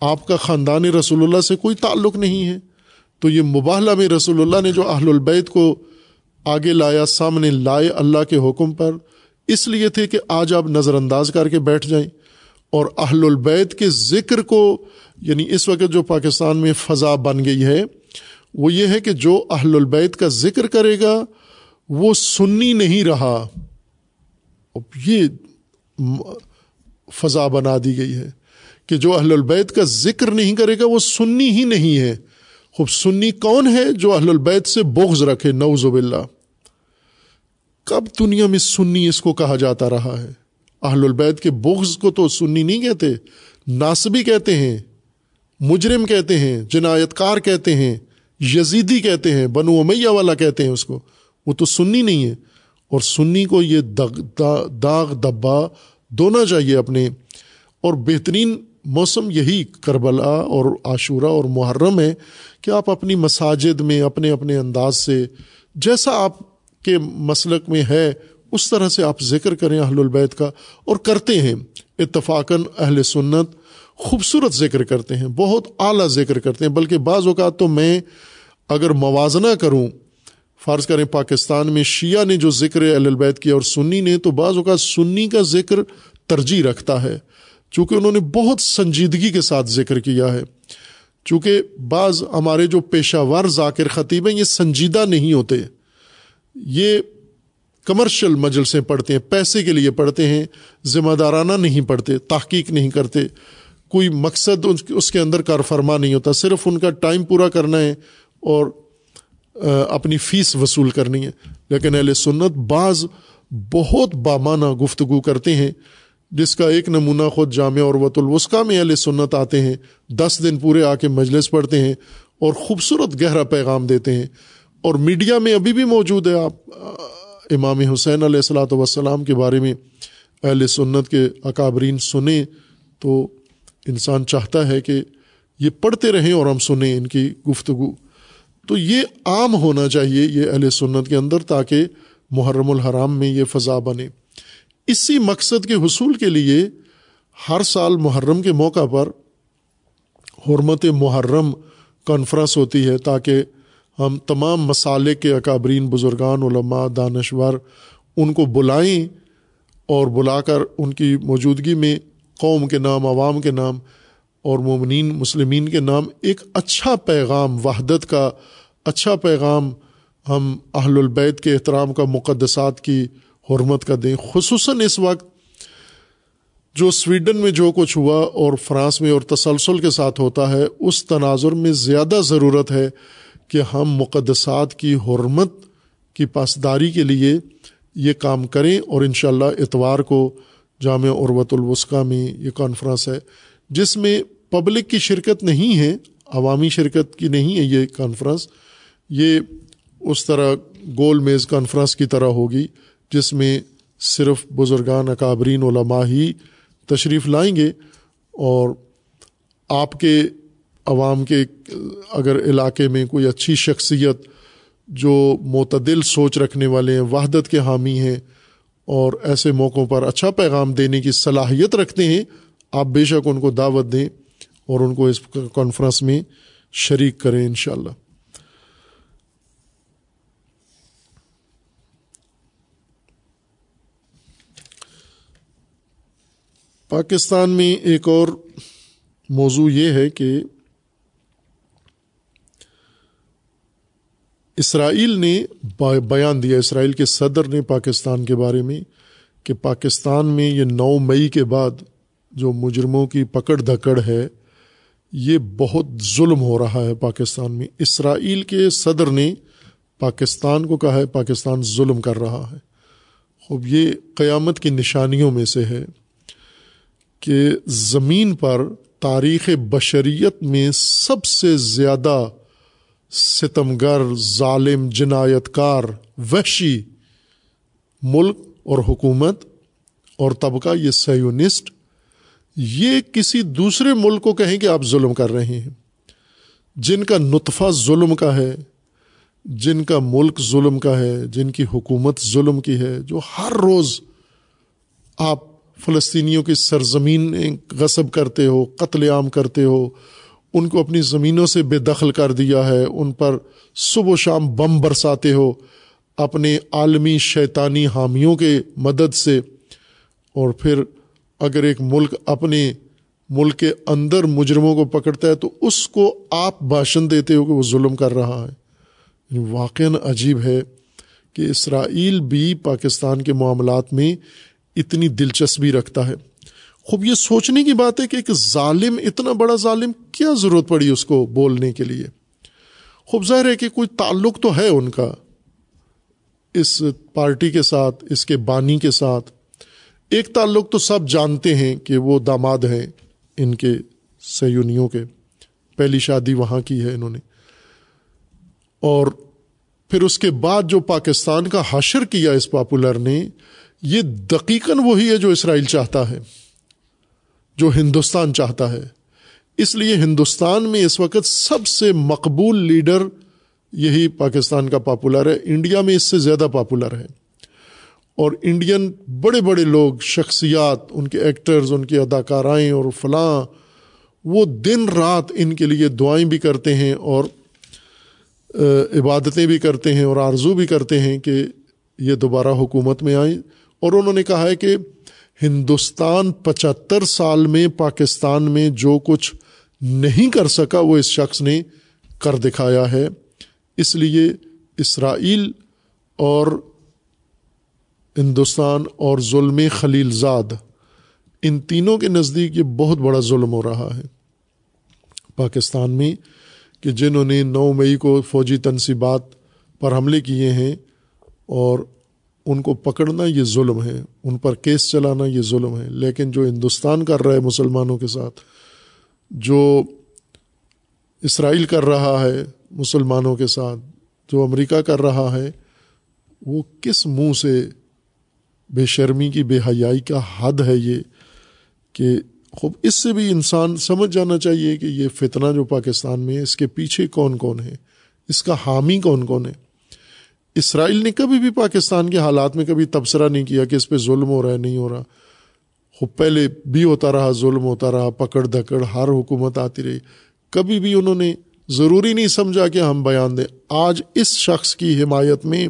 آپ کا خاندان رسول اللہ سے کوئی تعلق نہیں ہے۔ تو یہ مباہلہ میں رسول اللہ نے جو اہل البیت کو آگے لایا، سامنے لائے اللہ کے حکم پر، اس لیے تھے کہ آج آپ نظر انداز کر کے بیٹھ جائیں۔ اور اہل البیت کے ذکر کو یعنی اس وقت جو پاکستان میں فضا بن گئی ہے، وہ یہ ہے کہ جو اہل البیت کا ذکر کرے گا، وہ سنی نہیں رہا۔ یہ فضا بنا دی گئی ہے کہ جو اہل البیت کا ذکر نہیں کرے گا، وہ سنی ہی نہیں ہے۔ خوب سنی کون ہے جو اہل البیت سے بغض رکھے نوز باللہ۔ کب دنیا میں سنی اس کو کہا جاتا رہا ہے؟ اہل البید کے بغض کو تو سنی نہیں کہتے، ناسبی کہتے ہیں، مجرم کہتے ہیں جنایت کار کہتے ہیں، یزیدی کہتے ہیں، بنو امیہ والا کہتے ہیں اس کو۔ وہ تو سنی نہیں ہے۔ اور سنی کو یہ داغ دبا دونا چاہیے اپنے۔ اور بہترین موسم یہی کربلا اور عاشورہ اور محرم ہے کہ آپ اپنی مساجد میں اپنے اپنے انداز سے جیسا آپ کے مسلک میں ہے، اس طرح سے آپ ذکر کریں اہل البیت کا اور کرتے ہیں۔ اتفاقاً اہل سنت خوبصورت ذکر کرتے ہیں، بہت اعلیٰ ذکر کرتے ہیں۔ بلکہ بعض اوقات تو میں اگر موازنہ کروں، فرض کریں پاکستان میں شیعہ نے جو ذکر اہل البیت کیا اور سنی نے، تو بعض اوقات سنی کا ذکر ترجیح رکھتا ہے۔ چونکہ انہوں نے بہت سنجیدگی کے ساتھ ذکر کیا ہے۔ چونکہ بعض ہمارے جو پیشہ ور ذاکر خطیب ہیں، یہ سنجیدہ نہیں ہوتے۔ یہ کمرشل مجلسیں پڑھتے ہیں، پیسے کے لیے پڑھتے ہیں، ذمہ دارانہ نہیں پڑھتے، تحقیق نہیں کرتے۔ کوئی مقصد اس کے اندر کار فرما نہیں ہوتا، صرف ان کا ٹائم پورا کرنا ہے اور اپنی فیس وصول کرنی ہے۔ لیکن اہل سنت بعض بہت بامانہ گفتگو کرتے ہیں۔ جس کا ایک نمونہ خود جامع اور وط الوسقہ میں اہل سنت آتے ہیں، دس دن پورے آ کے مجلس پڑھتے ہیں اور خوبصورت گہرا پیغام دیتے ہیں۔ اور میڈیا میں ابھی بھی موجود ہے آپ امام حسین علیہ السلاۃ وسلام کے بارے میں اہل سنت کے اکابرین سنیں تو انسان چاہتا ہے کہ یہ پڑھتے رہیں اور ہم سنیں ان کی گفتگو۔ تو یہ عام ہونا چاہیے یہ اہل سنت کے اندر تاکہ محرم الحرام میں یہ فضا بنے۔ اسی مقصد کے حصول کے لیے ہر سال محرم کے موقع پر حرمت محرم کانفرنس ہوتی ہے تاکہ ہم تمام مسالے کے اکابرین، بزرگان، علماء، دانشور ان کو بلائیں اور بلا کر ان کی موجودگی میں قوم کے نام، عوام کے نام اور مومنین، مسلمین کے نام ایک اچھا پیغام، وحدت کا اچھا پیغام ہم اہل البید کے احترام کا مقدسات کی حرمت کا دیں خصوصاً اس وقت جو سویڈن میں جو کچھ ہوا اور فرانس میں اور تسلسل کے ساتھ ہوتا ہے، اس تناظر میں زیادہ ضرورت ہے کہ ہم مقدسات کی حرمت کی پاسداری کے لیے یہ کام کریں اور انشاءاللہ اتوار کو جامع عروت الوسقہ میں یہ کانفرنس ہے، جس میں پبلک کی شرکت نہیں ہے، عوامی شرکت کی نہیں ہے یہ کانفرنس یہ اس طرح گول میز کانفرنس کی طرح ہوگی۔ جس میں صرف بزرگان اکابرین علماء ہی تشریف لائیں گے اور آپ کے عوام کے اگر علاقے میں کوئی اچھی شخصیت جو معتدل سوچ رکھنے والے ہیں، وحدت کے حامی ہیں اور ایسے موقعوں پر اچھا پیغام دینے کی صلاحیت رکھتے ہیں، آپ بے شک ان کو دعوت دیں اور ان کو اس کانفرنس میں شریک کریں انشاءاللہ۔ پاکستان میں ایک اور موضوع یہ ہے کہ اسرائیل نے بیان دیا، اسرائیل کے صدر نے پاکستان کے بارے میں کہ پاکستان میں یہ نو مئی کے بعد جو مجرموں کی پکڑ دھکڑ ہے، یہ بہت ظلم ہو رہا ہے پاکستان میں۔ اسرائیل کے صدر نے پاکستان کو کہا ہے، پاکستان ظلم کر رہا ہے۔ خوب، یہ قیامت کی نشانیوں میں سے ہے۔ کہ زمین پر تاریخ بشریت میں سب سے زیادہ ستمگر ظالم جنایت کار وحشی ملک اور حکومت اور طبقہ یہ سیونسٹ یہ کسی دوسرے ملک کو کہیں کہ آپ ظلم کر رہے ہیں۔ جن کا نطفہ ظلم کا ہے، جن کا ملک ظلم کا ہے، جن کی حکومت ظلم کی ہے، جو ہر روز آپ فلسطینیوں کی سرزمین غصب کرتے ہو، قتل عام کرتے ہو، ان کو اپنی زمینوں سے بے دخل کر دیا ہے، ان پر صبح و شام بم برساتے ہو، اپنے عالمی شیطانی حامیوں کے مدد سے۔ اور پھر اگر ایک ملک اپنے ملک کے اندر مجرموں کو پکڑتا ہے، تو اس کو آپ بھاشن دیتے ہو کہ وہ ظلم کر رہا ہے۔ یعنی واقع عجیب ہے کہ اسرائیل بھی پاکستان کے معاملات میں اتنی دلچسپی رکھتا ہے۔ خوب، یہ سوچنے کی بات ہے کہ ایک ظالم، اتنا بڑا ظالم کیا ضرورت پڑی اس کو بولنے کے لیے؟ خوب، ظاہر ہے کہ کوئی تعلق تو ہے ان کا۔ اس پارٹی کے ساتھ، اس کے بانی کے ساتھ۔ ایک تعلق تو سب جانتے ہیں کہ وہ داماد ہیں ان کے سیونیوں کے۔ پہلی شادی وہاں کی ہے انہوں نے۔ اور پھر اس کے بعد جو پاکستان کا حشر کیا اس پاپولر نے یہ دقیقاً وہی ہے جو اسرائیل چاہتا ہے، جو ہندوستان چاہتا ہے۔ اس لیے ہندوستان میں اس وقت سب سے مقبول لیڈر یہی پاکستان کا پاپولر ہے۔ انڈیا میں اس سے زیادہ پاپولر ہے۔ اور انڈین بڑے بڑے لوگ، شخصیات، ان کے ایکٹرز، ان کی اداکارائیں اور فلاں، وہ دن رات ان کے لیے دعائیں بھی کرتے ہیں اور عبادتیں بھی کرتے ہیں اور آرزو بھی کرتے ہیں کہ یہ دوبارہ حکومت میں آئیں۔ اور انہوں نے کہا ہے کہ ہندوستان پچہتر سال میں پاکستان میں جو کچھ نہیں کر سکا، وہ اس شخص نے کر دکھایا ہے۔ اس لیے اسرائیل اور ہندوستان اور ظلم خلیل زاد، ان تینوں کے نزدیک یہ بہت بڑا ظلم ہو رہا ہے۔ پاکستان میں کہ جنہوں نے نو مئی کو فوجی تنصیبات پر حملے کیے ہیں اور ان کو پکڑنا یہ ظلم ہے، ان پر کیس چلانا یہ ظلم ہے۔ لیکن جو ہندوستان کر رہا ہے مسلمانوں کے ساتھ، جو اسرائیل کر رہا ہے مسلمانوں کے ساتھ، جو امریکہ کر رہا ہے، وہ کس منہ سے بے شرمی کی، بے حیائی کا حد ہے یہ کہ خوب اس سے بھی انسان سمجھ جانا چاہیے کہ یہ فتنہ جو پاکستان میں ہے، اس کے پیچھے کون کون ہے؟ اس کا حامی کون کون ہے؟ اسرائیل نے کبھی بھی پاکستان کے حالات میں کبھی تبصرہ نہیں کیا کہ اس پہ ظلم ہو رہا ہے، نہیں ہو رہا۔ خوب پہلے بھی ہوتا رہا، ظلم ہوتا رہا، پکڑ دھکڑ ہر حکومت آتی رہی۔ کبھی بھی انہوں نے ضروری نہیں سمجھا کہ ہم بیان دیں۔ آج اس شخص کی حمایت میں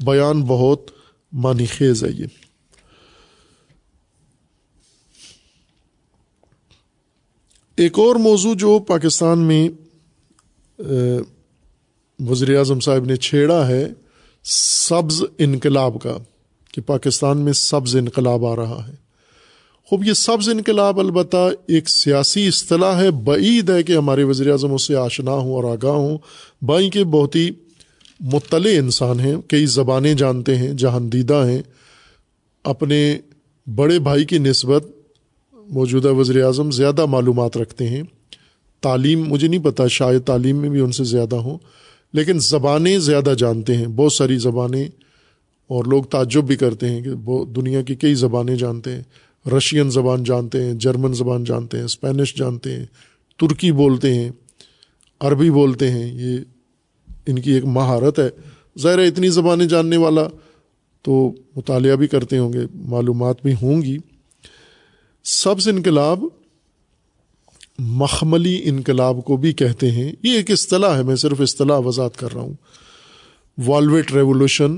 بیان بہت مانی خیز ہے یہ۔ ایک اور موضوع جو پاکستان میں وزیر اعظم صاحب نے چھیڑا ہے سبز انقلاب کا، کہ پاکستان میں سبز انقلاب آ رہا ہے۔ خوب، یہ سبز انقلاب البتہ ایک سیاسی اصطلاح ہے۔ بعید ہے کہ ہمارے وزیر اعظم اس سے آشنا ہوں اور آگاہ ہوں۔ بائیں کے بہت ہی مطلع انسان ہیں، کئی زبانیں جانتے ہیں جہاندیدہ ہیں۔ اپنے بڑے بھائی کی نسبت موجودہ وزیر اعظم زیادہ معلومات رکھتے ہیں۔ تعلیم، مجھے نہیں پتہ شاید تعلیم میں بھی ان سے زیادہ ہوں۔ لیکن زبانیں زیادہ جانتے ہیں، بہت ساری زبانیں اور لوگ تعجب بھی کرتے ہیں کہ وہ دنیا کی کئی زبانیں جانتے ہیں۔ رشین زبان جانتے ہیں، جرمن زبان جانتے ہیں، اسپینش جانتے ہیں، ترکی بولتے ہیں، عربی بولتے ہیں۔ یہ ان کی ایک مہارت ہے۔ ظاہر ہے اتنی زبانیں جاننے والا تو مطالعہ بھی کرتے ہوں گے، معلومات بھی ہوں گی۔ سبز انقلاب مخملی انقلاب کو بھی کہتے ہیں۔ یہ ایک اصطلاح ہے، میں صرف اصطلاح وضاحت کر رہا ہوں۔ والویٹ ریولوشن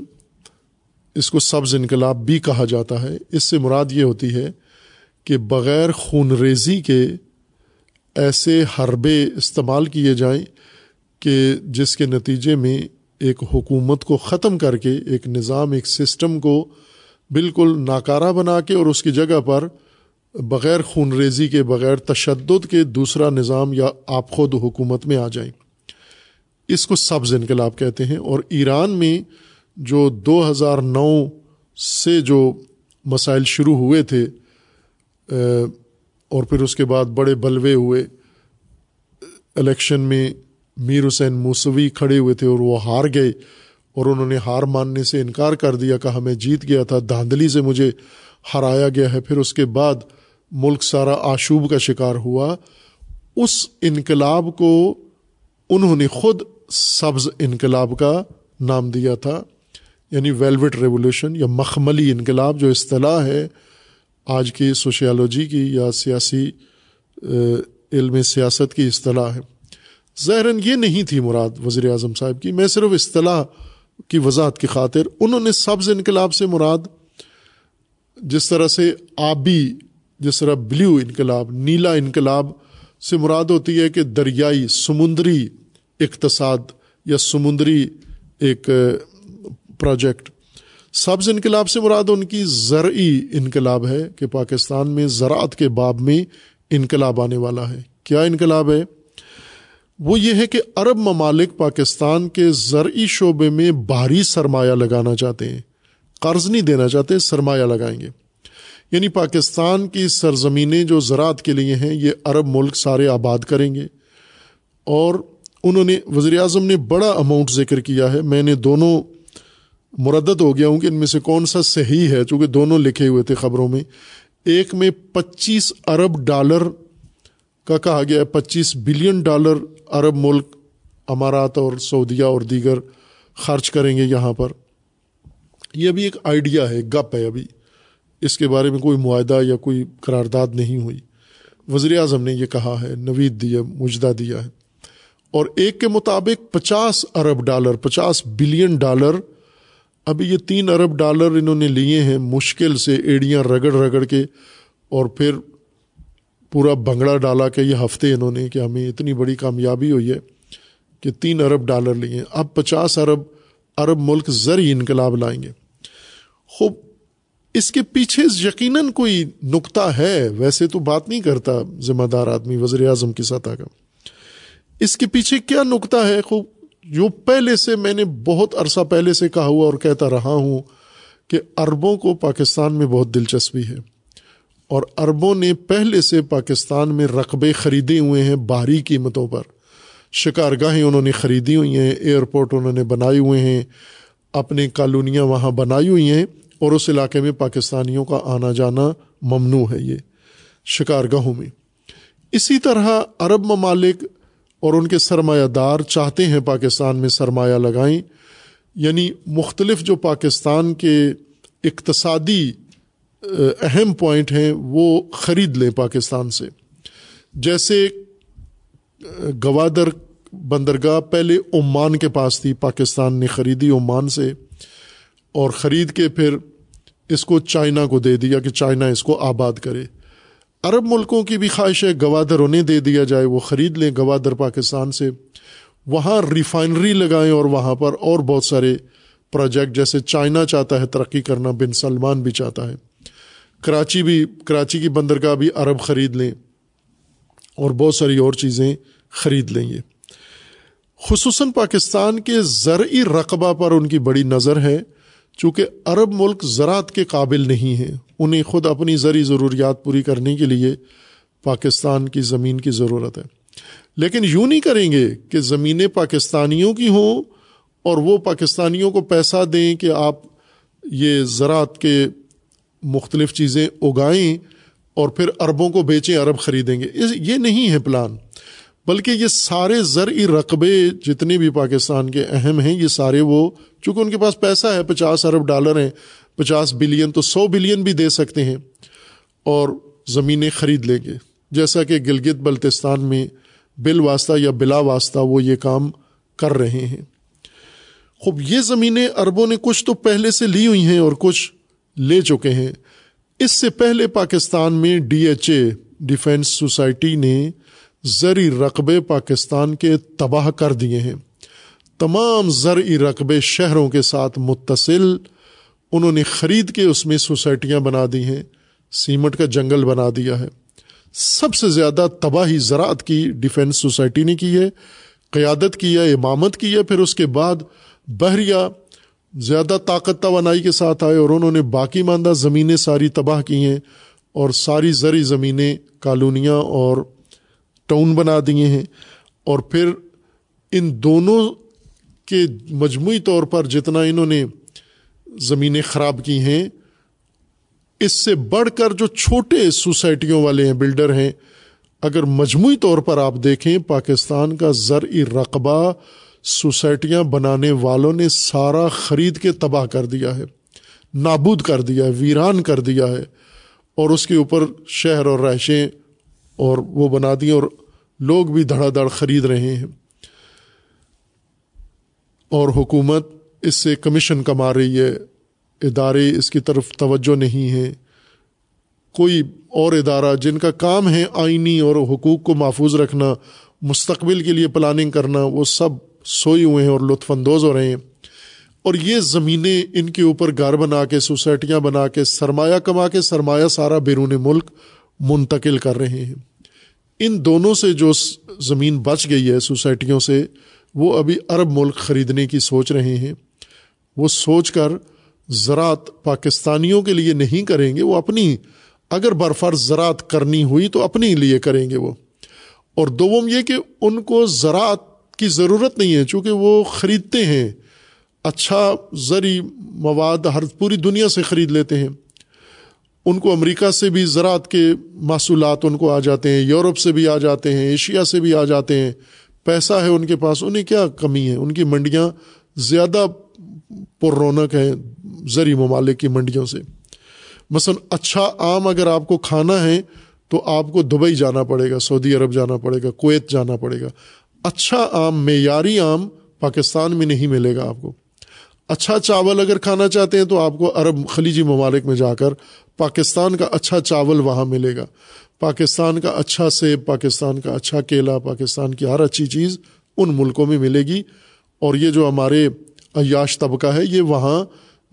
اس کو سبز انقلاب بھی کہا جاتا ہے۔ اس سے مراد یہ ہوتی ہے کہ بغیر خون ریزی کے ایسے حربے استعمال کیے جائیں کہ جس کے نتیجے میں ایک حکومت کو ختم کر کے ایک نظام، ایک سسٹم کو بالکل ناکارہ بنا کے اور اس کی جگہ پر بغیر خون ریزی کے، بغیر تشدد کے دوسرا نظام یا آپ خود حکومت میں آ جائیں۔ اس کو سبز انقلاب کہتے ہیں اور ایران میں جو دو ہزار نو سے جو مسائل شروع ہوئے تھے اور پھر اس کے بعد بڑے بلوے ہوئے، الیکشن میں میر حسین موسوی کھڑے ہوئے تھے اور وہ ہار گئے اور انہوں نے ہار ماننے سے انکار کر دیا کہ ہمیں جیت گیا تھا، دھاندلی سے مجھے ہرایا گیا ہے۔ پھر اس کے بعد ملک سارا آشوب کا شکار ہوا، اس انقلاب کو انہوں نے خود سبز انقلاب کا نام دیا تھا یعنی ویلوٹ ریولیوشن یا مخملی انقلاب جو اصطلاح ہے آج کی سوشیالوجی کی یا سیاسی علم سیاست کی اصطلاح ہے۔ ظاہراً یہ نہیں تھی مراد وزیر اعظم صاحب کی، میں صرف اصطلاح کی وضاحت کی خاطر انہوں نے سبز انقلاب سے مراد جس طرح سے آبی جس طرح بلیو انقلاب، نیلا انقلاب سے مراد ہوتی ہے کہ دریائی، سمندری اقتصاد یا سمندری ایک پروجیکٹ۔ سبز انقلاب سے مراد ان کی زرعی انقلاب ہے کہ پاکستان میں زراعت کے باب میں انقلاب آنے والا ہے۔ کیا انقلاب ہے؟ وہ یہ ہے کہ عرب ممالک پاکستان کے زرعی شعبے میں بھاری سرمایہ لگانا چاہتے ہیں۔ قرض نہیں دینا چاہتے، سرمایہ لگائیں گے۔ یعنی پاکستان کی سرزمینیں جو زراعت کے لیے ہیں، یہ عرب ملک سارے آباد کریں گے۔ اور انہوں نے، وزیر اعظم نے بڑا اماؤنٹ ذکر کیا ہے۔ میں نے دونوں مردد ہو گیا ہوں کہ ان میں سے کون سا صحیح ہے، چونکہ دونوں لکھے ہوئے تھے خبروں میں۔ ایک میں پچیس ارب ڈالر کا کہا گیا ہے، پچیس بلین ڈالر عرب ملک امارات اور سعودیہ اور دیگر خرچ کریں گے یہاں پر۔ یہ ابھی ایک آئیڈیا ہے، گپ ہے ابھی۔ اس کے بارے میں کوئی معاہدہ یا کوئی قرارداد نہیں ہوئی۔ وزیر اعظم نے یہ کہا ہے، نوید دیا، مجدہ دیا ہے۔ اور ایک کے مطابق پچاس ارب ڈالر، پچاس بلین ڈالر، ابھی یہ تین ارب ڈالر انہوں نے لیے ہیں مشکل سے ایڑیاں رگڑ رگڑ کے، اور پھر پورا بنگڑا ڈالا کہ یہ ہفتے انہوں نے کہ ہمیں اتنی بڑی کامیابی ہوئی ہے کہ تین ارب ڈالر لیے۔ اب پچاس ارب عرب ملک زرعی انقلاب لائیں گے۔ خوب اس کے پیچھے یقیناً کوئی نقطہ ہے، ویسے تو بات نہیں کرتا ذمہ دار آدمی، وزیر اعظم کی سطح کا اس کے پیچھے کیا نقطہ ہے؟ خوب جو پہلے سے میں نے بہت عرصہ پہلے سے کہا ہوا اور کہتا رہا ہوں کہ عربوں کو پاکستان میں بہت دلچسپی ہے۔ اور عربوں نے پہلے سے پاکستان میں رقبے خریدے ہوئے ہیں باہری قیمتوں پر۔ شکارگاہیں انہوں نے خریدی ہوئی ہیں، ایئرپورٹ انہوں نے بنائے ہوئے ہیں اپنی کالونیاں وہاں بنائی ہوئی ہیں۔ اور اس علاقے میں پاکستانیوں کا آنا جانا ممنوع ہے یہ شکار گاہوں میں۔ اسی طرح عرب ممالک اور ان کے سرمایہ دار چاہتے ہیں پاکستان میں سرمایہ لگائیں یعنی مختلف جو پاکستان کے اقتصادی اہم پوائنٹ ہیں، وہ خرید لیں پاکستان سے۔ جیسے گوادر بندرگاہ پہلے عمان کے پاس تھی، پاکستان نے خریدی عمان سے اور خرید کے پھر اس کو چائنا کو دے دیا کہ چائنا اس کو آباد کرے۔ عرب ملکوں کی بھی خواہش ہے گوادر انہیں دے دیا جائے، وہ خرید لیں گوادر پاکستان سے۔ وہاں ریفائنری لگائیں اور وہاں پر اور بہت سارے پروجیکٹ، جیسے چائنا چاہتا ہے ترقی کرنا، بن سلمان بھی چاہتا ہے۔ کراچی بھی، کراچی کی بندرگاہ بھی عرب خرید لیں اور بہت ساری اور چیزیں خرید لیں گے۔ خصوصاً پاکستان کے زرعی رقبہ پر ان کی بڑی نظر ہے۔ چونکہ عرب ملک زراعت کے قابل نہیں ہیں، انہیں خود اپنی زرعی ضروریات پوری کرنے کے لیے پاکستان کی زمین کی ضرورت ہے۔ لیکن یوں نہیں کریں گے کہ زمینیں پاکستانیوں کی ہوں اور وہ پاکستانیوں کو پیسہ دیں کہ آپ یہ زراعت کے مختلف چیزیں اگائیں اور پھر عربوں کو بیچیں، عرب خریدیں گے۔ یہ نہیں ہے پلان۔ بلکہ یہ سارے زرعی رقبے جتنے بھی پاکستان کے اہم ہیں، یہ سارے وہ، چونکہ ان کے پاس پیسہ ہے، پچاس ارب ڈالر ہیں، پچاس بلین تو سو بلین بھی دے سکتے ہیں اور زمینیں خرید لیں گے۔ جیسا کہ گلگت بلتستان میں بل واسطہ یا بلا واسطہ وہ یہ کام کر رہے ہیں۔ خوب، یہ زمینیں اربوں نے کچھ تو پہلے سے لی ہوئی ہیں اور کچھ لے چکے ہیں۔ اس سے پہلے پاکستان میں D H A defence society نے زرعی رقبے پاکستان کے تباہ کر دیے ہیں۔ تمام زرعی رقبے شہروں کے ساتھ متصل، انہوں نے خرید کے اس میں سوسائٹیاں بنا دی ہیں، سیمنٹ کا جنگل بنا دیا ہے۔ سب سے زیادہ تباہی زراعت کی ڈیفینس سوسائٹی نے کی ہے، قیادت کی ہے امامت کی ہے پھر اس کے بعد بحریہ زیادہ طاقت توانائی کے ساتھ آئے اور انہوں نے باقی ماندہ زمینیں ساری تباہ کی ہیں اور ساری زرعی زمینیں، کالونیاں اور ٹاؤن بنا دیے ہیں اور پھر ان دونوں کے مجموعی طور پر جتنا انہوں نے زمینیں خراب کی ہیں، اس سے بڑھ کر جو چھوٹے سوسائٹیوں والے ہیں، بلڈر ہیں، اگر مجموعی طور پر آپ دیکھیں، پاکستان کا زرعی رقبہ سوسائٹیاں بنانے والوں نے سارا خرید کے تباہ کر دیا ہے، نابود کر دیا ہے، ویران کر دیا ہے اور اس کے اوپر شہر اور رہائشیں اور وہ بنا دی اور لوگ بھی دھڑا دھڑ خرید رہے ہیں۔ اور حکومت اس سے کمیشن کما رہی ہے۔ ادارے اس کی طرف توجہ نہیں ہے۔ کوئی اور ادارہ جن کا کام ہے آئینی اور حقوق کو محفوظ رکھنا، مستقبل کے لیے پلاننگ کرنا، وہ سب سوئے ہوئے ہیں اور لطف اندوز ہو رہے ہیں۔ اور یہ زمینیں ان کے اوپر گھر بنا کے، سوسائٹیاں بنا کے، سرمایہ کما کے، سرمایہ سارا بیرون ملک منتقل کر رہے ہیں۔ ان دونوں سے جو زمین بچ گئی ہے سوسائٹیوں سے، وہ ابھی عرب ملک خریدنے کی سوچ رہے ہیں۔ وہ سوچ کر زراعت پاکستانیوں کے لیے نہیں کریں گے، وہ اپنی، اگر برفرض زراعت کرنی ہوئی تو اپنی لیے کریں گے وہ۔ اور دوم یہ کہ ان کو زراعت کی ضرورت نہیں ہے، چونکہ وہ خریدتے ہیں۔ اچھا زرعی مواد ہر پوری دنیا سے خرید لیتے ہیں۔ ان کو امریکہ سے بھی زراعت کے محصولات ان کو آ جاتے ہیں، یورپ سے بھی آ جاتے ہیں، ایشیا سے بھی آ جاتے ہیں۔ پیسہ ہے ان کے پاس، انہیں کیا کمی ہے؟ ان کی منڈیاں زیادہ پر رونق ہیں زرعی ممالک کی منڈیوں سے۔ مثلاً اچھا آم اگر آپ کو کھانا ہے تو آپ کو دبئی جانا پڑے گا، سعودی عرب جانا پڑے گا، کویت جانا پڑے گا۔ اچھا آم، معیاری آم پاکستان میں نہیں ملے گا آپ کو۔ اچھا چاول اگر کھانا چاہتے ہیں تو آپ کو عرب خلیجی ممالک میں جا کر پاکستان کا اچھا چاول وہاں ملے گا۔ پاکستان کا اچھا سیب، پاکستان کا اچھا کیلا، پاکستان کی ہر اچھی چیز ان ملکوں میں ملے گی۔ اور یہ جو ہمارے عیاش طبقہ ہے، یہ وہاں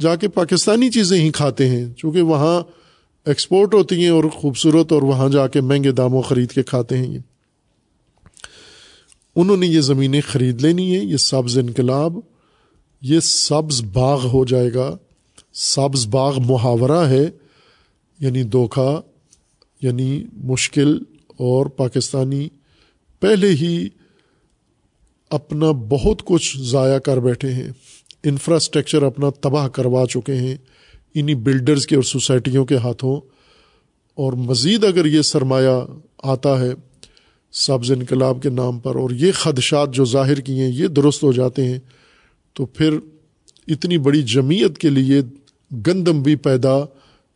جا کے پاکستانی چیزیں ہی کھاتے ہیں۔ چونکہ وہاں ایکسپورٹ ہوتی ہیں اور خوبصورت، اور وہاں جا کے مہنگے داموں خرید کے کھاتے ہیں۔ یہ انہوں نے یہ زمینیں خرید لینی ہیں، یہ سبز انقلاب، یہ سبز باغ ہو جائے گا۔ سبز باغ محاورہ ہے۔ یعنی دھوکھا یعنی مشکل اور پاکستانی پہلے ہی اپنا بہت کچھ ضائع کر بیٹھے ہیں۔ انفراسٹرکچر اپنا تباہ کروا چکے ہیں۔ انہیں بلڈرز کے اور سوسائٹیوں کے ہاتھوں۔ اور مزید اگر یہ سرمایہ آتا ہے سبز انقلاب کے نام پر اور یہ خدشات جو ظاہر کیے ہیں یہ درست ہو جاتے ہیں، تو پھر اتنی بڑی جمعیت کے لیے گندم بھی پیدا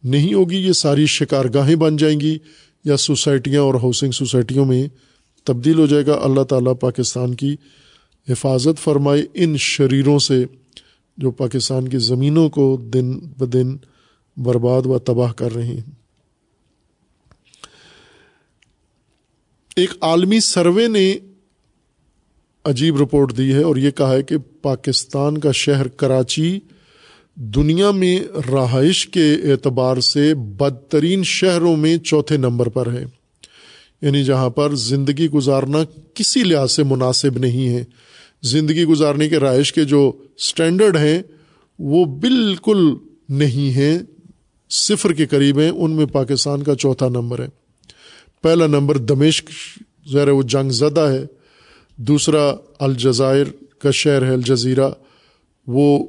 نہیں ہوگی، یہ ساری شکار گاہیں بن جائیں گی، یا سوسائٹیاں اور ہاؤسنگ سوسائٹیوں میں تبدیل ہو جائے گا۔ اللہ تعالیٰ پاکستان کی حفاظت فرمائے ان شریروں سے جو پاکستان کی زمینوں کو دن بدن برباد و تباہ کر رہے ہیں۔ ایک عالمی سروے نے عجیب رپورٹ دی ہے اور یہ کہا ہے کہ پاکستان کا شہر کراچی دنیا میں رہائش کے اعتبار سے بدترین شہروں میں چوتھے نمبر پر ہے۔ یعنی جہاں پر زندگی گزارنا کسی لحاظ سے مناسب نہیں ہے۔ زندگی گزارنے کے رہائش کے جو اسٹینڈرڈ ہیں، وہ بالکل نہیں ہیں۔ صفر کے قریب ہیں، ان میں پاکستان کا چوتھا نمبر ہے۔ پہلا نمبر دمشق ذرا وہ جنگ زدہ ہے۔ دوسرا الجزائر کا شہر ہے الجزیرہ۔ وہ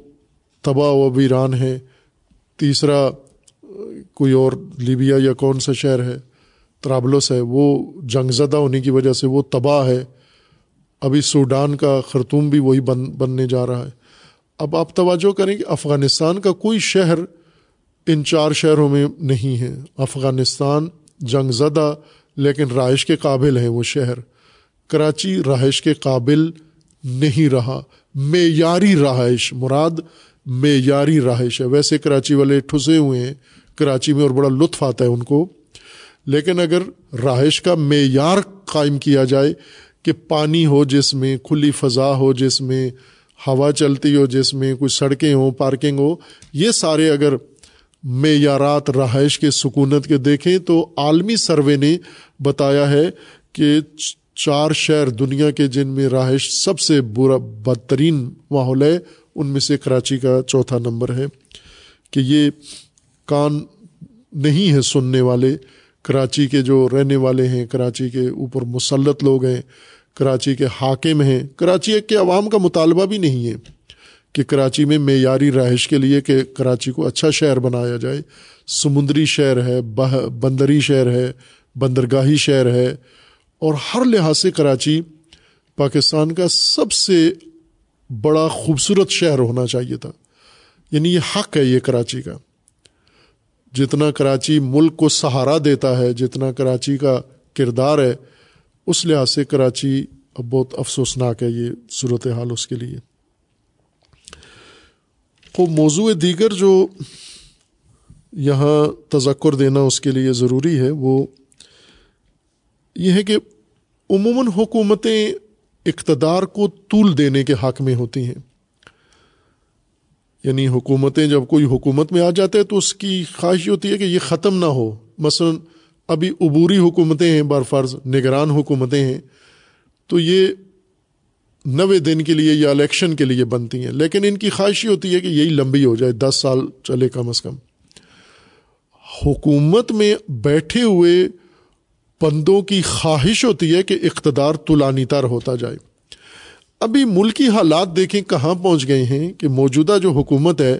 تباہ و ویران ہے۔ تیسرا، کوئی اور لیبیا یا کون سا شہر ہے؟ طرابلس ہے۔ وہ جنگ زدہ ہونے کی وجہ سے وہ تباہ ہے۔ ابھی سوڈان کا خرطوم بھی وہی بن، بننے جا رہا ہے۔ اب آپ توجہ کریں کہ افغانستان کا کوئی شہر ان چار شہروں میں نہیں ہے۔ افغانستان جنگ زدہ لیکن رہائش کے قابل ہیں وہ شہر۔ کراچی رہائش کے قابل نہیں رہا۔ معیاری رہائش مراد معیاری رہائش ہے۔ ویسے کراچی والے ٹھسے ہوئے ہیں۔ کراچی میں اور بڑا لطف آتا ہے ان کو۔ لیکن اگر رہائش کا معیار قائم کیا جائے کہ پانی ہو جس میں، کھلی فضا ہو جس میں، ہوا چلتی ہو جس میں کچھ سڑکیں ہوں، پارکنگ ہو، یہ سارے اگر معیارات رہائش کے سکونت کے دیکھیں تو عالمی سروے نے بتایا ہے کہ چار شہر دنیا کے جن میں رہائش سب سے برا، بدترین ماحول ہے ان میں سے کراچی کا چوتھا نمبر ہے کہ یہ کان نہیں ہے سننے والے، کراچی کے جو رہنے والے ہیں، کراچی کے اوپر مسلط لوگ ہیں، کراچی کے حاکم ہیں۔ کراچی کے عوام کا مطالبہ بھی نہیں ہے کہ کراچی میں معیاری رہائش کے لیے کہ کراچی کو اچھا شہر بنایا جائے۔ سمندری شہر ہے بندری شہر ہے، بندرگاہی شہر ہے۔ اور ہر لحاظ سے کراچی پاکستان کا سب سے بڑا خوبصورت شہر ہونا چاہیے تھا۔ یعنی یہ حق ہے یہ کراچی کا۔ جتنا کراچی ملک کو سہارا دیتا ہے، جتنا کراچی کا کردار ہے، اس لحاظ سے کراچی اب بہت افسوسناک ہے یہ صورت حال اس کے لیے۔ وہ موضوع دیگر جو یہاں تذکر دینا اس کے لیے ضروری ہے، وہ یہ ہے کہ عموماً حکومتیں اقتدار کو طول دینے کے حق میں ہوتی ہیں۔ یعنی حکومتیں جب کوئی حکومت میں آ جاتے ہیں تو اس کی خواہش ہوتی ہے کہ یہ ختم نہ ہو۔ مثلاً ابھی عبوری حکومتیں ہیں، بار فرض نگران حکومتیں ہیں۔ تو یہ نوے دن کے لیے یا الیکشن کے لیے بنتی ہیں۔ لیکن ان کی خواہش یہ ہوتی ہے کہ یہی لمبی ہو جائے، دس سال چلے کم از کم۔ حکومت میں بیٹھے ہوئے بندوں کی خواہش ہوتی ہے کہ اقتدار طولانی تر ہوتا جائے۔ ابھی ملکی حالات دیکھیں کہاں پہنچ گئے ہیں کہ موجودہ جو حکومت ہے،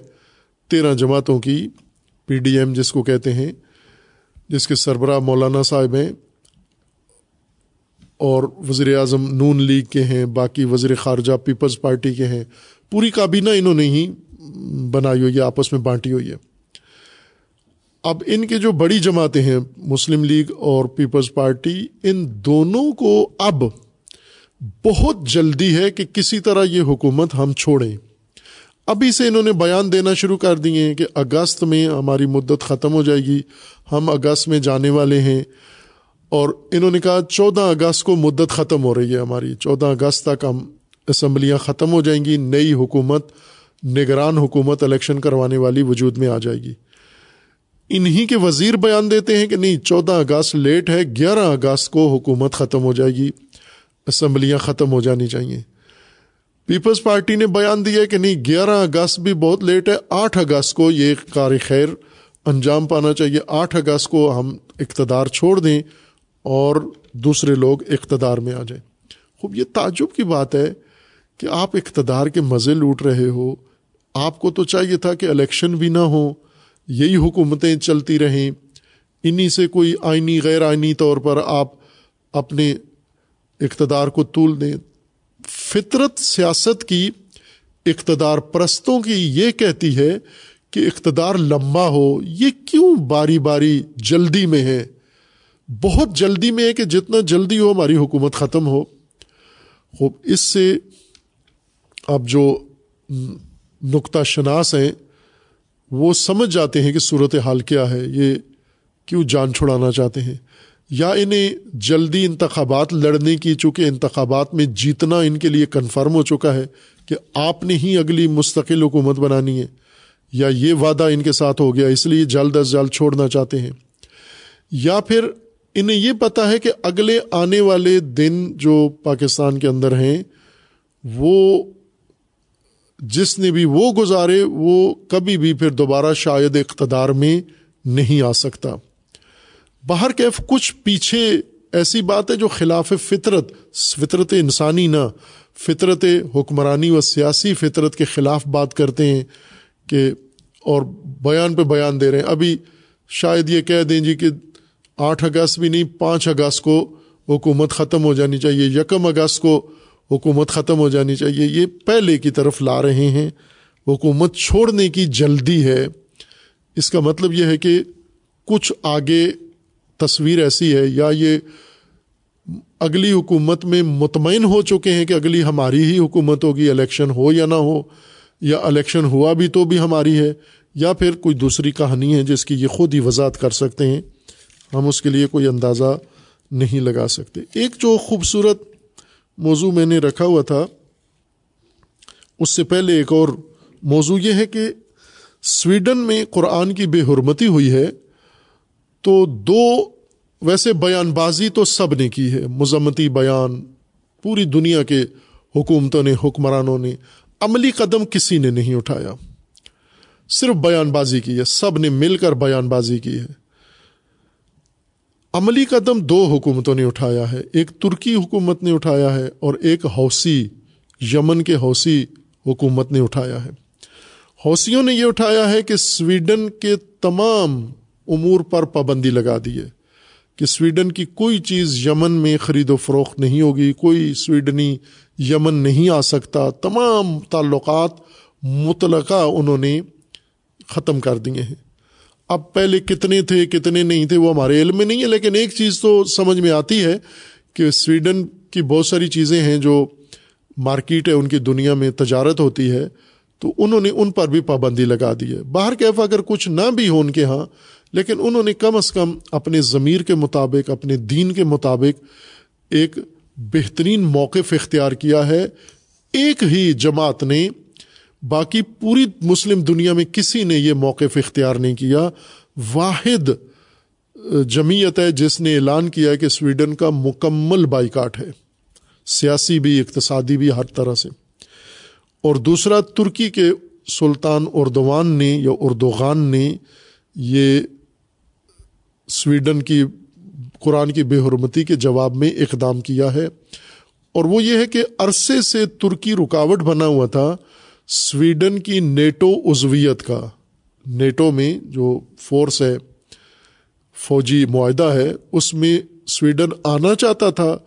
تیرہ جماعتوں کی پی ڈی ایم جس کو کہتے ہیں، جس کے سربراہ مولانا صاحب ہیں، اور وزیر اعظم نون لیگ کے ہیں، باقی وزیر خارجہ پیپلز پارٹی کے ہیں، پوری کابینہ انہوں نے ہی بنائی ہوئی ہے، آپس میں بانٹی ہوئی ہے۔ اب ان کے جو بڑی جماعتیں ہیں، مسلم لیگ اور پیپلز پارٹی، ان دونوں کو اب بہت جلدی ہے کہ کسی طرح یہ حکومت ہم چھوڑیں۔ ابھی سے انہوں نے بیان دینا شروع کر دیے ہیں کہ اگست میں ہماری مدت ختم ہو جائے گی، ہم اگست میں جانے والے ہیں۔ اور انہوں نے کہا، چودہ اگست کو مدت ختم ہو رہی ہے ہماری۔ چودہ اگست تک ہم اسمبلیاں ختم ہو جائیں گی، نئی حکومت، نگران حکومت الیکشن کروانے والی وجود میں آ جائے گی۔ انہی کے وزیر بیان دیتے ہیں کہ نہیں، چودہ اگست لیٹ ہے، گیارہ اگست کو حکومت ختم ہو جائے گی۔ اسمبلیاں ختم ہو جانی چاہیے۔ پیپلز پارٹی نے بیان دیا کہ نہیں، گیارہ اگست بھی بہت لیٹ ہے، آٹھ اگست کو یہ کار خیر انجام پانا چاہیے۔ آٹھ اگست کو ہم اقتدار چھوڑ دیں اور دوسرے لوگ اقتدار میں آ جائیں۔ خوب، یہ تعجب کی بات ہے کہ آپ اقتدار کے مزے لوٹ رہے ہو۔ آپ کو تو چاہیے تھا کہ الیکشن بھی نہ ہو۔ یہی حکومتیں چلتی رہیں۔ انہی سے کوئی آئینی، غیر آئینی طور پر آپ اپنے اقتدار کو طول دیں۔ فطرت سیاست کی اقتدار پرستوں کی یہ کہتی ہے کہ اقتدار لمبا ہو۔ یہ کیوں باری باری جلدی میں ہے؟ بہت جلدی میں ہے کہ جتنا جلدی ہو ہماری حکومت ختم ہو۔ خوب، اس سے اب جو نقطہ شناس ہیں وہ سمجھ جاتے ہیں کہ صورت حال کیا ہے، یہ کیوں جان چھڑانا چاہتے ہیں؟ یا انہیں جلدی انتخابات لڑنے کی، چونکہ انتخابات میں جیتنا ان کے لیے کنفرم ہو چکا ہے کہ آپ نے ہی اگلی مستقل حکومت بنانی ہے، یا یہ وعدہ ان کے ساتھ ہو گیا، اس لیے جلد از جلد چھوڑنا چاہتے ہیں۔ یا پھر انہیں یہ پتا ہے کہ اگلے آنے والے دن جو پاکستان کے اندر ہیں، وہ جس نے بھی وہ گزارے، وہ کبھی بھی پھر دوبارہ شاید اقتدار میں نہیں آ سکتا۔ باہر کیف کچھ پیچھے ایسی بات ہے جو خلاف فطرت فطرت انسانی نہ، فطرت حکمرانی و سیاسی فطرت کے خلاف بات کرتے ہیں کہ اور بیان پہ بیان دے رہے ہیں۔ ابھی شاید یہ کہہ دیں جی کہ آٹھ اگست بھی نہیں، پانچ اگست کو حکومت ختم ہو جانی چاہیے۔ یکم اگست کو حکومت ختم ہو جانی چاہیے۔ یہ پہلے کی طرف لا رہے ہیں۔ حکومت چھوڑنے کی جلدی ہے۔ اس کا مطلب یہ ہے کہ کچھ آگے تصویر ایسی ہے، یا یہ اگلی حکومت میں مطمئن ہو چکے ہیں کہ اگلی ہماری ہی حکومت ہوگی، الیکشن ہو یا نہ ہو، یا الیکشن ہوا بھی تو بھی ہماری ہے، یا پھر کوئی دوسری کہانی ہے جس کی یہ خود ہی وضاحت کر سکتے ہیں۔ ہم اس کے لیے کوئی اندازہ نہیں لگا سکتے۔ ایک جو خوبصورت موضوع میں نے رکھا ہوا تھا۔ اس سے پہلے ایک اور موضوع یہ ہے کہ سویڈن میں قرآن کی بے حرمتی ہوئی ہے تو دو ویسے بیان بازی تو سب نے کی ہے۔ مذمتی بیان، پوری دنیا کے حکومتوں نے، حکمرانوں نے، عملی قدم کسی نے نہیں اٹھایا۔ صرف بیان بازی کی ہے، سب نے مل کر بیان بازی کی ہے۔ عملی قدم دو حکومتوں نے اٹھایا ہے، ایک ترکی حکومت نے اٹھایا ہے اور ایک حوثی، یمن کے حوثی حکومت نے اٹھایا ہے۔ حوثیوں نے یہ اٹھایا ہے کہ سویڈن کے تمام امور پر پابندی لگا دی ہے۔ کہ سویڈن کی کوئی چیز یمن میں خرید و فروخت نہیں ہوگی، کوئی سویڈنی یمن نہیں آ سکتا۔ تمام تعلقات متلقہ انہوں نے ختم کر دیے ہیں۔ اب پہلے کتنے تھے کتنے نہیں تھے وہ ہمارے علم میں نہیں ہے، لیکن ایک چیز تو سمجھ میں آتی ہے کہ سویڈن کی بہت ساری چیزیں ہیں جو مارکیٹ ہے، ان کی دنیا میں تجارت ہوتی ہے، تو انہوں نے ان پر بھی پابندی لگا دی ہے۔ باہر کیف اگر کچھ نہ بھی ہو ان کے ہاں لیکن انہوں نے کم از کم اپنے ضمیر کے مطابق، اپنے دین کے مطابق ایک بہترین موقف اختیار کیا ہے۔ ایک ہی جماعت نے باقی پوری مسلم دنیا میں کسی نے یہ موقف اختیار نہیں کیا۔ واحد جمعیت ہے جس نے اعلان کیا کہ سویڈن کا مکمل بائی کاٹ ہے۔ سیاسی بھی، اقتصادی بھی، ہر طرح سے۔ اور دوسرا، ترکی کے سلطان اردوان نے یا اردوغان نے یہ سویڈن کی، قرآن کی بے حرمتی کے جواب میں اقدام کیا ہے۔ اور وہ یہ ہے کہ عرصے سے ترکی رکاوٹ بنا ہوا تھا۔ سویڈن کی نیٹو عضویت کا۔ نیٹو میں جو فورس ہے، فوجی معاہدہ ہے، اس میں سویڈن آنا چاہتا تھا،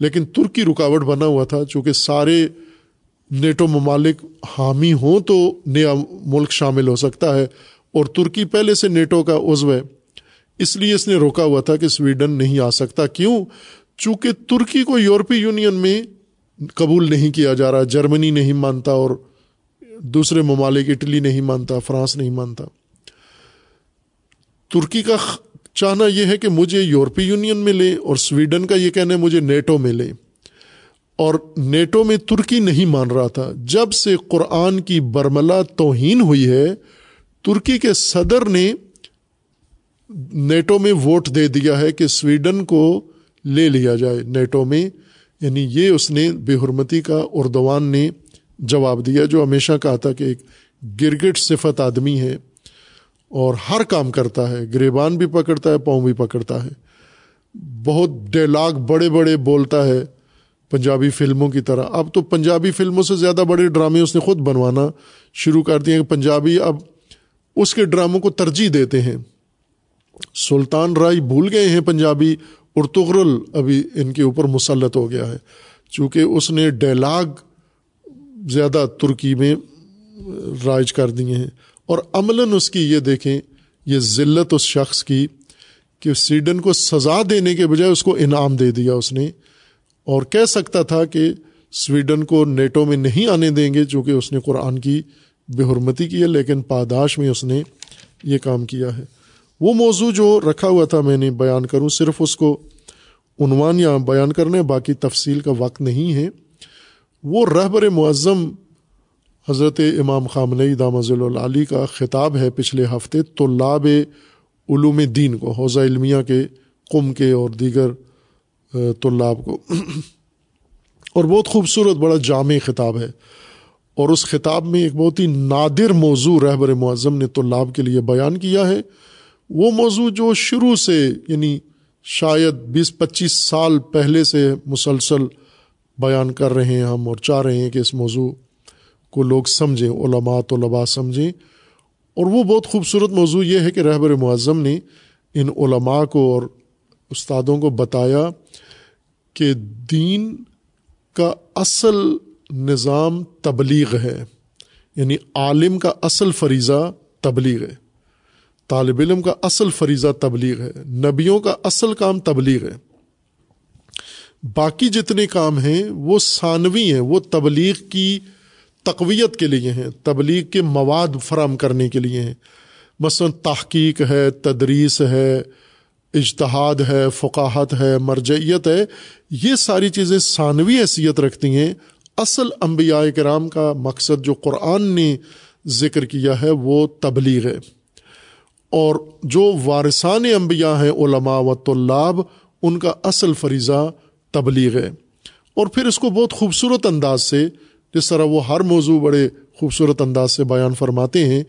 لیکن ترکی رکاوٹ بنا ہوا تھا۔ چونکہ سارے نیٹو ممالک حامی ہوں تو نیا ملک شامل ہو سکتا ہے، اور ترکی پہلے سے نیٹو کا عضو ہے۔ اس لیے اس نے روکا ہوا تھا کہ سویڈن نہیں آ سکتا۔ کیوں؟ چونکہ ترکی کو یورپی یونین میں قبول نہیں کیا جا رہا، جرمنی نہیں مانتا اور دوسرے ممالک اٹلی نہیں مانتا، فرانس نہیں مانتا۔ ترکی کا چاہنا یہ ہے کہ مجھے یورپی یونین میں لے اور سویڈن کا یہ کہنا ہے مجھے نیٹو میں لے اور نیٹو میں ترکی نہیں مان رہا تھا۔ جب سے قرآن کی برملا توہین ہوئی ہے، ترکی کے صدر نے نیٹو میں ووٹ دے دیا ہے کہ سویڈن کو لے لیا جائے نیٹو میں۔ یعنی یہ اس نے بے حرمتی کا اردوان نے جواب دیا جو ہمیشہ کہا تھا کہ ایک گرگٹ صفت آدمی ہے اور ہر کام کرتا ہے، گریبان بھی پکڑتا ہے، پاؤں بھی پکڑتا ہے۔ بہت ڈیلاگ بڑے بڑے بولتا ہے پنجابی فلموں کی طرح۔ اب تو پنجابی فلموں سے زیادہ بڑے ڈرامے اس نے خود بنوانا شروع کر دیے کہ پنجابی اب اس کے ڈراموں کو ترجیح دیتے ہیں۔ سلطان رائی بھول گئے ہیں پنجابی ارتغرل ابھی ان کے اوپر مسلط ہو گیا ہے۔ چونکہ اس نے ڈیلاگ زیادہ ترکی میں رائج کر دیے ہیں۔ اور عملاً اس کی یہ دیکھیں، یہ ذلت اس شخص کی کہ سویڈن کو سزا دینے کے بجائے اس کو انعام دے دیا اس نے۔ اور کہہ سکتا تھا کہ سویڈن کو نیٹو میں نہیں آنے دیں گے، چونکہ اس نے قرآن کی بے حرمتی کی ہے، لیکن پاداش میں اس نے یہ کام کیا ہے۔ وہ موضوع جو رکھا ہوا تھا میں نے بیان کروں، صرف اس کو عنوان یا بیان کرنے باقی تفصیل کا وقت نہیں ہے۔ وہ رہبر معظم حضرت امام خامنئی دامز العلی کا خطاب ہے پچھلے ہفتے طلاب علوم دین کو، حوضہ علمیہ کے، قم کے اور دیگر طلاب کو۔ اور بہت خوبصورت، بڑا جامع خطاب ہے۔ اور اس خطاب میں ایک بہت ہی نادر موضوع رہبر معظم نے طلاب کے لیے بیان کیا ہے۔ وہ موضوع جو شروع سے یعنی شاید بیس پچیس سال پہلے سے مسلسل بیان کر رہے ہیں، ہم اور چاہ رہے ہیں کہ اس موضوع کو لوگ سمجھیں، علماء، طلباء سمجھیں۔ اور وہ بہت خوبصورت موضوع یہ ہے کہ رہبر معظم نے ان علماء کو اور استادوں کو بتایا کہ دین کا اصل نظام تبلیغ ہے یعنی عالم کا اصل فریضہ تبلیغ ہے، طالب علم کا اصل فریضہ تبلیغ ہے، نبیوں کا اصل کام تبلیغ ہے۔ باقی جتنے کام ہیں، وہ ثانوی ہیں، وہ تبلیغ کی تقویت کے لیے ہیں، تبلیغ کے مواد فراہم کرنے کے لیے ہیں۔ مثلاً تحقیق ہے، تدریس ہے، اجتہاد ہے، فقاہت ہے، مرجعیت ہے، یہ ساری چیزیں ثانوی حیثیت رکھتی ہیں۔ اصل انبیاء کرام کا مقصد جو قرآن نے ذکر کیا ہے، وہ تبلیغ ہے۔ اور جو وارثان انبیاء ہیں، علماء و طلاب، ان کا اصل فریضہ تبلیغ ہے۔ اور پھر اس کو بہت خوبصورت انداز سے جس طرح وہ ہر موضوع بڑے خوبصورت انداز سے بیان فرماتے ہیں،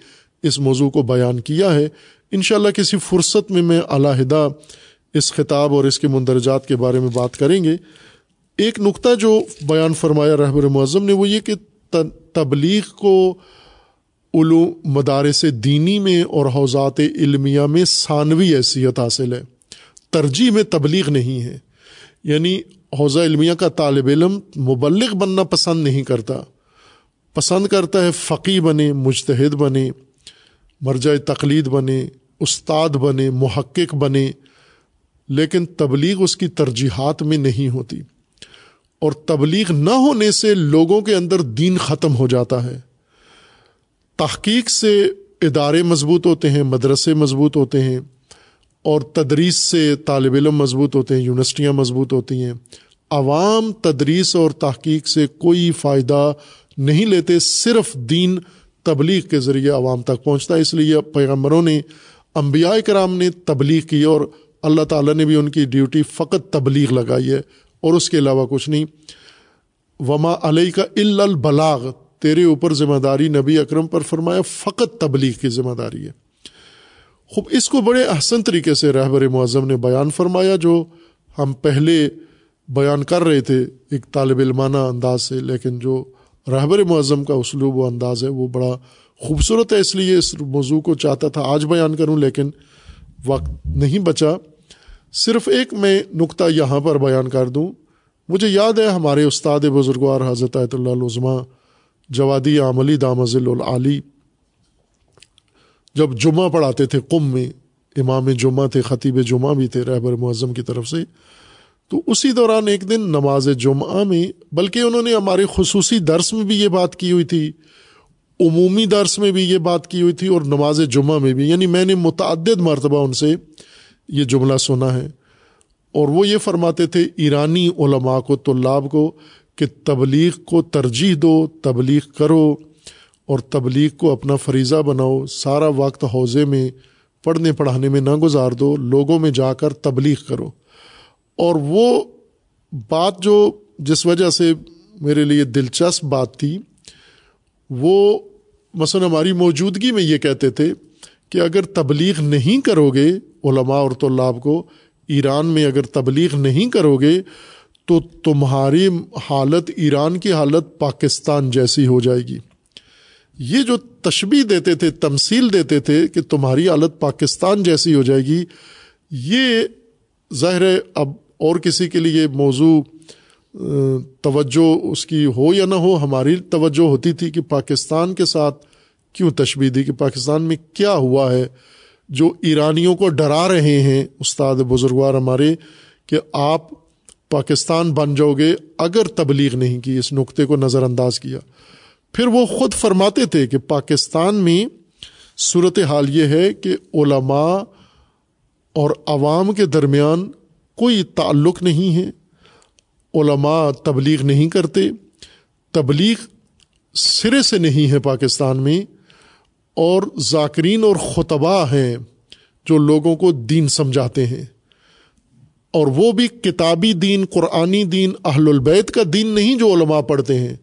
اس موضوع کو بیان کیا ہے۔ انشاءاللہ کسی فرصت میں میں علیحدہ اس خطاب اور اس کے مندرجات کے بارے میں بات کریں گے۔ ایک نقطہ جو بیان فرمایا رہبر معظم نے، وہ یہ کہ تبلیغ کو علوم مدارس دینی میں اور حوضات علمیہ میں ثانوی حیثیت حاصل ہے۔ ترجیح میں تبلیغ نہیں ہے۔ یعنی حوضہ علمیہ کا طالب علم مبلغ بننا پسند نہیں کرتا۔ پسند کرتا ہے فقی بنے، مجتہد بنے، مرجع تقلید بنے، استاد بنے، محقق بنے، لیکن تبلیغ اس کی ترجیحات میں نہیں ہوتی۔ اور تبلیغ نہ ہونے سے لوگوں کے اندر دین ختم ہو جاتا ہے۔ تحقیق سے ادارے مضبوط ہوتے ہیں، مدرسے مضبوط ہوتے ہیں۔ اور تدریس سے طالب علم مضبوط ہوتے ہیں، یونیورسٹیاں مضبوط ہوتی ہیں۔ عوام تدریس اور تحقیق سے کوئی فائدہ نہیں لیتے، صرف دین تبلیغ کے ذریعے عوام تک پہنچتا ہے۔ اس لیے پیغمبروں نے، انبیاء کرام نے تبلیغ کی اور اللہ تعالیٰ نے بھی ان کی ڈیوٹی فقط تبلیغ لگائی ہے۔ اور اس کے علاوہ کچھ نہیں۔ وما علیہ کا البلاغ۔ تیرے اوپر ذمہ داری نبی اکرم پر فرمایا، فقط تبلیغ کی ذمہ داری ہے۔ خوب، اس کو بڑے احسن طریقے سے رہبر معظم نے بیان فرمایا، جو ہم پہلے بیان کر رہے تھے ایک طالب علمانہ انداز سے، لیکن جو رہبر معظم کا اسلوب و انداز ہے، وہ بڑا خوبصورت ہے۔ اس لیے اس موضوع کو چاہتا تھا آج بیان کروں، لیکن وقت نہیں بچا۔ صرف ایک میں نقطہ یہاں پر بیان کر دوں۔ مجھے یاد ہے ہمارے استاد بزرگوار حضرت اللہ العظمہ جوادی عملی دامز العلی جب جمعہ پڑھاتے تھے قم میں، امام جمعہ تھے، خطیب جمعہ بھی تھے رہبر معظم کی طرف سے، تو اسی دوران ایک دن نماز جمعہ میں، بلکہ انہوں نے ہمارے خصوصی درس میں بھی یہ بات کی ہوئی تھی، عمومی درس میں بھی یہ بات کی ہوئی تھی اور نماز جمعہ میں بھی یعنی میں نے متعدد مرتبہ ان سے یہ جملہ سنا ہے۔ اور وہ یہ فرماتے تھے، ایرانی علماء کو، طلاب کو کہ تبلیغ کو ترجیح دو، تبلیغ کرو۔ اور تبلیغ کو اپنا فریضہ بناؤ، سارا وقت حوضے میں، پڑھنے پڑھانے میں نہ گزار دو، لوگوں میں جا کر تبلیغ کرو۔ اور وہ بات جو جس وجہ سے میرے لیے دلچسپ بات تھی، وہ مثلاً ہماری موجودگی میں یہ کہتے تھے کہ اگر تبلیغ نہیں کرو گے علماء اور طلاب کو، ایران میں اگر تبلیغ نہیں کرو گے تو تمہاری حالت ایران کی حالت پاکستان جیسی ہو جائے گی۔ یہ جو تشبی دیتے تھے، تمثیل دیتے تھے کہ تمہاری حالت پاکستان جیسی ہو جائے گی، یہ ظاہر ہے اب اور کسی کے لیے موضوع توجہ اس کی ہو یا نہ ہو، ہماری توجہ ہوتی تھی کہ پاکستان کے ساتھ کیوں تشبیح دی، کہ پاکستان میں کیا ہوا ہے۔ جو ایرانیوں کو ڈرا رہے ہیں، استاد بزرگوار ہمارے، کہ آپ پاکستان بن جاؤ گے اگر تبلیغ نہیں کی، اس نقطے کو نظر انداز کیا۔ پھر وہ خود فرماتے تھے کہ پاکستان میں صورت حال یہ ہے کہ علماء اور عوام کے درمیان کوئی تعلق نہیں ہے۔ علماء تبلیغ نہیں کرتے۔ تبلیغ سرے سے نہیں ہے پاکستان میں۔ اور ذاکرین اور خطبہ ہیں جو لوگوں کو دین سمجھاتے ہیں۔ اور وہ بھی کتابی دین، قرآنی دین، اہل البیت کا دین نہیں جو علماء پڑھتے ہیں۔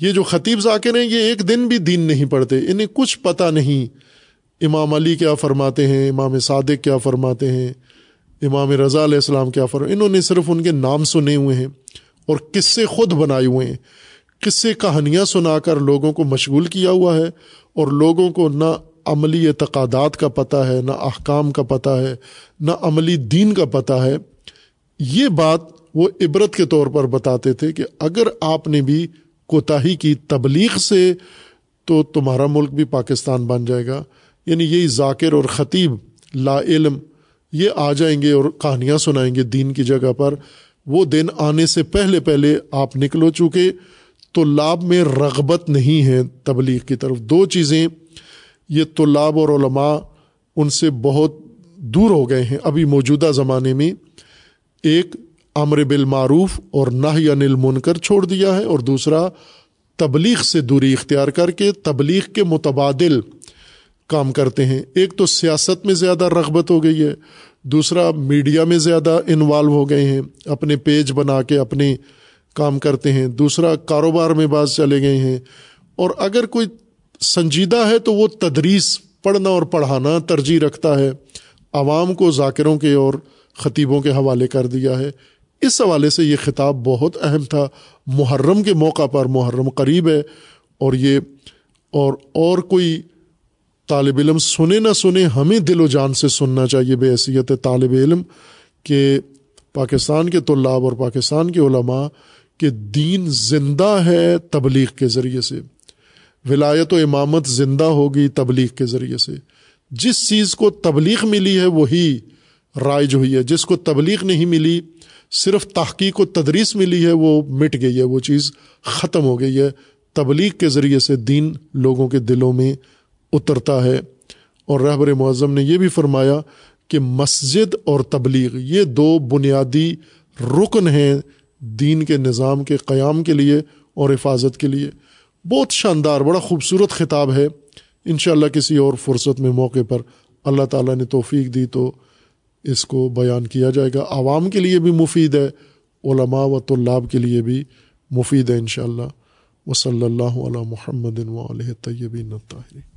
یہ جو خطیب ذاکر ہیں، یہ ایک دن بھی دین نہیں پڑھتے۔ انہیں کچھ پتہ نہیں۔ امام علی کیا فرماتے ہیں، امام صادق کیا فرماتے ہیں، امام رضا علیہ السلام کیا فرما انہوں نے صرف ان کے نام سنے ہوئے ہیں اور قصے خود بنائے ہوئے ہیں۔ قصے کہانیاں سنا کر لوگوں کو مشغول کیا ہوا ہے اور لوگوں کو نہ عملی اعتقادات کا پتہ ہے، نہ احکام کا پتہ ہے، نہ عملی دین کا پتہ ہے۔ یہ بات وہ عبرت کے طور پر بتاتے تھے کہ اگر آپ نے بھی کوتاہی کی تبلیغ سے تو تمہارا ملک بھی پاکستان بن جائے گا۔ یعنی یہی ذاکر اور خطیب لا علم، یہ آ جائیں گے اور کہانیاں سنائیں گے دین کی جگہ پر۔ وہ دن آنے سے پہلے پہلے آپ نکلو چکے تو لاب میں رغبت نہیں ہے تبلیغ کی طرف۔ دو چیزیں، یہ طلاب اور علماء ان سے بہت دور ہو گئے ہیں ابھی موجودہ زمانے میں۔ ایک امر بالمعروف اور نہ انل منکر چھوڑ دیا ہے اور دوسرا، تبلیغ سے دوری اختیار کر کے تبلیغ کے متبادل کام کرتے ہیں۔ ایک تو سیاست میں زیادہ رغبت ہو گئی ہے، دوسرا، میڈیا میں زیادہ انوالو ہو گئے ہیں، اپنے پیج بنا کے اپنے کام کرتے ہیں۔ دوسرا، کاروبار میں بعض چلے گئے ہیں۔ اور اگر کوئی سنجیدہ ہے تو وہ تدریس پڑھنا اور پڑھانا ترجیح رکھتا ہے، عوام کو، ذاکروں کے اور خطیبوں کے حوالے کر دیا ہے۔ اس حوالے سے یہ خطاب بہت اہم تھا۔ محرم کے موقع پر محرم قریب ہے اور یہ اور اور کوئی طالب علم سنے نہ سنے ہمیں دل و جان سے سننا چاہیے۔ بے حیثیت طالب علم کہ پاکستان کے طلاب اور پاکستان کے علماء کہ دین زندہ ہے تبلیغ کے ذریعے سے۔ ولایت و امامت زندہ ہوگی تبلیغ کے ذریعے سے۔ جس چیز کو تبلیغ ملی ہے وہی رائج ہوئی ہے۔ جس کو تبلیغ نہیں ملی صرف تحقیق و تدریس ملی ہے، وہ مٹ گئی ہے، وہ چیز ختم ہو گئی ہے۔ تبلیغ کے ذریعے سے دین لوگوں کے دلوں میں اترتا ہے۔ اور رہبر معظم نے یہ بھی فرمایا کہ مسجد اور تبلیغ یہ دو بنیادی رکن ہیں دین کے نظام کے قیام کے لیے اور حفاظت کے لیے۔ بہت شاندار، بڑا خوبصورت خطاب ہے۔ ان شاء اللہ کسی اور فرصت میں موقع پر اللہ تعالیٰ نے توفیق دی تو اس کو بیان کیا جائے گا۔ عوام کے لیے بھی مفید ہے، علماء و طلاب کے لیے بھی مفید ہے ان شاء اللہ و صلی اللہ علیہ محمد و علیہ طیبین طاہری